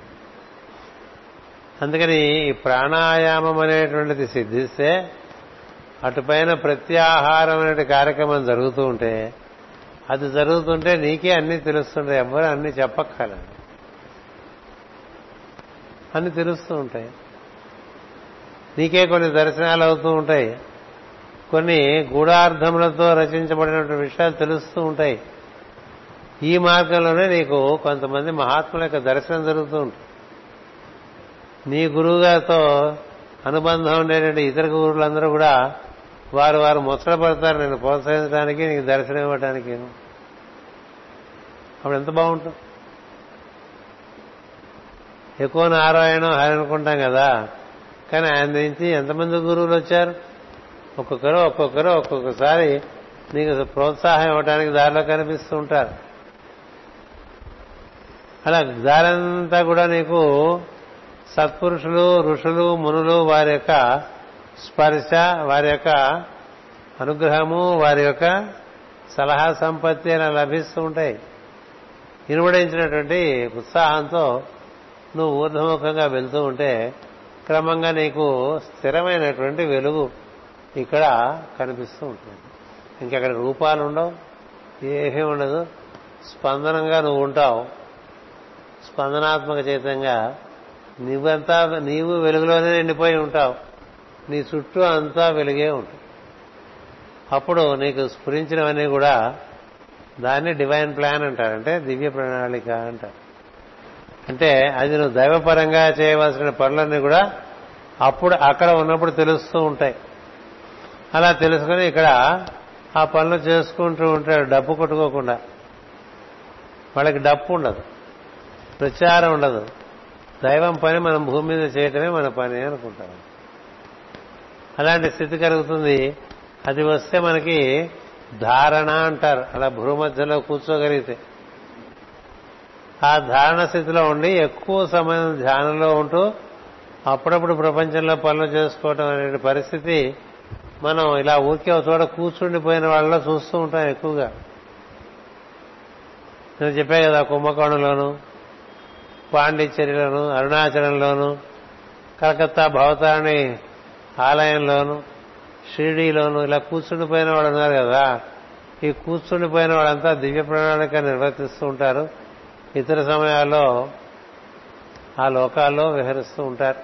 A: అందుకని ఈ ప్రాణాయామం అనేటువంటిది సిద్ధిస్తే అటుపైన ప్రత్యాహారం అనే కార్యక్రమం జరుగుతూ ఉంటే అది జరుగుతుంటే నీకే అన్నీ తెలుస్తుంటాయి. ఎవ్వరూ అన్ని చెప్పక్కర్లేదు. అన్ని తెలుస్తూ ఉంటాయి. నీకే కొన్ని దర్శనాలు అవుతూ ఉంటాయి. కొన్ని గూఢార్థములతో రచించబడినటువంటి విషయాలు తెలుస్తూ ఉంటాయి. ఈ మార్గంలోనే నీకు కొంతమంది మహాత్ముల యొక్క దర్శనం జరుగుతూ ఉంటుంది. నీ గురువుగారితో అనుబంధం ఉండేటువంటి ఇతర గురువులందరూ కూడా వారు వారు ముచ్చటపడతారు. నేను ప్రోత్సహించడానికి నీకు దర్శనం ఇవ్వడానికి అప్పుడు ఎంత బాగుంటుంది. ఎక్కువ నారాయణం హరి అనుకుంటాం కదా. కానీ ఆయన నుంచి ఎంతమంది గురువులు వచ్చారు? ఒక్కొక్కరు ఒక్కొక్కరు ఒక్కొక్కసారి నీకు ప్రోత్సాహం ఇవ్వడానికి దారిలో కనిపిస్తూ ఉంటారు. అలా దారంతా కూడా నీకు సత్పురుషులు ఋషులు మునులు వారి యొక్క స్పర్శ వారి యొక్క అనుగ్రహము వారి యొక్క సలహా సంపత్తి అని లభిస్తూ ఉంటాయి. ఇనుమడించినటువంటి ఉత్సాహంతో నువ్వు ఊర్ధముఖంగా వెళ్తూ ఉంటే క్రమంగా నీకు స్థిరమైనటువంటి వెలుగు ఇక్కడ కనిపిస్తూ ఉంటుంది. ఇంకెక్కడ రూపాలు ఉండవు ఏమీ ఉండదు. స్పందనంగా నువ్వు ఉంటావు. స్పందనాత్మక చైతంగా నువ్వంతా నీవు వెలుగులోనే నిండిపోయి ఉంటావు. నీ చుట్టూ అంతా వెలుగే ఉంటుంది. అప్పుడు నీకు స్ఫురించినవన్నీ కూడా దాన్ని డివైన్ ప్లాన్ అంటారంటే దివ్య ప్రణాళిక అంటారు. అంటే అది నువ్వు దైవపరంగా చేయవలసిన పనులన్నీ కూడా అప్పుడు అక్కడ ఉన్నప్పుడు తెలుస్తూ ఉంటాయి. అలా తెలుసుకుని ఇక్కడ ఆ పనులు చేసుకుంటూ ఉంటాడు. డబ్బు కొట్టుకోకుండా. వాళ్ళకి డప్పు ఉండదు. ప్రచారం ఉండదు. దైవం పని మనం భూమి మీద చేయటమే మన పని అనుకుంటాం. అలాంటి స్థితి కలుగుతుంది. అది వస్తే మనకి ధారణ అంటారు. అలా భూమధ్యలో కూర్చోగలిగితే. ఆ ధారణ స్థితిలో ఉండి ఎక్కువ సమయం ధ్యానంలో ఉంటూ అప్పుడప్పుడు ప్రపంచంలో పనులు చేసుకోవటం అనే పరిస్థితి మనం ఇలా ఊరికే ఒక చోట కూర్చుండిపోయిన వాళ్ళలో చూస్తూ ఉంటాం ఎక్కువగా. నేను చెప్పా కదా కుంభకోణంలోను పాండిచ్చేరిలోను అరుణాచలంలోను కలకత్తా భవతారిణి ఆలయంలోను షిరిడీలోను ఇలా కూర్చుండిపోయిన వాళ్ళు ఉన్నారు కదా. ఈ కూర్చుండిపోయిన వాళ్ళంతా దివ్య ప్రణాళిక నిర్వర్తిస్తూ ఉంటారు. ఇతర సమయాల్లో ఆ లోకాల్లో విహరిస్తూ ఉంటారు.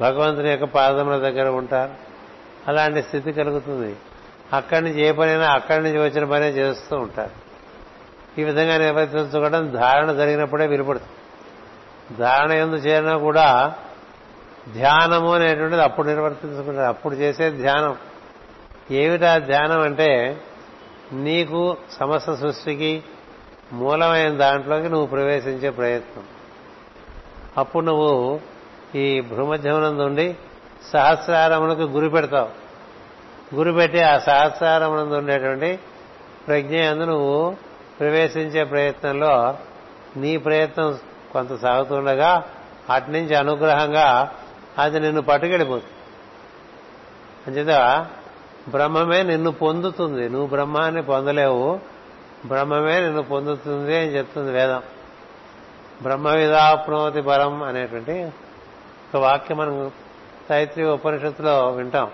A: భగవంతుని యొక్క పాదముల దగ్గర ఉంటారు. అలాంటి స్థితి కలుగుతుంది. అక్కడి నుంచి ఏ పనైనా అక్కడి నుంచి వచ్చిన పనే చేస్తూ ఉంటారు. ఈ విధంగా నిర్వర్తించుకోవడం ధారణ జరిగినప్పుడే విలుపడుతుంది. ధారణ ఎందు చేరినా కూడా ధ్యానము అనేటువంటిది అప్పుడు నిర్వర్తించుకుంటారు. అప్పుడు చేసే ధ్యానం. ఏమిటా ధ్యానం అంటే నీకు సమస్త సృష్టికి మూలమైన దాంట్లోకి నువ్వు ప్రవేశించే ప్రయత్నం. అప్పుడు నువ్వు ఈ భ్రమధ్యమనందు ఉండి సహస్రారములకు గురి పెడతావు. గురి పెట్టి ఆ సహస్రారమునందు ఉండేటువంటి ప్రజ్ఞ అందు నువ్వు ప్రవేశించే ప్రయత్నంలో నీ ప్రయత్నం కొంత సాగుతుండగా అటు నుంచి అనుగ్రహంగా అది నిన్ను పట్టుకెళ్ళిపోతుంది. అంచేత బ్రహ్మమే నిన్ను పొందుతుంది. నువ్వు బ్రహ్మాన్ని పొందలేవు. బ్రహ్మమే నిన్ను పొందుతుంది అని చెప్తుంది వేదం. బ్రహ్మ విధాప్నోతి పరం అనేటువంటి ఒక వాక్యం మనం తైత్రి ఉపనిషత్తులో వింటాం.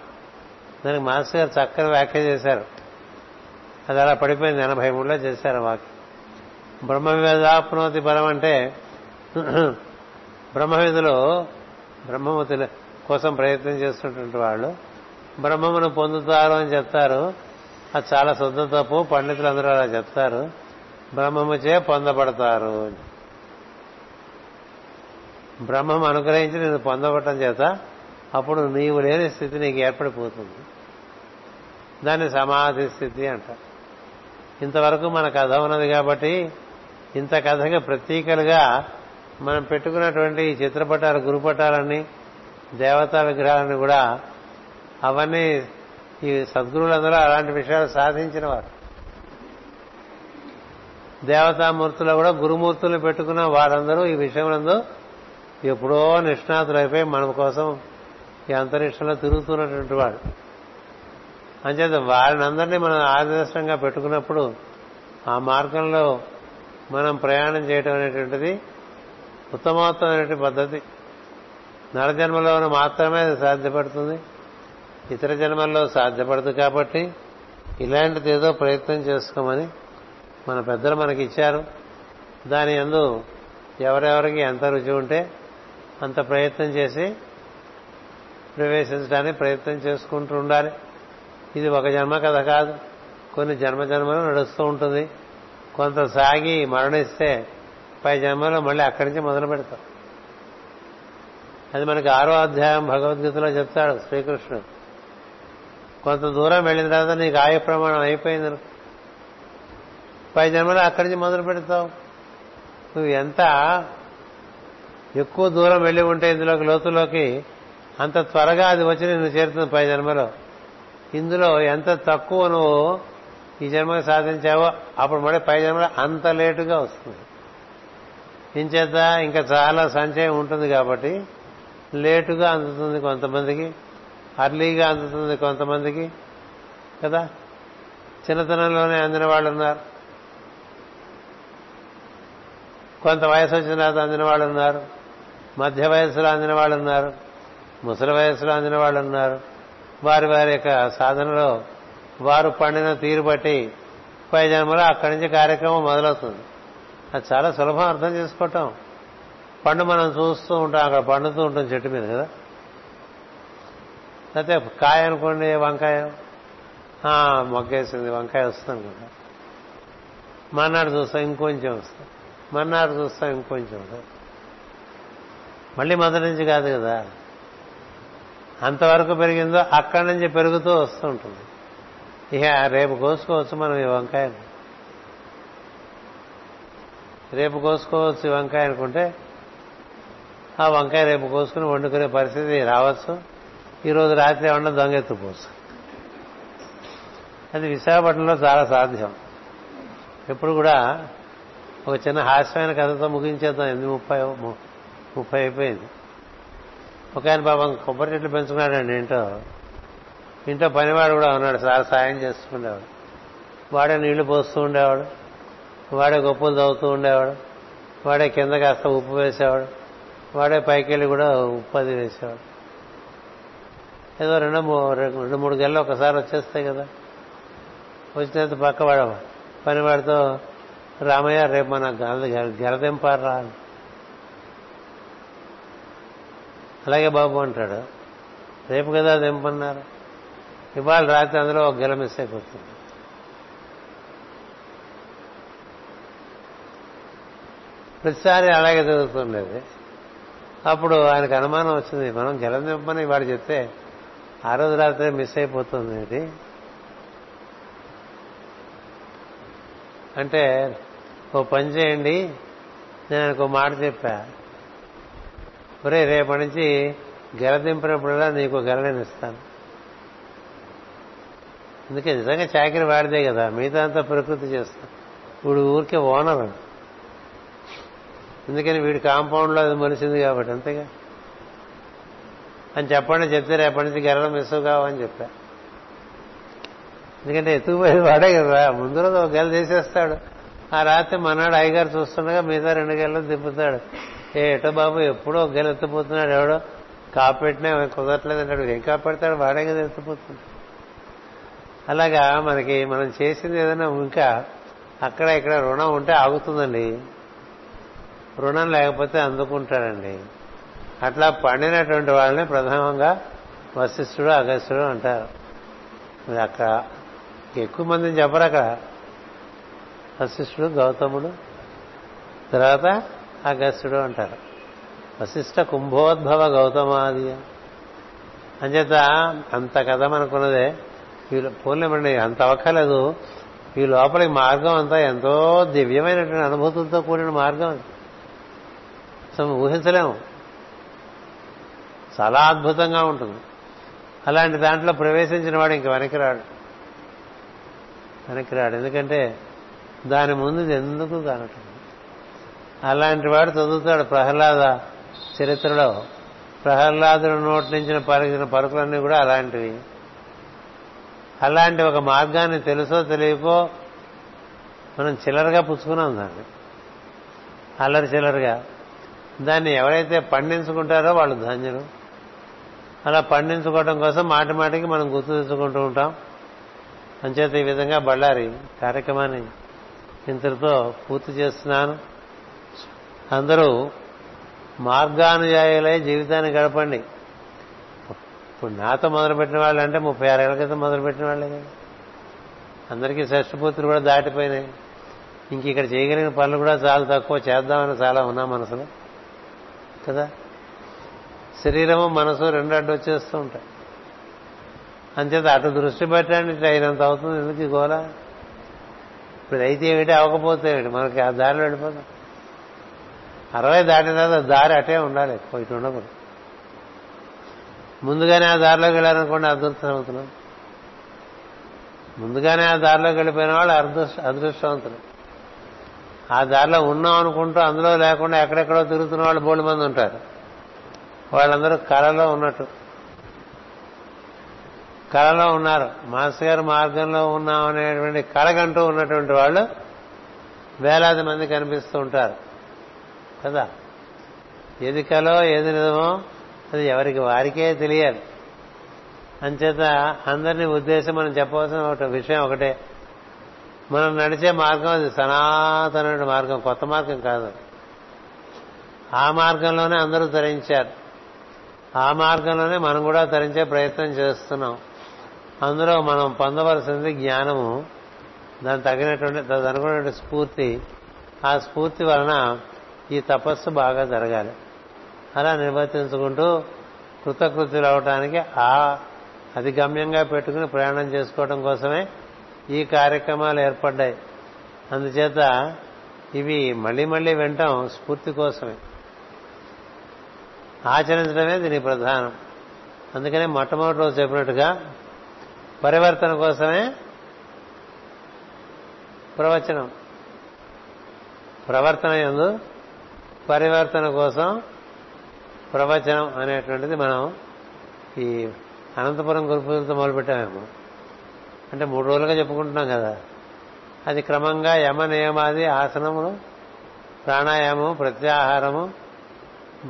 A: దానికి మాస్టర్ గారు చక్కని వ్యాఖ్య చేశారు. అది అలా పడిపోయింది. ఎనభై మూడులో చేశారు వాక్యం. బ్రహ్మ విధాప్నోతి పరం అంటే బ్రహ్మవిధులు బ్రహ్మము కోసం ప్రయత్నం చేస్తున్నటువంటి వాళ్ళు బ్రహ్మమును పొందుతారు అని చెప్తారు. అది చాలా శుద్ధ తప్పు. పండితులు అందరూ అలా చెప్తారు. బ్రహ్మముచే పొందబడతారు బ్రహ్మం అనుగ్రహించి నేను పొందబడటం చేత అప్పుడు నీవు లేని స్థితి నీకు ఏర్పడిపోతుంది. దాన్ని సమాధి స్థితి అంట ఇంతవరకు మన కథ ఉన్నది కాబట్టి ఇంత కథకి ప్రతీకలుగా మనం పెట్టుకున్నటువంటి ఈ చిత్రపటాలు గురుపటాలని దేవతా విగ్రహాలన్నీ కూడా అవన్నీ ఈ సద్గురువులందరూ అలాంటి విషయాలు సాధించిన వారు దేవతామూర్తులు కూడా గురుమూర్తులు పెట్టుకున్న వారందరూ ఈ విషయంలో ఎప్పుడో నిష్ణాతులైపోయి మన కోసం ఈ అంతరిక్షంలో తిరుగుతున్నటువంటి వాడు అంచేత వారిని అందరినీ మనం ఆదర్శంగా పెట్టుకున్నప్పుడు ఆ మార్గంలో మనం ప్రయాణం చేయటం అనేటువంటిది ఉత్తమోత్తమైనటువంటి పద్ధతి. నరజన్మలోనూ మాత్రమే అది సాధ్యపడుతుంది. ఇతర జన్మల్లో సాధ్యపడదు కాబట్టి ఇలాంటిది ఏదో ప్రయత్నం చేసుకోమని మన పెద్దలు మనకి ఇచ్చారు దాని ఎందు ఎవరెవరికి ఎంత రుచి ఉంటే అంత ప్రయత్నం చేసి ప్రవేశించడానికి ప్రయత్నం చేసుకుంటూ ఉండాలి. ఇది ఒక జన్మ కథ కాదు. కొన్ని జన్మ జన్మలు నడుస్తూ ఉంటుంది. కొంత సాగి మరణిస్తే పై జన్మలో మళ్ళీ అక్కడి నుంచి మొదలు పెడతాం. అది మనకి ఆరో అధ్యాయం భగవద్గీతలో చెప్తాడు శ్రీకృష్ణుడు. కొంత దూరం వెళ్ళిన తర్వాత నీకు ఆయు ప్రమాణం అయిపోయింది పై జన్మలో అక్కడి నుంచి మొదలు పెడతావు. నువ్వు ఎంత ఎక్కువ దూరం వెళ్ళి ఉంటే ఇందులోకి లోతులోకి అంత త్వరగా అది వచ్చి నిన్ను చేరుతుంది పై జన్మలో. ఇందులో ఎంత తక్కువ నువ్వు ఈ జన్మకి సాధించావో అప్పుడు మళ్ళీ పై జన్మలో అంత లేటుగా వస్తుంది. ఇంచేత ఇంకా చాలా సంచయం ఉంటుంది కాబట్టి లేటుగా అందుతుంది కొంతమందికి. అర్లీగా అందుతుంది కొంతమందికి కదా? చిన్నతనంలోనే అందిన వాళ్ళు ఉన్నారు. కొంత వయసు వచ్చిన తర్వాత అందిన వాళ్ళు ఉన్నారు. మధ్య వయసులో అందిన వాళ్ళు ఉన్నారు. ముసలి వయసులో అందిన వాళ్ళు ఉన్నారు. వారి వారి యొక్క సాధనలో వారు పండిన తీరు బట్టి పై జన్మలో అక్కడి నుంచి కార్యక్రమం మొదలవుతుంది. అది చాలా సులభం అర్థం చేసుకోవటం. పండు మనం చూస్తూ ఉంటాం అక్కడ పండుతూ ఉంటాం చెట్టు మీద కదా? అయితే కాయ అనుకోండి వంకాయ. మొగ్గేసింది వంకాయ వస్తుంది కదా. మన్నాడు చూస్తాం ఇంకొంచెం వస్తాం మన్నాడు చూస్తాం ఇంకొంచెం వస్తుంది. మళ్ళీ మొదటి నుంచి కాదు కదా. అంతవరకు పెరిగిందో అక్కడి నుంచి పెరుగుతూ వస్తూ ఉంటుంది. ఇక రేపు కోసుకోవచ్చు మనం ఈ వంకాయ రేపు కోసుకోవచ్చు ఈ వంకాయ అనుకుంటే ఆ వంకాయ రేపు కోసుకుని వండుకునే పరిస్థితి రావచ్చు. ఈరోజు రాత్రి ఏమన్నా దొంగెత్తుకోవచ్చు అది విశాఖపట్నంలో చాలా సాధ్యం. ఎప్పుడు కూడా ఒక చిన్న హాస్యమైన కథతో ముగించేద్దాం. ఎనిమిది ముప్పై ముప్పై అయిపోయింది. ఒక ఆయన పాపం కొబ్బరి చెట్లు పెంచుకున్నాడండి ఇంట్లో. ఇంట్లో పనివాడు కూడా ఉన్నాడు. సార్ సాయం చేస్తుండేవాడు వాడే నీళ్ళు పోస్తూ ఉండేవాడు. వాడే గొప్పలు తవ్వుతూ ఉండేవాడు. వాడే కింద కాస్త ఉప్పు వేసేవాడు. వాడే పైకి వెళ్ళి కూడా ఉప్పు అది వేసేవాడు. ఏదో రెండు రెండు మూడు గెలలు ఒకసారి వచ్చేస్తాయి కదా. వచ్చినంత పక్క వాడ పనివాడితో రామయ్య రేపు మన గెలదింపారు రా అలాగే బాబు అంటాడు. రేపు కదా దింపన్నారు. ఇవాళ రాత్రి అందులో ఒక గెల మిస్ అయిపోతుంది. ప్రతిసారి అలాగే జరుగుతుండేది. అప్పుడు ఆయనకు అనుమానం వచ్చింది మనం గెల దింపని వాడు చెప్తే ఆ రోజు రాత్రి మిస్ అయిపోతుంది ఇది. అంటే ఓ పని చేయండి నేను ఆయనకు మాట చెప్పా. ఒరే రేపటి నుంచి గెల దింపినప్పుడల్లా నీకు గెల నేను ఇస్తాను. అందుకే నిజంగా చాకరి వాడిదే కదా మిగతా అంతా ప్రకృతి చేస్తాను. ఇప్పుడు ఊరికే ఓనర్ అందుకని వీడి కాంపౌండ్లో అది మలిసింది కాబట్టి అంతేగా. అని చెప్పండి చెప్తే రేపటి నుంచి గెలడం మిస్ కావని చెప్పా. ఎందుకంటే ఎత్తుకుపోయేది వాడే కదా ముందు రోజు ఒక గెల తీసేస్తాడు. ఆ రాత్రి మన్నాడు అయ్యగారు చూస్తుండగా మిగతా రెండు గెలలు తిప్పుతాడు. ఏ ఎటో బాబు ఎప్పుడో ఒక గెల ఎత్తిపోతున్నాడు ఎవడో. కాపెట్టినా కుదరట్లేదు అంటాడు. ఏం కాపాడతాడు? వాడే కదా ఎత్తిపోతుంది అలాగా మనకి మనం చేసింది ఏదైనా ఇంకా అక్కడ ఇక్కడ రుణం ఉంటే ఆగుతుందండి. రుణం లేకపోతే అందుకుంటాడండి. అట్లా పండినటువంటి వాళ్ళని ప్రధానంగా వశిష్ఠుడు అగస్త్యుడు అంటారు. అక్కడ ఎక్కువ మందిని చెప్పరు అక్కడ. వశిష్ఠుడు గౌతముడు తర్వాత అగస్త్యుడు అంటారు. వశిష్ఠ కుంభోద్భవ గౌతమాది. అంచేత అంత కథ మనకున్నదే. వీళ్ళు పోలేమండి అంత అవ్వక్కర్లేదు ఈ లోపలికి మార్గం అంతా ఎంతో దివ్యమైనటువంటి అనుభూతులతో కూడిన మార్గం సో ఊహించలేము. చాలా అద్భుతంగా ఉంటుంది. అలాంటి దాంట్లో ప్రవేశించిన వాడు ఇంక వెనక్కి రాడు. వెనక్కి రాడు. ఎందుకంటే దాని ముందు ఎందుకు కానట్టు? అలాంటి వాడు చదువుతాడు ప్రహ్లాద చరిత్రలో. ప్రహ్లాదుడు నోటి నుంచి పలికిన పలుకులన్నీ కూడా అలాంటివి. అలాంటి ఒక మార్గాన్ని తెలుసో తెలియకో మనం చిల్లరగా పుచ్చుకున్నాం దాన్ని. అల్లరి చిల్లరగా. దాన్ని ఎవరైతే పండించుకుంటారో వాళ్ళు ధాన్యులు. అలా పండించుకోవడం కోసం మాటి మాటికి మనం గుర్తు తెచ్చుకుంటూ ఉంటాం. అంచేత ఈ విధంగా బళ్ళారి కార్యక్రమాన్ని ఇంతటితో పూర్తి చేస్తున్నాను. అందరూ మార్గానుయాయులై జీవితాన్ని గడపండి. ఇప్పుడు నాతో మొదలుపెట్టిన వాళ్ళు అంటే ముప్పై ఆరేళ్ళ క్రితం మొదలుపెట్టిన వాళ్ళే కదా. అందరికీ షష్టిపూర్తులు కూడా దాటిపోయినాయి. ఇంక ఇక్కడ చేయగలిగిన పనులు కూడా చాలా తక్కువ చేద్దామని చాలా ఉన్నా మనసులో. కదా? శరీరము మనసు రెండు అడ్డు వచ్చేస్తూ ఉంటాయి. అంచేత అటు దృష్టి పెట్టండి ఇట్లా అయినంత అవుతుంది. ఎందుకు ఈ గోల ఇప్పుడు అయితే ఏమిటి? అవ్వకపోతే ఏమిటి? మనకి ఆ దారిలో వెళ్ళిపోతాం. అరవై దాటిన తర్వాత దారి అటే ఉండాలి ఎక్కువ ఇటు ఉండకూడదు. ముందుగానే ఆ దారిలోకి వెళ్ళారనుకోండి అదృష్టం అవుతున్నాం. ముందుగానే ఆ దారిలోకి వెళ్ళిపోయిన వాళ్ళు అదృష్ట అదృష్టవంతులు. ఆ దారిలో ఉన్నాం అనుకుంటూ అందులో లేకుండా ఎక్కడెక్కడో తిరుగుతున్న వాళ్ళు బోల్డ్ మంది ఉంటారు. వాళ్ళందరూ కళలో ఉన్నట్టు. కళలో ఉన్నారు. మాస్టర్ గారు మార్గంలో ఉన్నాం అనేటువంటి కళగంటూ ఉన్నటువంటి వాళ్ళు వేలాది మంది కనిపిస్తూ ఉంటారు. కదా? ఏది కలో ఏది నిజమో అది ఎవరికి వారికే తెలియాలి. అంచేత అందరినీ ఉద్దేశం మనం చెప్పవలసిన ఒక విషయం ఒకటే. మనం నడిచే మార్గం అది సనాతన మార్గం కొత్త మార్గం కాదు. ఆ మార్గంలోనే అందరూ తరించారు. ఆ మార్గంలోనే మనం కూడా తరించే ప్రయత్నం చేస్తున్నాం. అందులో మనం పొందవలసింది జ్ఞానము. దాని తగినటువంటి తదనుకున్నటువంటి స్ఫూర్తి. ఆ స్ఫూర్తి వలన ఈ తపస్సు బాగా జరగాలి. అలా నిర్వర్తించుకుంటూ కృతకృతులు అవటానికి ఆ అది గమ్యంగా పెట్టుకుని ప్రయాణం చేసుకోవడం కోసమే ఈ కార్యక్రమాలు ఏర్పడ్డాయి. అందుచేత ఇవి మళ్ళీ మళ్ళీ వింటాం స్ఫూర్తి కోసమే. ఆచరించడమే దీని ప్రధానం. అందుకనే మొట్టమొదటి రోజు చెప్పినట్టుగా పరివర్తన కోసమే ప్రవచనం. ప్రవర్తన ఎందు పరివర్తన కోసం ప్రవచనం అనేటువంటిది మనం ఈ అనంతపురం గురుపూజలతో మొదలుపెట్టామేమో. అంటే మూడు రోజులుగా చెప్పుకుంటున్నాం కదా. అది క్రమంగా యమ నియమాది ఆసనములు ప్రాణాయామము ప్రత్యాహారము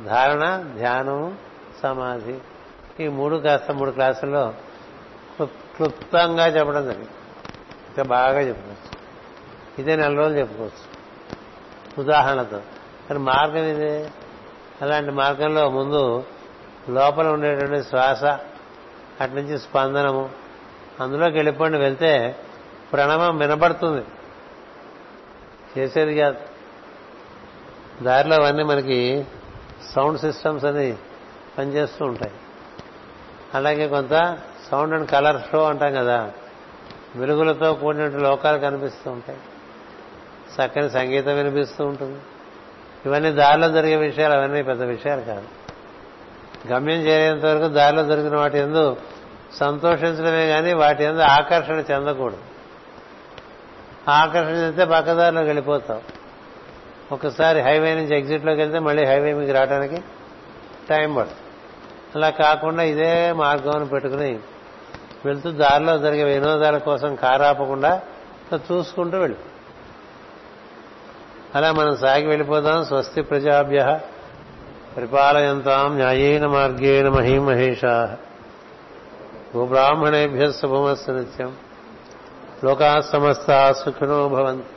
A: ధారణ ధ్యానము సమాధి. ఈ మూడు కాస్త మూడు క్లాసుల్లో క్లుప్తంగా చెప్పడం జరిగింది. ఇంకా బాగా చెప్పుకోవచ్చు. ఇదే నెల రోజులు చెప్పుకోవచ్చు. ఉదాహరణతో కానీ మార్గం ఇదే? అలాంటి మార్గంలో ముందు లోపల ఉండేటువంటి శ్వాస అటు నుంచి స్పందనము అందులోకి వెళ్ళిపోండి వెళ్తే ప్రణవం వినబడుతుంది. చేసేది కాదు. దారిలో అవన్నీ మనకి సౌండ్ సిస్టమ్స్ అని పనిచేస్తూ ఉంటాయి. అలాగే కొంత సౌండ్ అండ్ కలర్ షో అంటాం కదా వెలుగులతో కూడినట్టు లోకాలు కనిపిస్తూ ఉంటాయి. చక్కని సంగీతం వినిపిస్తూ ఉంటుంది. ఇవన్నీ దారిలో జరిగే విషయాలు అవన్నీ పెద్ద విషయాలు కాదు. గమ్యం చేరేంత వరకు దారిలో దొరికిన వాటి ఎందు సంతోషించడమే కానీ వాటి ఎందు ఆకర్షణ చెందకూడదు. ఆకర్షణ చెందితే పక్కదారిలోకి వెళ్ళిపోతావు. ఒకసారి హైవే నుంచి ఎగ్జిట్లోకి వెళ్తే మళ్ళీ హైవే మీకు రావడానికి టైం పడుతుంది. అలా కాకుండా ఇదే మార్గం పెట్టుకుని వెళ్తూ దారిలో జరిగే వినోదాల కోసం కారాపకుండా చూసుకుంటూ వెళ్ళి. అలా మనం సాగి వెళ్ళిపోదాం. స్వస్తి ప్రజాభ్య పరిపాలయంతాం న్యాయేన మార్గేణ మహీమహేషా. భూబ్రాహ్మణేభ్య శుభమస్సు నిత్యం. లోకా సమస్త సుఖినో భవంతు.